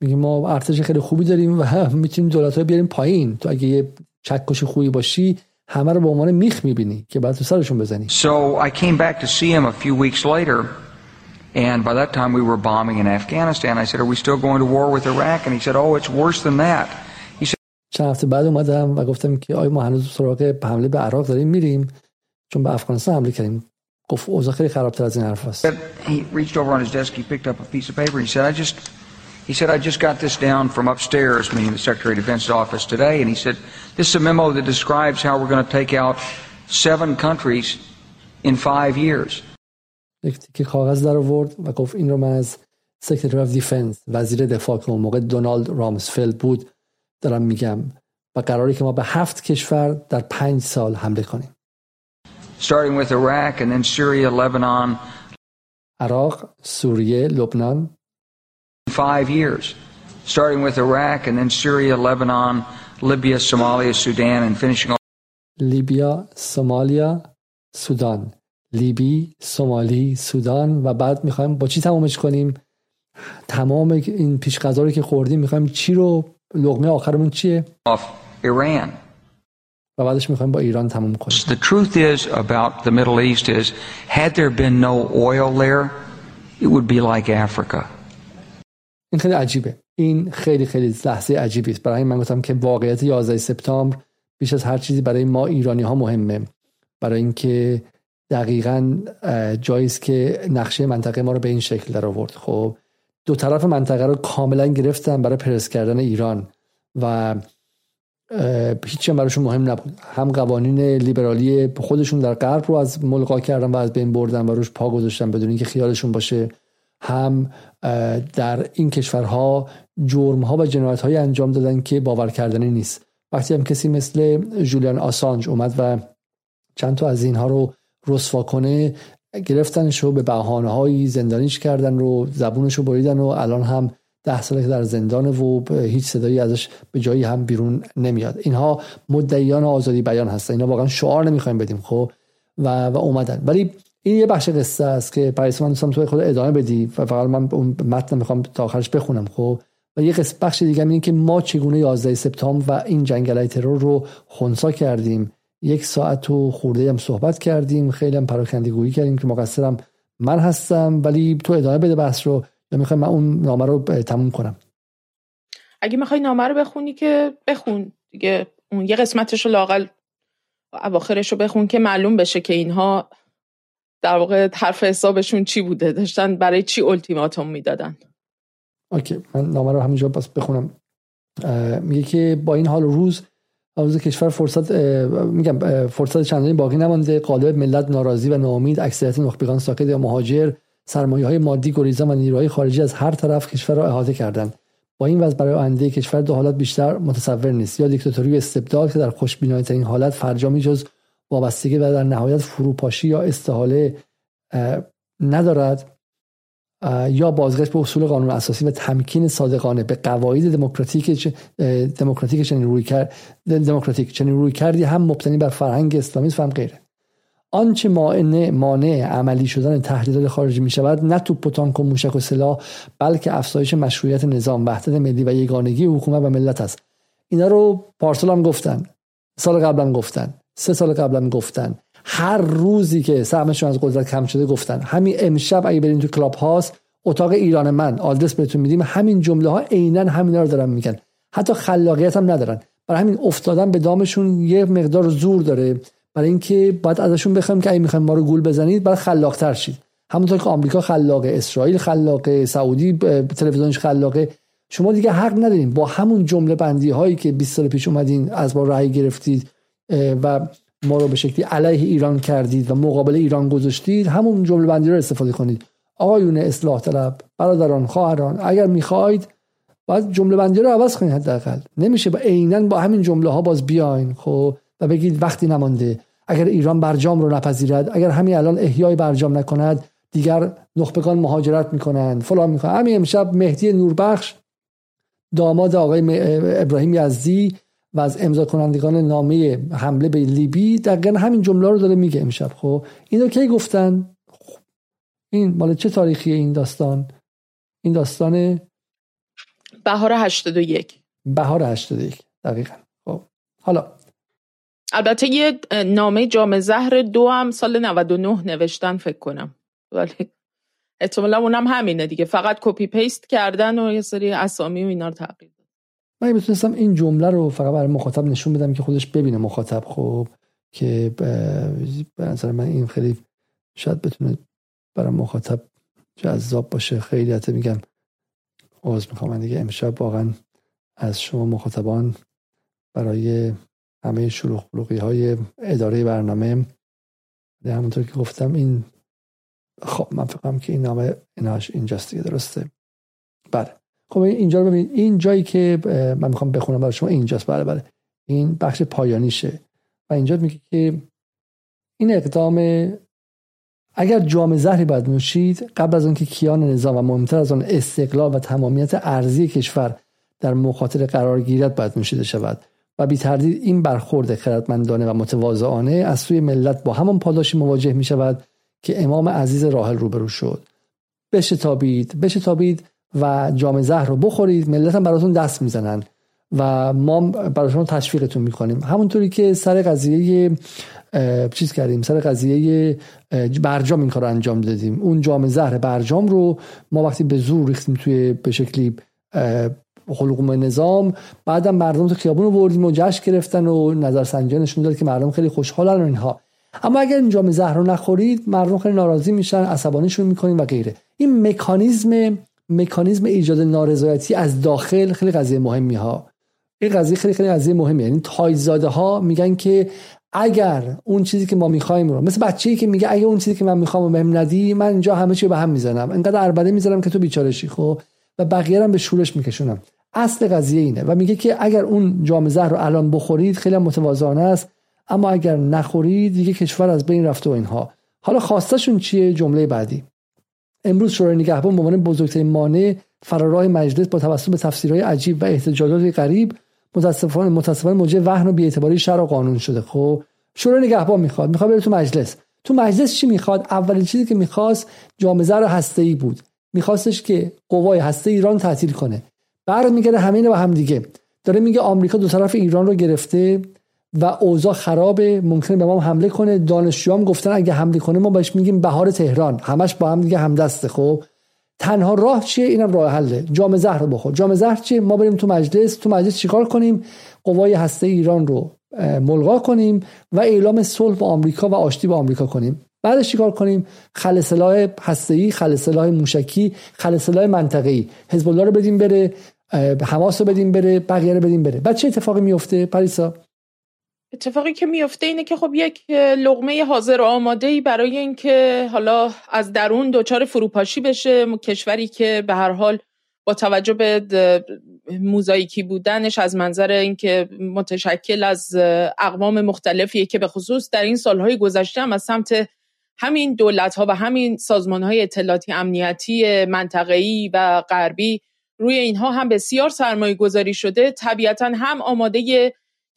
میگه ما ارتش خیلی خوبی داریم و میتونیم دولت های بیاریم پایین تو اگه یه چکش خوبی باشی همه رو به عنوان میخ میبینی که بعد تو سرشون بزنی So I came back to see him a few weeks later and by that time we were bombing in Afghanistan. I said, are we still going to war with Iraq? And he said, oh, it's worse than that. He said, چند هفته بعد اومدم و گفتم که آیا ما هنوز سراغ حمله به عراق داریم میریم چون به افغانستان حمله کردیم گفت اوضاع خیلی خرابتر از این حرف هست he reached over on his desk, he picked up a piece of paper he said, I just He said, I just got this down from upstairs, meaning the Secretary of Defense's office today, and he said, this is a memo that describes how we're going to take out seven countries in five years. که کاغذ در آورد و گفت این رو من از Secretary of Defense وزیر دفاع که اون موقع دونالد رامسفلد بود دارم میگم و قراری که ما به هفت کشور در پنج سال حمله کنیم Starting with Iraq and then Syria, Lebanon. عراق، سوریه، لبنان five years, starting with Iraq and then Syria, Lebanon, Libya, Somalia, Sudan, and finishing off. لیبیا، سومالیا، سودان. لیبی، سومالی، سودان و بعد میخوایم با چی تمامش کنیم؟ تمام این پیش رو که خوردیم میخوایم چی رو لغمه آخرمون چیه؟ Off Iran. و بعدش می‌خوایم با ایران تموم کنیم. The truth is about the Middle East is had there been no oil there, it would be like Africa. این خیلی عجیبه این خیلی خیلی لحظه عجیبی است برای من گفتم که واقعیت 11 سپتامبر بیش از هر چیزی برای ما ایرانی ها مهمه برای اینکه دقیقا جایی است که نقشه منطقه ما رو به این شکل در آورد خب دو طرف منطقه رو کاملا گرفتن برای پرس کردن ایران و هیچ براشون مهم نبود. هم قوانین لیبرالی خودشون در غرب رو از ملقا کردن و از بین بردن و روش پا گذاشتن بدون اینکه خیالشون باشه. هم در این کشورها جرم ها و جنایت های انجام دادن که باور کردنی نیست. وقتی هم کسی مثل جولیان آسانج اومد و چند تا از اینها رو رسوا کنه گرفتنش رو به بحانه هایی زندانیش کردن رو زبونش رو بریدن و الان هم ده ساله در زندان و هیچ صدایی ازش به جایی هم بیرون نمیاد. اینها مدعیان آزادی بیان هستن. اینا واقعا شعار نمی‌خوایم بدیم خب؟ و, و اومدن. ولی این یه بخش قصه است که پریس من دوستم تو خود ادامه بدی و فقط من اون متن می‌خوام تا آخرش بخونم خب؟ و یه قصه بخش دیگه اینه که ما چگونه 11 سپتامبر و این جنگلای ترور رو خونسا کردیم. یک ساعت و خورده هم صحبت کردیم. خیلی هم پراکندگویی کردیم که مقصرم من هستم. ولی تو ادامه بده بحث رو. می‌خوام من اون نامه رو تموم کنم. اگه می‌خوای نامه رو بخونی که بخون. دیگه اون یه قسمتش رو لاقل اواخرش رو بخون که معلوم بشه که اینها در واقع حرف حسابشون چی بوده. داشتن برای چی التیماتوم می‌دادن. اوکی من نامه رو همینجا بس بخونم. میگه که با این حال روز روز کشور فرصت میگم فرصت چندانی باقی نمانده. قالب ملت ناراضی و ناامید اکثریت نخبگان ساکت یا مهاجر. سرمایه های مادی گریزان و نیروهای خارجی از هر طرف کشور را احاطه کردند. با این وضع برای آینده کشور دو حالت بیشتر متصور نیست. یا دیکتاتوری و استبداد که در خوشبینانه ترین حالت فرجامی جز وابستگی و در نهایت فروپاشی یا استحاله ندارد یا بازگشت به اصول قانون اساسی و تمکین صادقانه. به قواعد دموکراتیک دموکراتیک چنین روی کرد دموکراتیک چنین روی کردی هم مبتنی بر فرهنگ اسلامی و هم غیره. آنچه مانع مانع عملی شدن تهدیدات خارجی می شود نه توپ و تانک و موشک و سلاح بلکه افزایش مشروعیت نظام وحدت ملی و یگانگی حکومت و ملت است. اینا رو پارسال هم گفتن. سال قبلا گفتن. سه سال قبلا گفتن. هر روزی که سهمشون از قدرت کم شده گفتن. همین امشب اگه برین تو کلاب هاست اتاق ایران من آدرس بهتون میدیم همین جمله ها عینا همینا رو دارن میگن. حتی خلاقیت هم ندارن. برای همین افتادن به دامشون یه مقدار زور داره. برای اینکه باید ازشون بخوایم که اگه می‌خوایم ما رو گول بزنید باید خلاقتر شید. همونطور که آمریکا خلاقه اسرائیل خلاقه سعودی تلویزیونش خلاقه. شما دیگه حق ندارین. با همون جمله بندی هایی که 20 سال پیش اومدین از ما رأی گرفتید و ما رو به شکلی علیه ایران کردید و مقابل ایران گذاشتید همون جمله بندی رو استفاده کنید. آقایون اصلاح طلب برادران خواهران اگر می‌خواید باید جمله بندی رو عوض کنید حداقل. نمیشه با عینا با همین جمله ها باز بیاین. خب و بگید وقتی نمانده. اگر ایران برجام رو نپذیرد اگر همین الان احیای برجام نکند دیگر نخبگان مهاجرت می‌کنند. فلان می‌کنند. همین امشب مهدی نوربخش داماد آقای ابراهیم یزدی و از امضا کنندگان نامه حمله به لیبی دقیقا همین جمله رو داره میگه امشب. خب اینو کی گفتن؟ این مال چه تاریخی این داستان؟ این داستان بهار 81 بهار 81 دقیقا. خب حالا البته یه نامه جام زهر دو هم سال 99 نوشتن فکر کنم. ولی احتمالا اونم همینه دیگه. فقط کپی پیست کردن و یه سری اسامی و اینا رو تغییر من می‌تونستم این جمله رو فقط برای مخاطب نشون بدم که خودش ببینه مخاطب خب که به نظر من این خیلی شاید بتونه برای مخاطب جذاب باشه. خیلی حتی میگم عوض می‌خوام دیگه. امشب واقعا از شما مخاطبان برای همه شلوغ بلوغی های اداره برنامه. همونطور که گفتم این خب من فکرم که این نامه ایناش اینجاست دیگه درسته؟ بله. خب اینجا رو ببینید این جایی که من می‌خوام بخونم برای شما اینجاست. بله بله. این بخش پایانیشه. و اینجا میگه که این اقدام اگر جام زهری باید نوشید قبل از آنکه کیان نظام و مهمتر از آن استقلال و تمامیت ارزی کشور در مخاطر قرار گیرد باید نوشیده شود. و بی تردید این برخورد خردمندانه و متواضعانه از سوی ملت با همان پاداشی مواجه می شود که امام عزیز راحل روبرو شد. بشتابید بشتابید و جام زهر رو بخورید. ملت هم براتون دست می‌زنن و ما براتون تشویقتون می‌کنیم همونطوری که سر قضیه چیز کردیم سر قضیه برجام این کار رو انجام دادیم. اون جام زهر برجام رو ما وقتی به زور ریختیم توی به شکلی حلقوم نظام. بعدم مردم تو خیابون رو بردیم و جشن گرفتن و نظرسنجی نشون داد که مردم خیلی خوشحالن و اینها. اما اگر این جام زهر رو نخورید مردم خیلی ناراضی میشن عصبانیشون می‌کنیم و غیره. این مکانیزم مکانیزم ایجاد نارضایتی از داخل خیلی قضیه مهمی ها این قضیه خیلی خیلی قضیه مهمه یعنی تایزاده ها میگن که اگر اون چیزی که ما می‌خوایم رو مثل بچه‌ای که میگه اگه اون چیزی که من می‌خوام بهم ندی من اینجا همه چی به هم می‌زنم. انقدر اربده می‌زنم که تو بیچاره شی خب؟ و بقیه هم به شورش میکشونم. اصل قضیه اینه و میگه که اگر اون جام زهر رو الان بخورید خیلی متواضعانه است اما اگر نخورید دیگه کشور از بین رفته و اینها. حالا خواستشون چیه؟ جمله بعدی. امروز شورای نگهبان به عنوان بزرگترین مانع فرارای مجلس با توسط به تفسیرهای عجیب و احتجاجات غریب متاسفانه متاسفانه موجب وهن و بی‌اعتباری شرع و قانون شده. خب شورای نگهبان می‌خواد می‌خواد بره تو مجلس. تو مجلس چی می‌خواد؟ اولین چیزی که می‌خواست جام زر هسته بود. میخواستش که قوای هسته ایران تعطیل کنه. بعد میگه همین و هم دیگه. داره میگه آمریکا دو طرف ایران رو گرفته و اوضاع خرابه ممکنه به ما حمله کنه. دانشجوام گفتن اگه حمله کنه ما بهش میگیم بهار تهران. همش با هم دیگه همدسته خب؟ تنها راه چیه؟ اینم راه حله. جام زهر بخور. جام زهر چیه؟ ما بریم تو مجلس. تو مجلس چیکار کنیم؟ قوای هسته ایران رو ملغا کنیم و اعلام صلح با آمریکا و آشتی با آمریکا کنیم. بعدش چیکار کنیم؟ خل سلاح هسته‌ای خل سلاح موشکی خل سلاح منطقه‌ای. حزب الله رو بدیم بره حماس رو بدیم بره بقیه رو بدیم بره. بعد چه اتفاقی میفته پریسا؟ اتفاقی که میفته اینه که خب یک لغمه حاضر و آماده ای برای اینکه حالا از درون دچار فروپاشی بشه. کشوری که به هر حال با توجه به موزاییکی بودنش از منظر اینکه متشکل از اقوام مختلفیه که به خصوص در این سالهای گذشته هم از سمت همین دولت ها و همین سازمان های اطلاعاتی امنیتی منطقه‌ای و غربی روی اینها هم بسیار سرمایه گذاری شده. طبیعتا هم آماده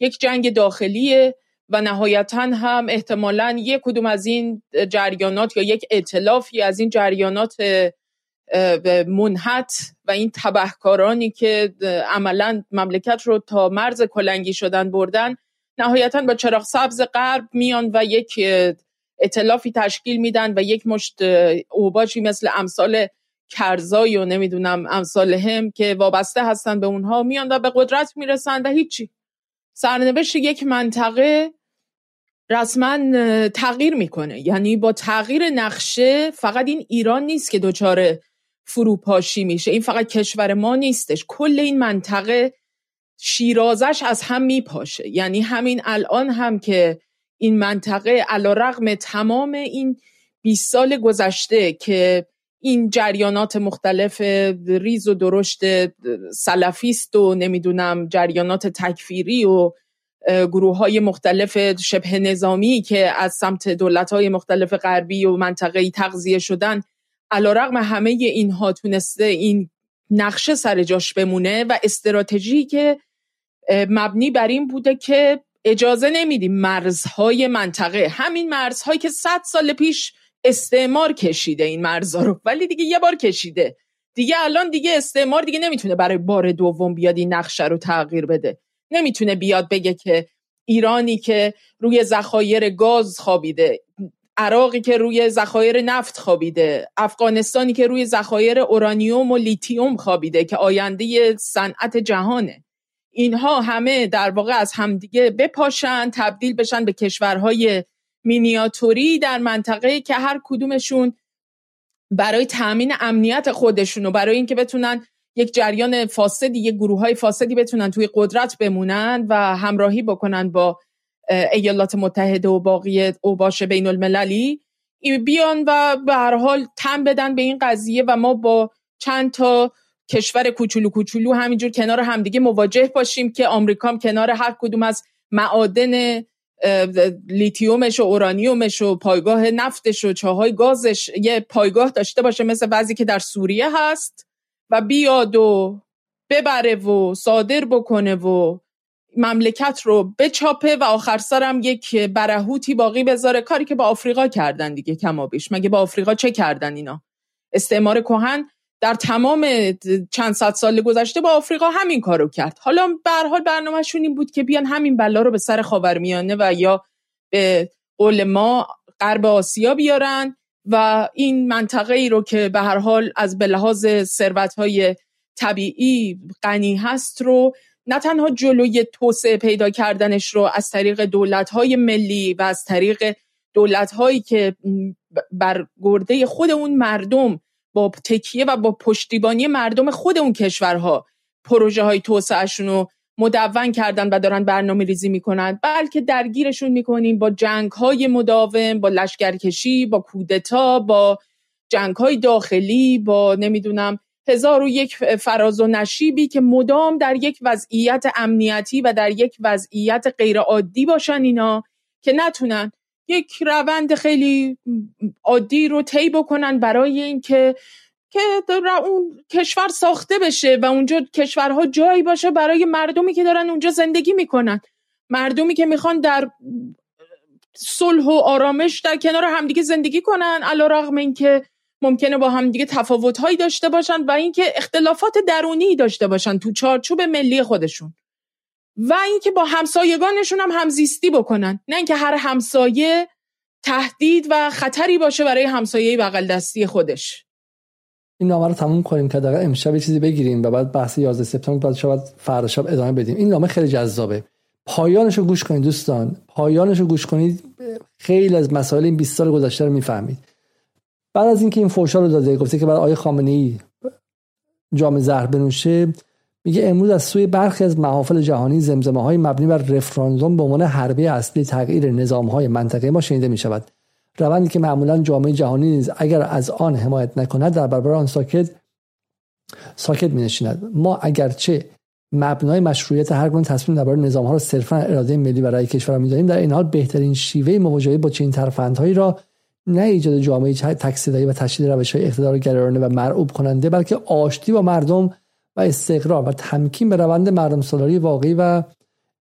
یک جنگ داخلی و نهایتا هم احتمالا یک کدوم از این جریانات یا یک اطلافی از این جریانات منحت و این تبهکارانی که عملا مملکت رو تا مرز کلنگی شدن بردن نهایتا با چراغ سبز غرب میان و یک اطلافی تشکیل میدن و یک مشت اوباشی مثل امثال کرزای و نمی‌دونم امثال هم که وابسته هستن به اونها میان و به قدرت می‌رسن و هیچی. سرنوشت یک منطقه رسما تغییر می‌کنه. یعنی با تغییر نقشه فقط این ایران نیست که دچار فروپاشی میشه. این فقط کشور ما نیستش. کل این منطقه شیرازش از هم میپاشه. یعنی همین الان هم که این منطقه علی رغم تمام این 20 سال گذشته که این جریانات مختلف ریز و درشت سلفیست و نمی‌دونم جریانات تکفیری و گروه های مختلف شبه نظامی که از سمت دولت های مختلف غربی و منطقه‌ای تغذیه شدن علی رغم همه اینها تونسته این نقشه سر جاش بمونه و استراتژی که مبنی بر این بوده که اجازه نمیدیم مرزهای منطقه همین مرزهایی که صد سال پیش استعمار کشیده این مرزها رو. ولی دیگه یه بار کشیده. دیگه الان دیگه استعمار دیگه نمی‌تونه برای بار دوم بیاد این نقشه رو تغییر بده. نمی‌تونه بیاد بگه که ایرانی که روی ذخایر گاز خوابیده عراقی که روی ذخایر نفت خوابیده افغانستانی که روی ذخایر اورانیوم و لیتیوم خوابیده که آینده صنعت جهانه. اینها همه در واقع از همدیگه بپاشن تبدیل بشن به کشورهای مینیاتوری در منطقه که هر کدومشون برای تامین امنیت خودشون و برای اینکه بتونن یک جریان فاسدی یک گروه های فاسدی بتونن توی قدرت بمونن و همراهی بکنن با ایالات متحده و باقی اوباش بین المللی بیان و به هر حال تم بدن به این قضیه و ما با چند تا کشور کوچولو کوچولو همینجور کنار همدیگه مواجه باشیم که آمریکا کنار هر کدوم از معادن لیتیومش و اورانیومش و پایگاه نفتش و چاهای گازش یه پایگاه داشته باشه مثل وضعی که در سوریه هست و بیاد و ببره و صادر بکنه و مملکت رو بچاپه و آخر سرم یک برهوتی باقی بذاره. کاری که با آفریقا کردن دیگه کمابیش مگه با آفریقا چه کردن اینا؟ استعمار کهن در تمام چند صد سال گذشته با آفریقا همین کارو کرد. حالا به حال برنامهشون این بود که بیان همین بلا رو به سر خاورمیانه و یا به قول ما غرب آسیا بیارن و این منطقه ای رو که به هر حال از به لحاظ ثروت طبیعی غنی هست رو نه تنها جلوی توسعه پیدا کردنش رو از طریق دولت های ملی و از طریق دولت هایی که بر گرده خود اون مردم با تکیه و با پشتیبانی مردم خود اون کشورها پروژه های توسعهشون رو مدون کردن و دارن برنامه ریزی می‌کنن بلکه درگیرشون می‌کنیم با جنگ های مداوم با لشکرکشی با کودتا با جنگ های داخلی با نمی‌دونم هزار و یک فراز و نشیبی که مدام در یک وضعیت امنیتی و در یک وضعیت غیرعادی باشن اینا که نتونن یک روند خیلی عادی رو طی بکنن برای اینکه که اون کشور ساخته بشه و اونجا کشورها جایی باشه برای مردمی که دارن اونجا زندگی می‌کنن. مردمی که می‌خوان در صلح و آرامش در کنار همدیگه زندگی کنن علا رغم اینکه ممکنه با همدیگه تفاوت داشته باشن و اینکه اختلافات درونی داشته باشن تو چارچوب ملی خودشون. و اینکه با همسایگانشون هم همزیستی بکنن. نه اینکه هر همسایه تهدید و خطری باشه برای همسایه بغل دستی خودش. این نامه رو تموم کنیم که در امشب چیزی بگیریم و بعد بحث 11 سپتامبر بعد شب فردا شب ادامه بدیم. این نامه خیلی جذابه. پایانش رو گوش کنید دوستان. پایانش رو گوش کنید. خیلی از مسائل این 20 سال گذشته رو می‌فهمید. بعد از اینکه این فوشا رو داده گفته که بعد آیه خامنه ای جام زهر بنوشه میگه امروز از سوی برخی از محافل جهانی زمزمه های مبنی بر رفراندوم به عنوان حربه اصلی تغییر نظام های منطقه ما شنیده می شود روندی که معمولا جامعه جهانی نیز اگر از آن حمایت نکند در برابر آن ساکت ساکت می نشیند ما اگرچه مبنای مشروعیت هر گونه تصمیم درباره نظام ها را صرفا اراده ملی برای کشور می‌دانیم در این حال بهترین شیوه مواجهه با چنین ترفندهایی را نه ایجاد جامعه تکثیری و تشدید روش های اقتدار گرایانه و مرعوب کننده بلکه آشتی با مردم و استقرار و تمکین به روند مردم سالاری واقعی و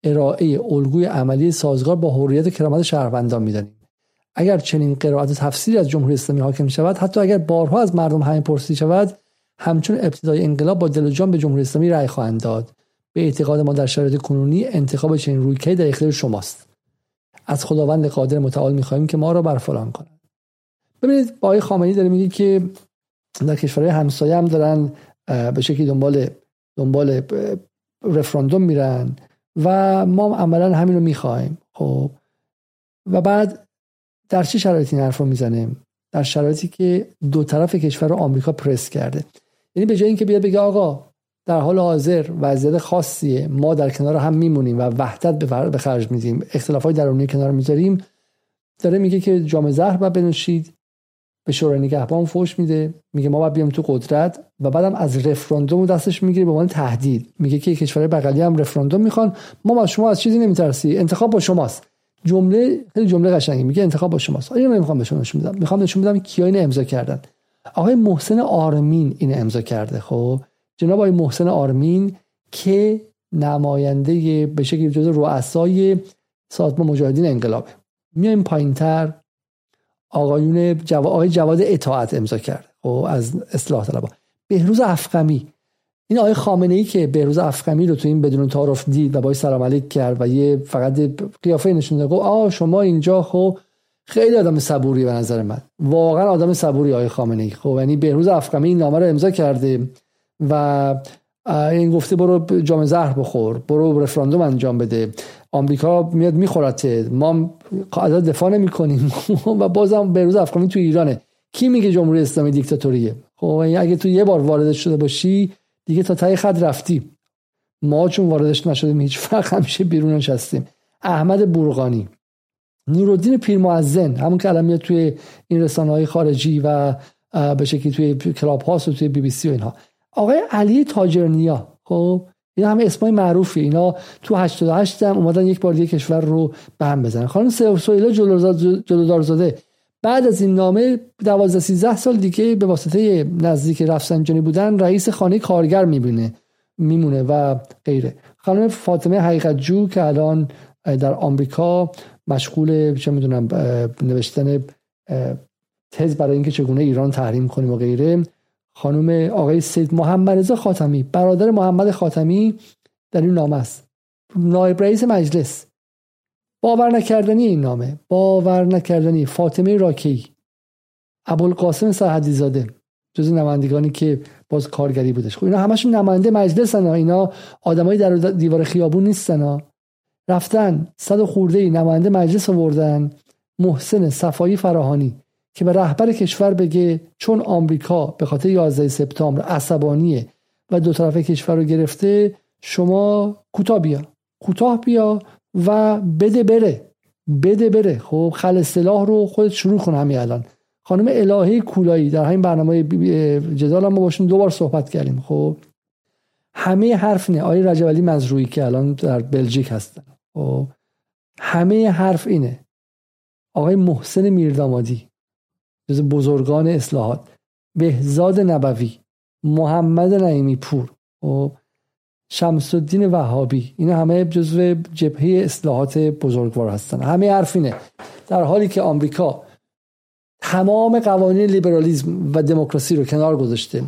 ارائه الگوی عملی سازگار با حریت و کرامت شهروندان می‌دانیم. اگر چنین قرائت تفسیری از جمهوری اسلامی حاکم شود حتی اگر بارها از مردم همین پرسیده شود همچون ابتدای انقلاب با دل و جان به جمهوری اسلامی رأی خواهند داد. به اعتقاد ما در شرایط کنونی انتخاب چنین رویکردی در اختیار شماست. از خداوند قادر متعال می‌خواهیم که ما را برفلان کند. ببینید با آقای خامنه‌ای داره میگه که در کشورهای همسایه هم دارن به شکلی دنبال دنبال رفراندوم میرن و ما عملا همین رو می‌خوایم خب. و بعد در چه شرایطی این حرف رو می‌زنه در شرایطی که دو طرف کشور رو آمریکا پرس کرده. یعنی به جای اینکه بیاد بگه آقا در حال حاضر وضعیت خاصیه ما در کنار هم میمونیم و وحدت به خرج میدیم اختلاف های درونی کنار می‌ذاریم داره میگه که جام زهر باید بنوشید. به شورای نگهبان فوش میده. میگه ما باید بیام تو قدرت و بعدم از رفراندوم دستش می‌گیره به عنوان تهدید. میگه که کشورهای بغلی هم رفراندوم می‌خوان. ما با شما از چیزی نمیترسی. انتخاب با شماست. جمله خیلی جمله قشنگی میگه انتخاب با شماست. آیا نمی‌خوام به شما نشون بدم؟ می‌خوام نشون بدم کیا این امضا کردن. آقای محسن آرمین این امضا کرده. خب جناب آقای محسن آرمین که نماینده به شکل جزء رؤسای سازمان مجاهدین انقلابه. میایم پایینتر. آقایون جوا... آقای جواد اطاعت امضا کرد. و خب، از اصلاح طلبا. بهروز افخمی این آقای خامنه ای که بهروز افخمی رو تو این بدون تعارف دید و باید سلام علیک کرد و یه فقط قیافه نشون داد گفت آ شما اینجا خب خیلی آدم صبوری به نظر من. واقعا آدم صبوری آقای خامنه ای خب یعنی بهروز افخمی این نامه رو امضا کرده و این گفته برو جام زهر بخور برو رفراندوم انجام بده. آمریکا میاد میخورته ما ازت دفاع نمی کنیم و بازم به روز افغانی تو ایرانه. کی میگه جمهوری اسلامی دیکتاتوریه؟ خب اگه تو یه بار وارد شده باشی دیگه تا تای خط رفتی. ما چون واردش نشدیم هیچ فرق همیشه بیرونش هستیم احمد بورغانی. نورالدین پیرمعزن همون که الان میاد توی این رسانه های خارجی و به شکلی توی کلاب هاست و توی بی بی سی و اینها. آقای علی تاجرنیا خب اینا همه اسمای معروفی. اینا تو 88 هم اومدن یک بار دیگه کشور رو به هم بزنن. خانم سویلا جلودارزاده بعد از این نامه 12 13 سال دیگه به واسطه نزدیک رفسنجانی بودن رئیس خانه کارگر می‌بینه میمونه و غیره. خانم فاطمه حقیقت جو که الان در آمریکا مشغول چه می‌دونم نوشتن تز برای اینکه چگونه ایران تحریم کنیم و غیره خانم آقای سید محمد رضا خاتمی برادر محمد خاتمی در این نامه است. نایب رئیس مجلس. باور نکردنی این نامه. باور نکردنی. فاطمه راکی. ابوالقاسم سرحدی زاده جز نمایندگانی که باز کارگری بودش. خب اینا همشون نماینده مجلس ها اینا آدمایی در دیوار خیابون نیستن. ها رفتن صد خورده ای نماینده مجلس آوردن. محسن صفایی فراهانی. که به رهبر کشور بگه چون آمریکا به خاطر 11 سپتامبر عصبانیه و دو طرف کشور رو گرفته شما کوتاه بیا. کوتاه بیا و بده بره. بده بره. خب خل سلاح رو خودت شروع کن همین الان. خانم الهه کولایی در همین برنامه جدال هم ما باشون دوبار صحبت کردیم. خب همه حرف نه آقای رجب علی مزروعی که الان در بلژیک هستن. خب همه حرف اینه. آقای محسن میردامادی. جز بزرگان اصلاحات. بهزاد نبوی محمد نعیمی پور. و خب، شمس الدین وهابی اینا همه جزو جبهه اصلاحات بزرگوار هستن. همه حرف اینه. در حالی که آمریکا تمام قوانین لیبرالیزم و دموکراسی رو کنار گذاشته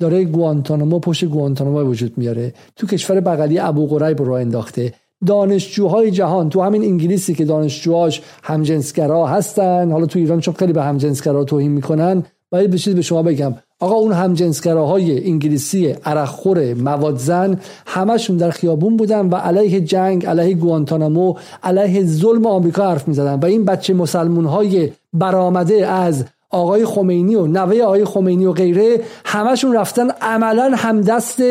داره گوانتانامو پشت گوانتانامو وجود میاره. تو کشور بغلی ابو غریب رو انداخته. دانشجوهای جهان تو همین انگلیسی که دانشجوهاش همجنسگرا هستن حالا تو ایران چون خیلی به همجنسگرا توهین می‌کنن باید به به شما بگم آقا اون همجنسگراهای انگلیسی عرقخور مواد زن همشون در خیابون بودن و علیه جنگ علیه گوانتانامو علیه ظلم آمریکا حرف می‌زدن و این بچه مسلمون های برآمده از آقای خمینی و نوه آقای خمینی و غیره همشون رفتن عملا همدست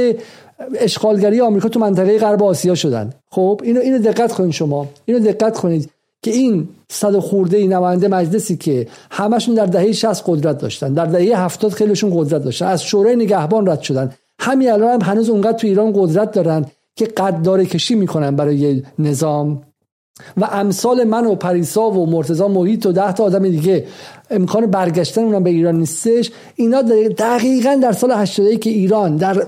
اشغالگری آمریکا تو منطقه غرب آسیا شدن. خب اینو اینو دقت کنید شما. اینو دقت کنید که این صد خورده ای نماینده مجلسی که همشون در دهه 60 قدرت داشتن. در دهه 70 خیلیشون قدرت داشتن. از شورای نگهبان رد شدن. همین الان هم هنوز اونقدر تو ایران قدرت دارن که قدرداری کشی می‌کنن برای نظام. و امثال من و پریسا و مرتزا محیط و ده تا آدم دیگه امکان برگشتن اونم به ایران نیستش. اینا دقیقا در سال 81 که ایران در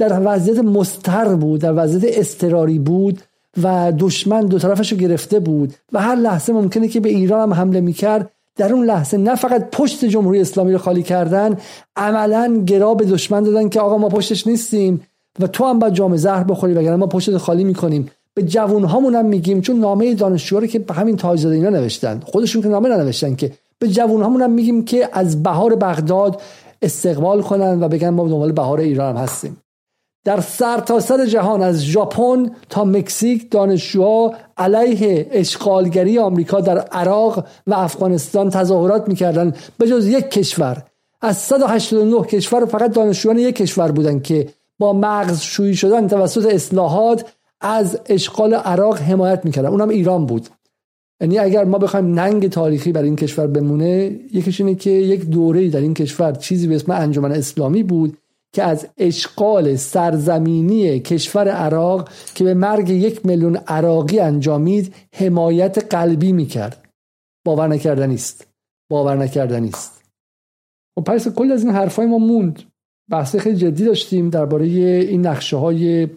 در وضعیت مستر بود در وضعیت استراری بود و دشمن دو طرفش رو گرفته بود و هر لحظه ممکنه که به ایران هم حمله می‌کرد. در اون لحظه نه فقط پشت جمهوری اسلامی رو خالی کردن عملا گرا به دشمن دادن که آقا ما پشتش نیستیم و تو هم باید جام زهر بخوری وگرنه ما پشت خالی می‌کنیم. به جوون هم میگیم چون نامه دانشجوها رو که به همین تاجزاده اینا نوشتن. خودشون که نامه ننوشتن که. به جوون هم میگیم که از بهار بغداد استقبال کنن و بگن ما دنبال بهار ایران هم هستیم. در سرتاسر سر جهان از ژاپن تا مکزیک دانشجوها علیه اشغالگری آمریکا در عراق و افغانستان تظاهرات می‌کردن به جز یک کشور. از 189 کشور فقط دانشجویان یک کشور بودن که با مغز شویی شدن توسط اصلاحات از اشغال عراق حمایت می‌کردن اونم ایران بود. یعنی اگر ما بخوایم ننگ تاریخی بر این کشور بمونه یکیش اینه که یک دوره در این کشور چیزی به اسم انجمن اسلامی بود که از اشغال سرزمینی کشور عراق که به مرگ یک میلیون عراقی انجامید حمایت قلبی می‌کرد. باور نکردنی است باور نکردنی است و خب پس کل از این حرفای ما موند. بحث خیلی جدی داشتیم درباره این نقشه های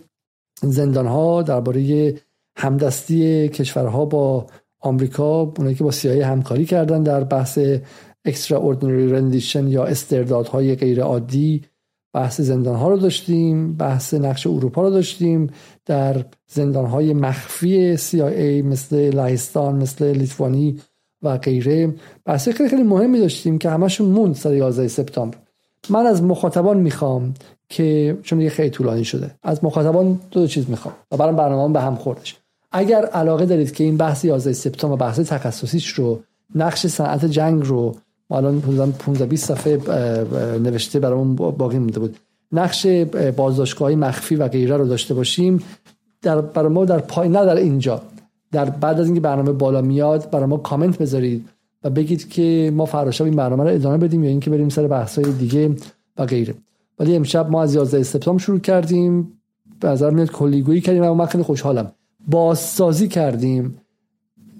زندان ها درباره همدستی کشورها با آمریکا اونایی که با سیایی همکاری کردن در بحث extraordinary rendition یا استردادهای غیر عادی بحث زندان ها رو داشتیم بحث نقش اروپا رو داشتیم در زندان های مخفی CIA مثل لهستان مثل لیتوانی و غیره. بحث خیلی خیلی مهمی داشتیم که همشون موند سر 11 سپتامبر. من از مخاطبان می‌خوام که چون یه خیلی طولانی شده. از مخاطبان دو, دو چیز می‌خوام و برام برنامه به هم خوردش. اگر علاقه دارید که این بحث 11 سپتامبر بحث تخصصیش رو نقش صنعت جنگ رو الان 15 20 صفحه نوشته برامون باقی مونده بود. نقش بازداشتگاه مخفی و غیره رو داشته باشیم. در برای ما در پای نه در اینجا. در بعد از اینکه برنامه بالا میاد برای ما کامنت بذارید و بگید که ما فردا این برنامه رو ادامه بدیم یا اینکه بریم سر بحث های دیگه و غیره. ولی امشب ما از 11 سپتامبر شروع کردیم. به نظر میاد کلیگویی کردیم و من خیلی خوشحالم. بازسازی کردیم.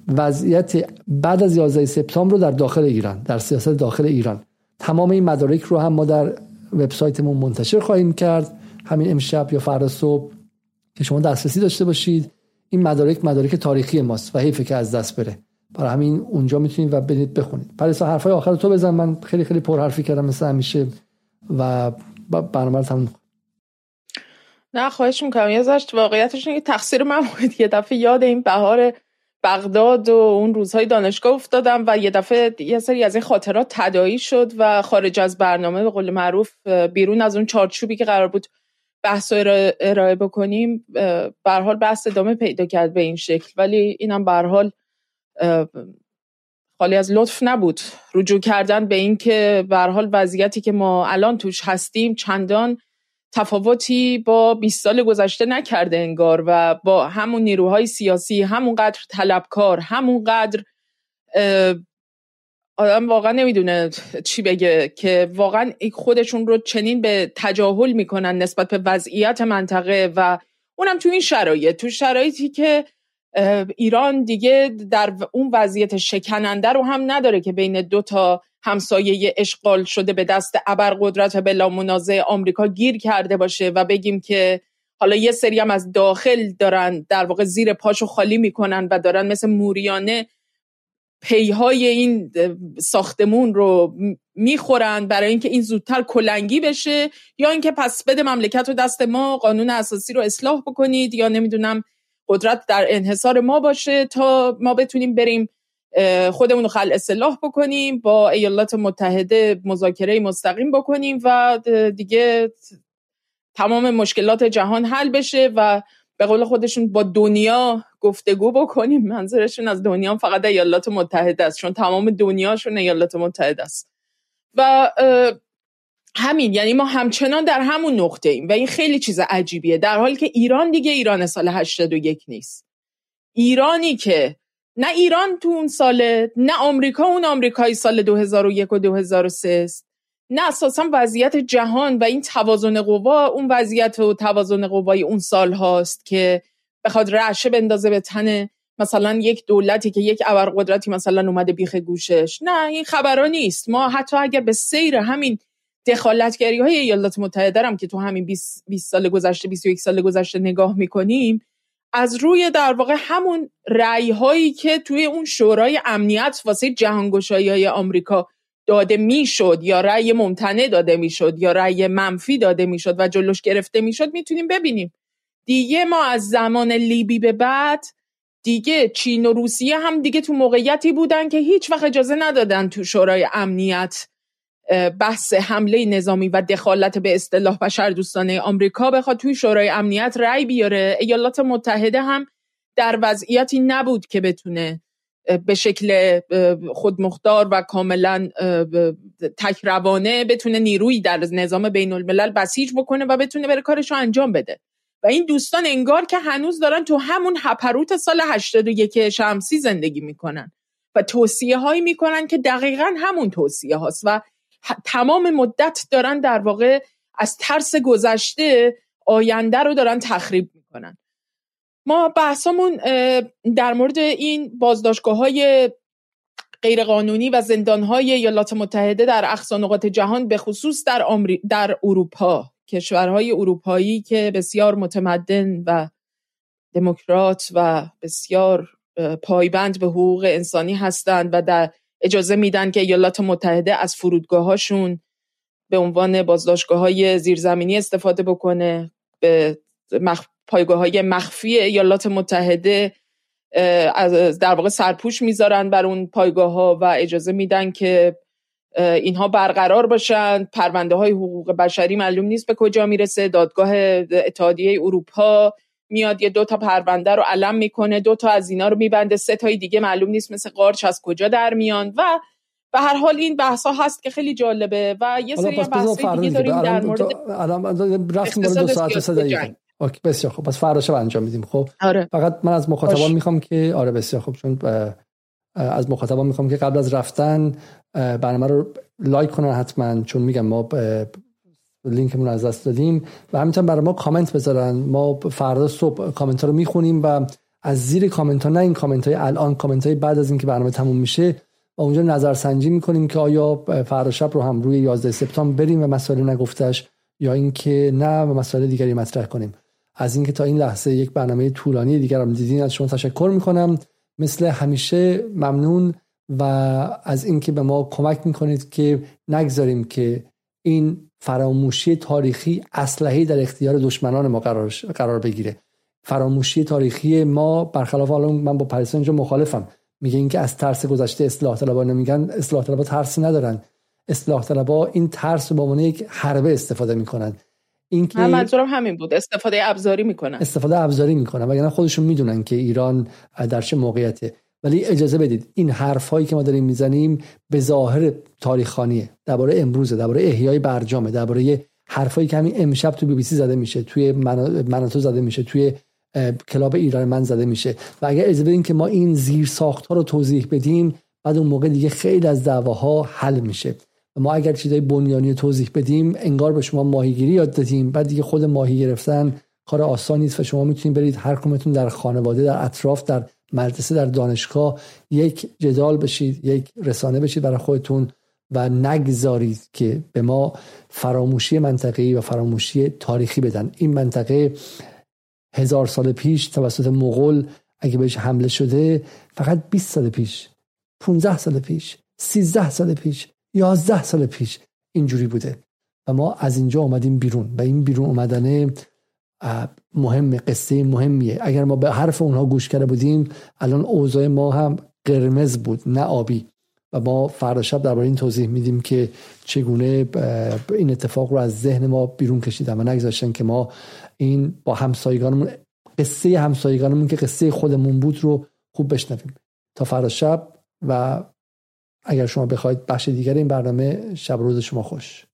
وضعیت بعد از 11 سپتامبر رو در داخل ایران در سیاست داخل ایران. تمام این مدارک رو هم ما در وبسایتمون منتشر خواهیم کرد. همین امشب یا فردا صبح که شما دسترسی داشته باشید. این مدارک مدارک تاریخی ماست و حیفه که از دست بره. برای همین اونجا می‌تونید و برید بخونید. پریسا حرفای آخر تو بزن. من خیلی خیلی پر حرفی کردم مثل همیشه و برنامه رو تموم نه خواهش می‌کنم. یه زشت واقعیتش که تقصیر من بود. یه دفعه یاد این بهار بغداد و اون روزهای دانشگاه افتادم و یه دفعه یه سری از این خاطرات تدایی شد و خارج از برنامه به قول معروف بیرون از اون چارچوبی که قرار بود بحث رو ارائه بکنیم حال بحث ادامه پیدا کرد به این شکل. ولی اینم حال خالی از لطف نبود رجوع کردن به این که حال وضعیتی که ما الان توش هستیم چندان تفاوتی با 20 سال گذشته نکرده انگار و با همون نیروهای سیاسی همونقدر طلبکار همونقدر آدم واقعا نمی‌دونه چی بگه که واقعا خودشون رو چنین به تجاهل می‌کنن نسبت به وضعیت منطقه و اونم تو این شرایط. تو شرایطی که ایران دیگه در اون وضعیت شکننده رو هم نداره که بین دو تا همسایه اشغال شده به دست ابرقدرت بلا منازع آمریکا گیر کرده باشه و بگیم که حالا یه سری هم از داخل دارن در واقع زیر پاشو خالی می‌کنن و دارن مثل موریانه پیهای این ساختمون رو می‌خورن برای اینکه این زودتر کلنگی بشه یا اینکه پس بده مملکت رو دست ما قانون اساسی رو اصلاح بکنید یا نمی‌دونم قدرت در انحصار ما باشه تا ما بتونیم بریم خودمون رو خل اصلاح بکنیم با ایالات متحده مذاکره مستقیم بکنیم و دیگه تمام مشکلات جهان حل بشه و به قول خودشون با دنیا گفتگو بکنیم. منظورشون از دنیا فقط ایالات متحده است چون تمام دنیاشون ایالات متحده است. و همین یعنی ما همچنان در همون نقطه ایم و این خیلی چیز عجیبیه در حالی که ایران دیگه ایران سال 81 نیست. ایرانی که نه ایران تو اون ساله نه آمریکا اون آمریکایی سال 2001 و 2003 است. نه اساسا وضعیت جهان و این توازن قوا اون وضعیت و توازن قوای اون سال هاست که بخواد رعشه بندازه به تن مثلا یک دولتی که یک ابرقدرتی مثلا اومده بیخ گوشش. نه این خبرها نیست. ما حتی اگر به سیر همین دخالتگری های ایالات متحده هم که تو همین 20, 20 سال گذشته 21 سال گذشته نگاه می‌کنیم از روی در واقع همون رأی هایی که توی اون شورای امنیت واسه جهانگشایی های آمریکا داده می‌شد یا رأی ممتنع داده می‌شد یا رأی منفی داده می‌شد و جلوش گرفته می‌شد می‌تونیم ببینیم. دیگه ما از زمان لیبی به بعد دیگه چین و روسیه هم دیگه تو موقعیتی بودن که هیچ وقت اجازه ندادن تو شورای امنیت بحث حمله نظامی و دخالت به اصطلاح بشر دوستانه آمریکا بخواد توی شورای امنیت رأی بیاره. ایالات متحده هم در وضعیتی نبود که بتونه به شکل خودمختار و کاملا تکروانه بتونه نیروی در نظام بین الملل بسیج بکنه و بتونه بره کارش رو انجام بده. و این دوستان انگار که هنوز دارن تو همون هپروت سال 81 شمسی زندگی می‌کنن و توصیه هایی می‌کنن که دقیقا همون توصیه هاست و تمام مدت دارن در واقع از ترس گذشته آینده رو دارن تخریب می‌کنن. ما بحثمون در مورد این بازداشتگاه های غیرقانونی و زندان های ایالات متحده در اقصا نقاط جهان به خصوص در, آمری... در اروپا کشورهای اروپایی که بسیار متمدن و دموکرات و بسیار پایبند به حقوق انسانی هستند و در اجازه میدن که ایالات متحده از فرودگاهاشون به عنوان بازداشتگاه های زیرزمینی استفاده بکنه به مخ... پایگاه های مخفی ایالات متحده در واقع سرپوش می‌ذارن بر اون پایگاه ها و اجازه میدن که اینها برقرار باشند پرونده های حقوق بشری معلوم نیست به کجا می‌رسه. دادگاه اتحادیه اروپا میاد یه دو تا پرونده رو علم می‌کنه دو تا از اینا رو می‌بنده سه تای دیگه معلوم نیست مثل قارچ از کجا در میان و به هر حال این بحث ها هست که خیلی جالبه و یه سری بحث دیگه داریم در مورد الان دو ساعت سه دقیقه okay بسیار خب. پس فردا شب انجام میدیم خب؟ آره. فقط من از مخاطبان می‌خوام که آره بسیار خب چون از مخاطبان می‌خوام که قبل از رفتن برنامه رو لایک کنن حتما چون میگم ما لینکمون از دست دادیم. و همینطور برای ما کامنت بذارن. ما فردا صبح کامنت ها رو می‌خونیم و از زیر کامنت ها نه این کامنت های الان کامنت های بعد از اینکه برنامه تموم میشه و اونجا نظرسنجی می‌کنیم که آیا فردا شب رو هم روی 11 سپتامبر بریم و مسائل نگفتش یا اینکه نه و مسائل دیگری مطرح کنیم. از اینکه تا این لحظه یک برنامه طولانی دیگر هم دیدین از شما تشکر می‌کنم. مثل همیشه ممنون و از اینکه به ما کمک می‌کنید که نگذاریم که این فراموشی تاریخی اسلحه در اختیار دشمنان ما قرار, قرار بگیره. فراموشی تاریخی ما برخلاف حالا من با پاریس اینجا مخالفم. میگه اینکه از ترس گذشته اصلاح طلبا نمیگن اصلاح طلبا ترسی ندارن. اصلاح طلبا این ترس رو به عنوان یک حربه استفاده می‌کنن این که منظورم همین بود. استفاده ابزاری می‌کنن استفاده ابزاری می‌کنن وگرنه خودشون می‌دونن که ایران در چه موقعیته. ولی اجازه بدید این حرف هایی که ما داریم می‌زنیم به ظاهر تاریخانیه درباره امروز درباره احیای برجامه درباره حرفایی که همین امشب تو بی بی سی زده میشه توی مناتو زده میشه توی کلاب ایران من زده میشه. و اگر اجازه بدیم که ما این زیر ساخت ها رو توضیح بدیم بعد اون موقع دیگه خیلی از دعواها حل میشه. و ما اگر چیزای بنیانی توضیح بدیم انگار به شما ماهیگیری یاد دادیم بعد دیگه خود ماهی گرفتن کار آسانی نیست و شما می‌تونید برید هر کمتون در خانواده در اطراف در مدرسه در دانشگاه یک جدال بشید یک رسانه بشید برای خودتون و نگذارید که به ما فراموشی منطقی و فراموشی تاریخی بدن. این منطقه هزار سال پیش توسط مغول اگه بهش حمله شده فقط 20 سال پیش 15 سال پیش 13 سال پیش 11 سال پیش اینجوری بوده. و ما از اینجا اومدیم بیرون و این بیرون اومدنه مهم قصه مهمیه. اگر ما به حرف اونها گوش کرده بودیم الان اوضاع ما هم قرمز بود نه آبی. و ما فردا شب درباره این توضیح میدیم که چگونه این اتفاق رو از ذهن ما بیرون کشیدن و نگذاشتن که ما این با همسایگانمون قصه همسایگانمون که قصه خودمون بود رو خوب بشنویم. تا فردا شب و اگر شما بخواید بخش دیگر این برنامه شب روز شما خوش.